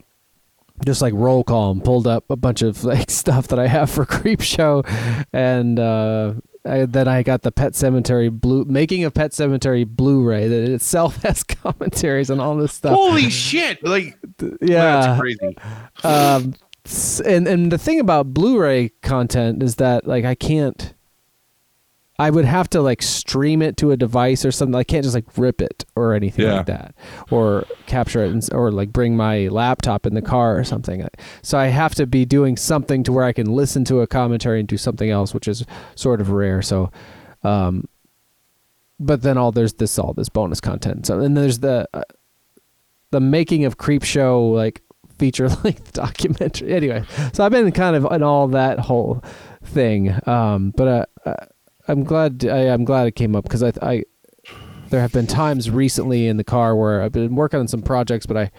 just like roll call and pulled up a bunch of like stuff that I have for Creepshow, and uh, I, then I got the Pet Sematary blue making a Pet Sematary Blu-ray that itself has commentaries and all this stuff. holy shit like yeah, that's crazy um, and and the thing about Blu-ray content is that like I can't. I would have to like stream it to a device or something. I can't just like rip it or anything Yeah. like that, or capture it, and, or like bring my laptop in the car or something. So I have to be doing something to where I can listen to a commentary and do something else, which is sort of rare. So, um, but then all there's this all this bonus content. So and there's the uh, the making of Creepshow like feature length documentary. Anyway, so I've been kind of in all that whole thing. Um, but uh, uh, I'm glad I, I'm glad it came up because I, I there have been times recently in the car where I've been working on some projects, but I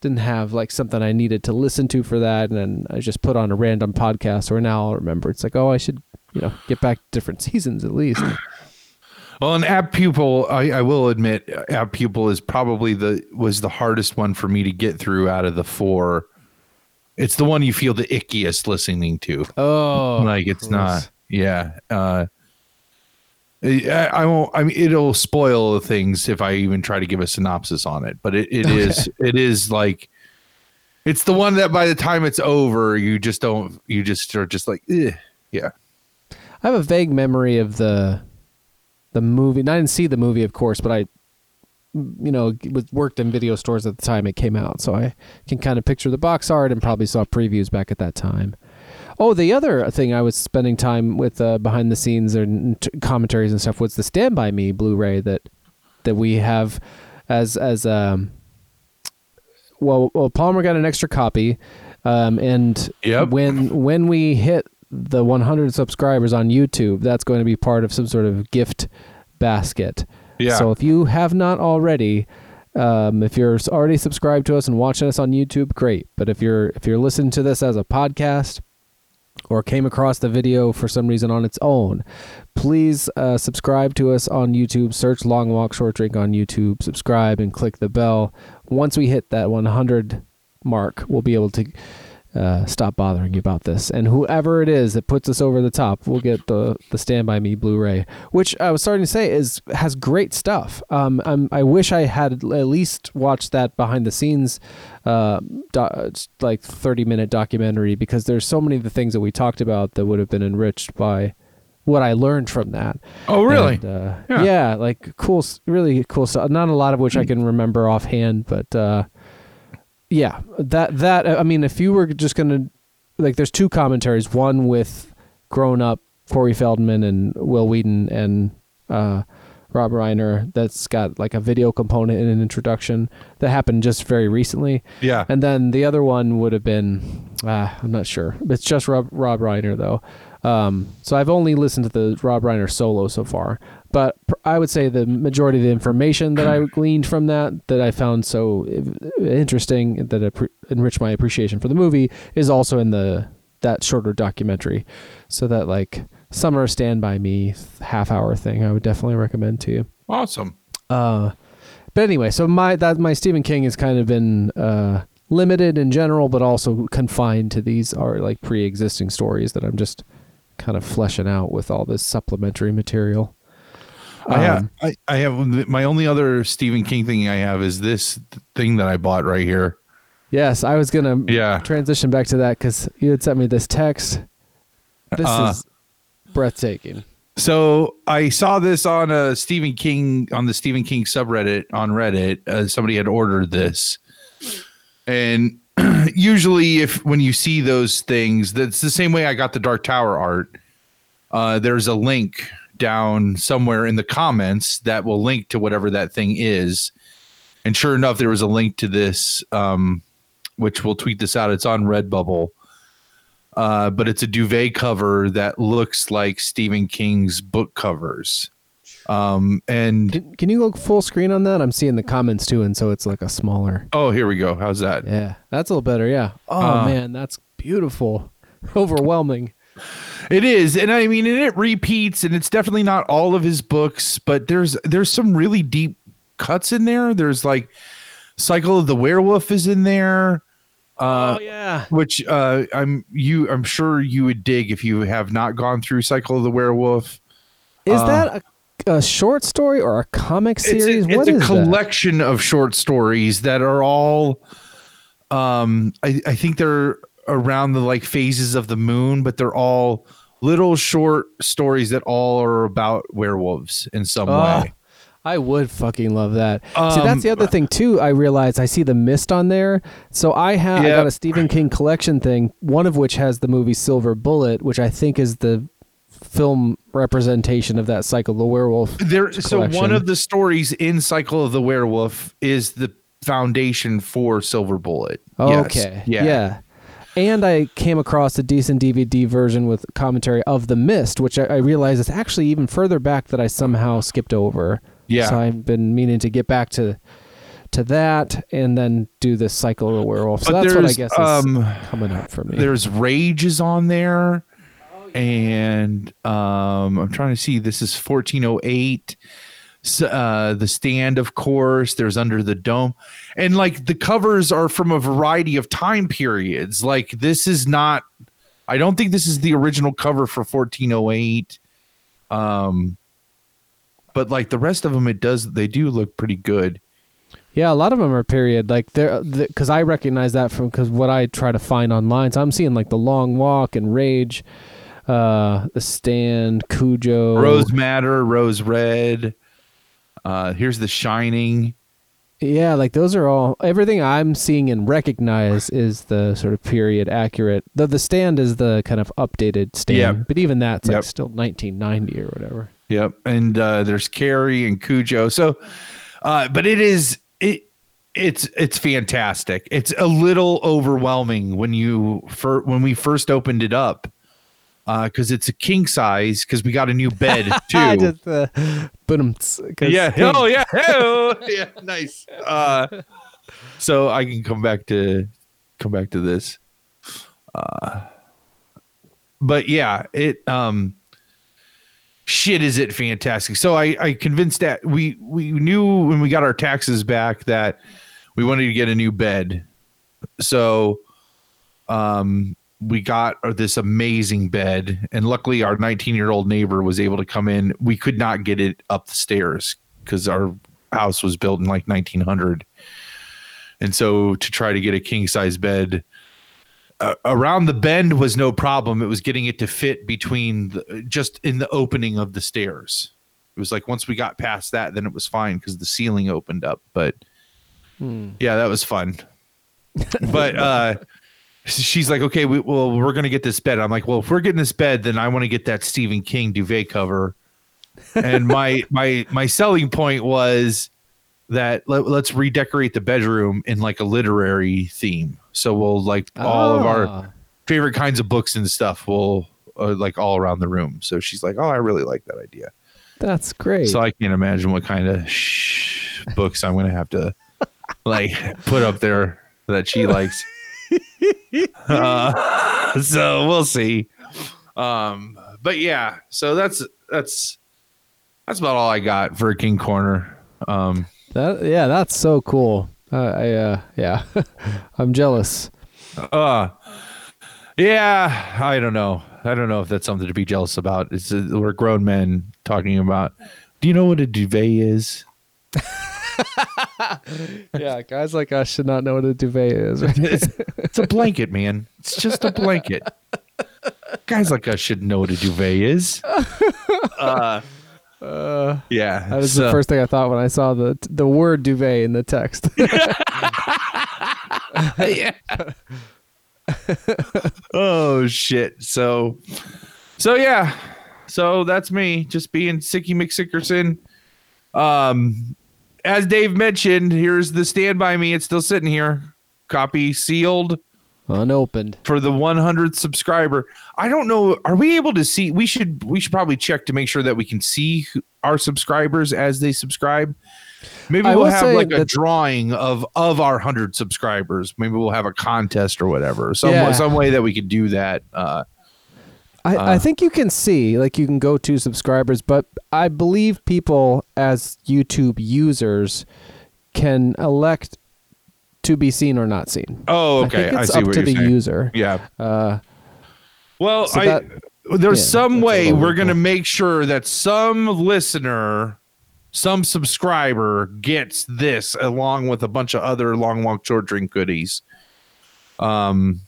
didn't have like something I needed to listen to for that, and then I just put on a random podcast. Or now I'll remember it's like, oh, I should you know get back to different seasons at least. Well, an apt pupil, I, I will admit, apt pupil is probably the was the hardest one for me to get through out of the four. It's the one you feel the ickiest listening to. Oh, like it's not. Yeah. Uh, I, I won't. I mean, it'll spoil things if I even try to give a synopsis on it. But it, it is. It is like. It's the one that by the time it's over, you just don't. You just are just like, eh. yeah. I have a vague memory of the the movie. And I didn't see the movie, of course, but I, you know, worked in video stores at the time it came out, so I can kind of picture the box art and probably saw previews back at that time. Oh, the other thing I was spending time with uh, behind the scenes and t- commentaries and stuff was the Stand by Me Blu-ray that that we have as as um. Well, well, Palmer got an extra copy, um, and Yep. when when we hit the 100 subscribers on YouTube, that's going to be part of some sort of gift basket. Yeah. So if you have not already, um, if you're already subscribed to us and watching us on YouTube, great. But if you're if you're listening to this as a podcast or came across the video for some reason on its own, please uh, subscribe to us on YouTube. Search Long Walk Short Drink on YouTube. Subscribe and click the bell. Once we hit that 100 mark, we'll be able to uh, stop bothering you about this. And whoever it is that puts us over the top, will get the the Stand by Me Blu-ray, which I was starting to say is has great stuff. Um, I'm, I wish I had at least watched that behind the scenes, uh, do, like 30 minute documentary because there's so many of the things that we talked about that would have been enriched by what I learned from that. Oh, really? And, uh, Yeah. yeah. like cool, really cool stuff. Not a lot of which I can remember offhand, but uh, yeah, that that I mean, if you were just gonna like, there's two commentaries. One with grown up Corey Feldman and Wil Wheaton and uh, Rob Reiner. That's got like a video component and an introduction that happened just very recently. Yeah. And then the other one would have been, uh, I'm not sure. It's just Rob Rob Reiner though. Um, so I've only listened to the Rob Reiner solo so far, but pr- I would say the majority of the information that I gleaned from that that I found so interesting that enriched my appreciation for the movie is also in the that shorter documentary. So that like Summer Stand by Me half hour thing, I would definitely recommend to you. Awesome. Uh, but anyway, so my that my Stephen King has kind of been uh, limited in general, but also confined to these are like pre-existing stories that I'm just kind of fleshing out with all this supplementary material. I have, Um, I, I have my only other Stephen King thing I have is this thing that I bought right here. Yes, I was gonna Yeah. transition back to that because you had sent me this text. This Uh, is breathtaking. So I saw this on a Stephen King on the Stephen King subreddit on Reddit. Uh, somebody had ordered this, and usually, if when you see those things, that's the same way I got the Dark Tower art. Uh, there's a link down somewhere in the comments that will link to whatever that thing is. And sure enough, there was a link to this, um, which we'll tweet this out. It's on Redbubble uh, but it's a duvet cover that looks like Stephen King's book covers. Um, and Can, can you look full screen on that? I'm seeing the comments too, and so it's like a smaller. oh, here we go. How's that? Yeah, that's a little better. Yeah. Oh Uh, man, that's beautiful, overwhelming. It is, and I mean, and it repeats, and it's definitely not all of his books, but there's there's some really deep cuts in there. There's like Cycle of the Werewolf is in there. Uh, oh yeah. which uh, I'm you I'm sure you would dig if you have not gone through Cycle of the Werewolf. Is Uh, that a, a short story or a comic it's a, series? it's What a is that? collection of short stories that are all um I, I think they're around the like phases of the moon but they're all little short stories that all are about werewolves in some Oh, way I would fucking love that. See, Um, that's the other thing too. I realized I see the mist on there. So I have I got a Stephen King collection thing. One of which has the movie Silver Bullet, which I think is the film representation of that cycle, the werewolf. there so one of the stories in cycle of the werewolf is the foundation for silver bullet Yes. Okay. yeah Yeah. And I came across a decent DVD version with commentary of The Mist, which I, I realized is actually even further back that I somehow skipped over. Yeah. So I've been meaning to get back to to that and then do the cycle of the werewolf. So But that's what I guess is um, coming up for me. there's rage is on there and um, I'm trying to see. This is 1408. Uh, the stand, of course. There's under the dome, and like the covers are from a variety of time periods. Like this is not. I don't think this is the original cover for 1408. Um, but like the rest of them, it does. They do look pretty good. Yeah, a lot of them are period. Like they're because I recognize that from because what I try to find online. So I'm seeing like the Long Walk and Rage, uh, the Stand, Cujo, Rose Madder, Rose Red. Uh, here's The Shining. Yeah, like those are all everything I'm seeing and recognize is the sort of period accurate. The the stand is the kind of updated stand, Yep. but even that's like Yep. still 1990 or whatever. Yep, and uh, there's Carrie and Cujo. So, uh, but it is it it's it's fantastic. It's a little overwhelming when you for when we first opened it up Uh because it's a king size because we got a new bed too. Just, boom, yeah. Oh yeah. Oh, yeah. Nice. Uh, so I can come back to come back to this. Uh, but yeah, it um shit is it fantastic. So I I convinced that we we knew when we got our taxes back that we wanted to get a new bed. So um we got this amazing bed and luckily our 19 year old neighbor was able to come in. We could not get it up the stairs because our house was built in like 1900 and so to try to get a king size bed uh, around the bend was no problem. It was getting it to fit between the, just in the opening of the stairs. It was like once we got past that then it was fine because the ceiling opened up but yeah that was fun. But uh she's like okay we, well we're gonna get this bed. I'm like well if we're getting this bed then i want to get that stephen king duvet cover. And my my my selling point was that let, let's redecorate the bedroom in like a literary theme. So we'll like all of Ah. our favorite kinds of books and stuff will uh, like all around the room. So she's like oh i really like that idea. That's great. so i can't imagine what kind of sh- books i'm gonna have to like put up there that she likes uh, so we'll see. Um but yeah so that's that's that's about all i got for king corner. Um that yeah, that's so cool. Uh, I uh, yeah, I'm jealous. uh yeah i don't know. I don't know if that's something to be jealous about. It's uh, we're grown men talking about do you know what a duvet is yeah, guys like us should not know what a duvet is. it's, it's a blanket man it's just a blanket guys like us should know what a duvet is uh Uh, yeah that was so- the first thing I thought when I saw the the word duvet in the text. yeah. oh shit. So so yeah. So that's me just being Sicky McSickerson. Um as Dave mentioned, here's the stand by me. It's still sitting here. Copy sealed Unopened. for the 100th subscriber. I don't know. Are we able to see? We should. We should probably check to make sure that we can see our subscribers as they subscribe. Maybe I we'll have like a drawing of of our hundred subscribers. Maybe we'll have a contest or whatever. Some Yeah. some way that we could do that. Uh, I, Uh, I think you can see, like, you can go to subscribers, but I believe people as YouTube users can elect to be seen or not seen. oh, I okay. I, it's see up what to the saying. user. Yeah. Uh, Well, So I that- there's yeah, some way we're going to make sure that some listener, some subscriber gets this along with a bunch of other long walk short drink goodies. Um,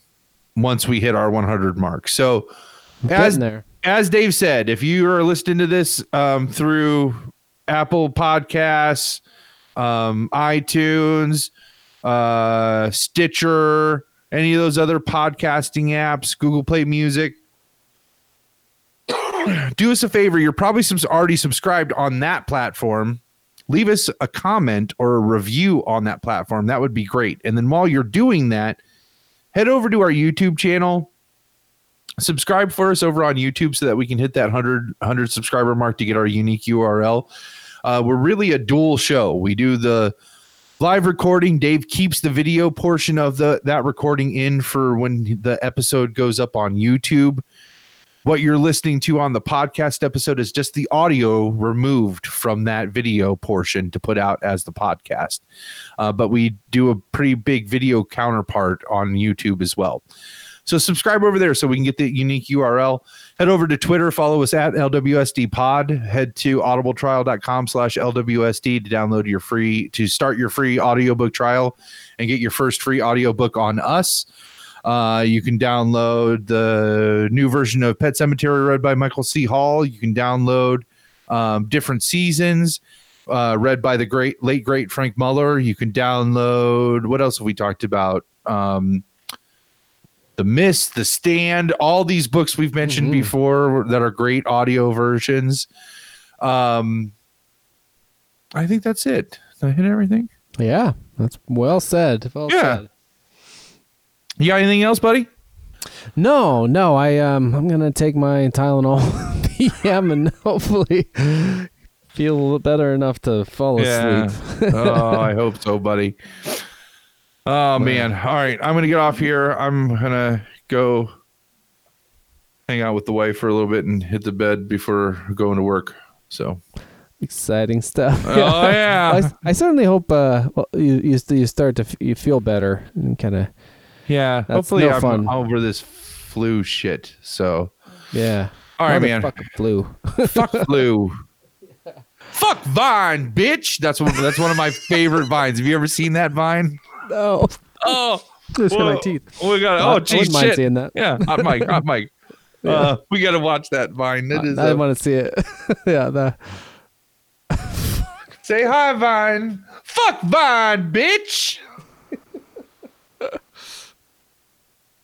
once we hit our 100 mark. So, as there. as Dave said, if you are listening to this um, through Apple Podcasts, um, iTunes, uh, Stitcher, any of those other podcasting apps, Google Play Music, do us a favor. You're probably subs- already subscribed on that platform. Leave us a comment or a review on that platform. That would be great. And then while you're doing that, head over to our YouTube channel subscribe for us over on YouTube so that we can hit that 100, 100 subscriber mark to get our unique URL. Uh, we're really a dual show. We do the live recording. Dave keeps the video portion of the that recording in for when the episode goes up on YouTube. what you're listening to on the podcast episode is just the audio removed from that video portion to put out as the podcast. Uh, but we do a pretty big video counterpart on YouTube as well. So subscribe over there so we can get the unique URL. Head over to Twitter, follow us at LWSD pod. Head to audibletrial.com slash LWSD to download your free, to start your free audiobook trial and get your first free audiobook on us. Uh, you can download the new version of Pet Sematary read by Michael C. Hall. You can download um, different seasons uh, read by the great late great Frank Muller. You can download what else have we talked about? Um, the Mist, The Stand, all these books we've mentioned Mm-hmm. before that are great audio versions. Um, I think that's it. Did I hit everything? Yeah, that's well said. Well Yeah. said. You got anything else, buddy? No, no. I um, I'm gonna take my Tylenol PM and hopefully feel better enough to fall asleep. oh, I hope so, buddy. Oh man. All right. I'm gonna get off here. I'm gonna go hang out with the wife for a little bit and hit the bed before going to work. So Exciting stuff. Oh, yeah. I, I certainly hope uh, well, you you, you start to f- you feel better and kind of yeah, hopefully no I'm fun. over this flu shit. So yeah. All right, man. Motherfucking flu. fuck flu. Fuck Vine, bitch. That's one. That's one of my favorite vines. Have you ever seen that vine? No. Oh, Just in my teeth. We got. Oh, wouldn't geez, mind shit. seeing that. Yeah, hot mic, hot mic. Yeah. Uh, we got to watch that vine. It is. I uh, want to see it. yeah. The, Say hi, Vine. Fuck Vine, bitch.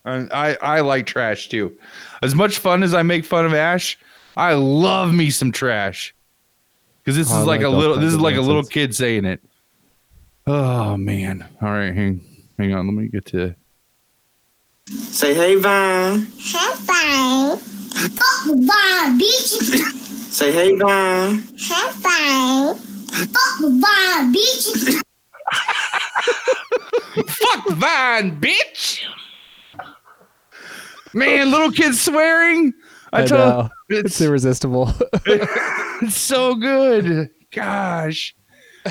and I I like trash too. As much fun as I make fun of Ash, I love me some trash. Because this Oh, I is like like a little this is like a little kid saying it. Oh man. All right, hang hang on. Let me get to Say hey, Vine. Hey, fine. Fuck Vine, oh, bitch. Say hey, Vine. Hey, fine. Fuck Vine, oh, bitch. Fuck Vine, bitch. Man, little kids swearing. I, I told know. it's It's irresistible. It's so good. Gosh.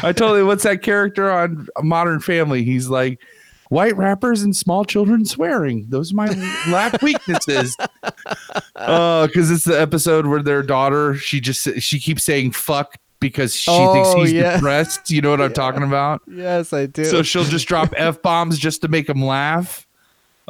I you what's that character on Modern Family? He's like white rappers and small children swearing. Those are my lack weaknesses. Uh, because it's the episode where their daughter, she just she keeps saying fuck because she thinks Oh, he's yeah. depressed. You know what I'm talking about? yes, I do. So she'll just drop F bombs just to make him laugh.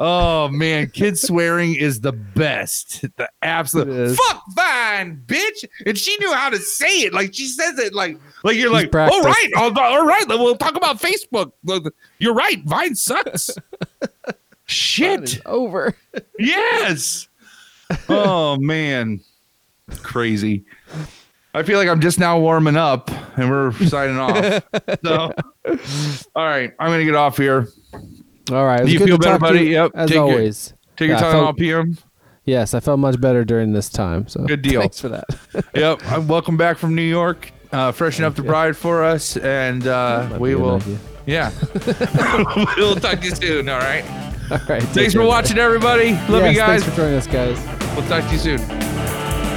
Oh man, kid swearing is the best. The absolute fuck fine, bitch. And she knew how to say it. Like she says it like like you're like, practiced. all right, all, all right, we'll talk about Facebook. You're right, Vine sucks. Shit. Over. Yes. Oh man. Crazy. I feel like I'm just now warming up and we're signing off. So all right, I'm gonna get off here. All right. Do you good feel to better, talk to buddy? you, Yep. As Take your- always. Take your Yeah, I time off PM. Yes, I felt much better during this time. So Good deal. Thanks for that. Yep. I'm welcome back from New York. Uh, freshen up the bride for us, and uh, we be a good will. Yeah. we'll talk to you soon. All right. All right. take Thanks for care. watching, everybody. Love Yes, you guys. Thanks for joining us, guys. We'll talk to you soon.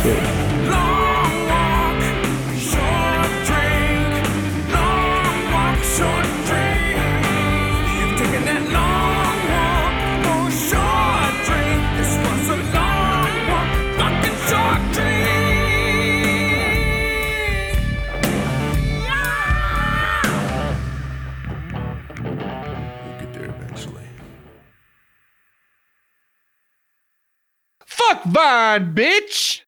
We'll Fuck Vine, bitch.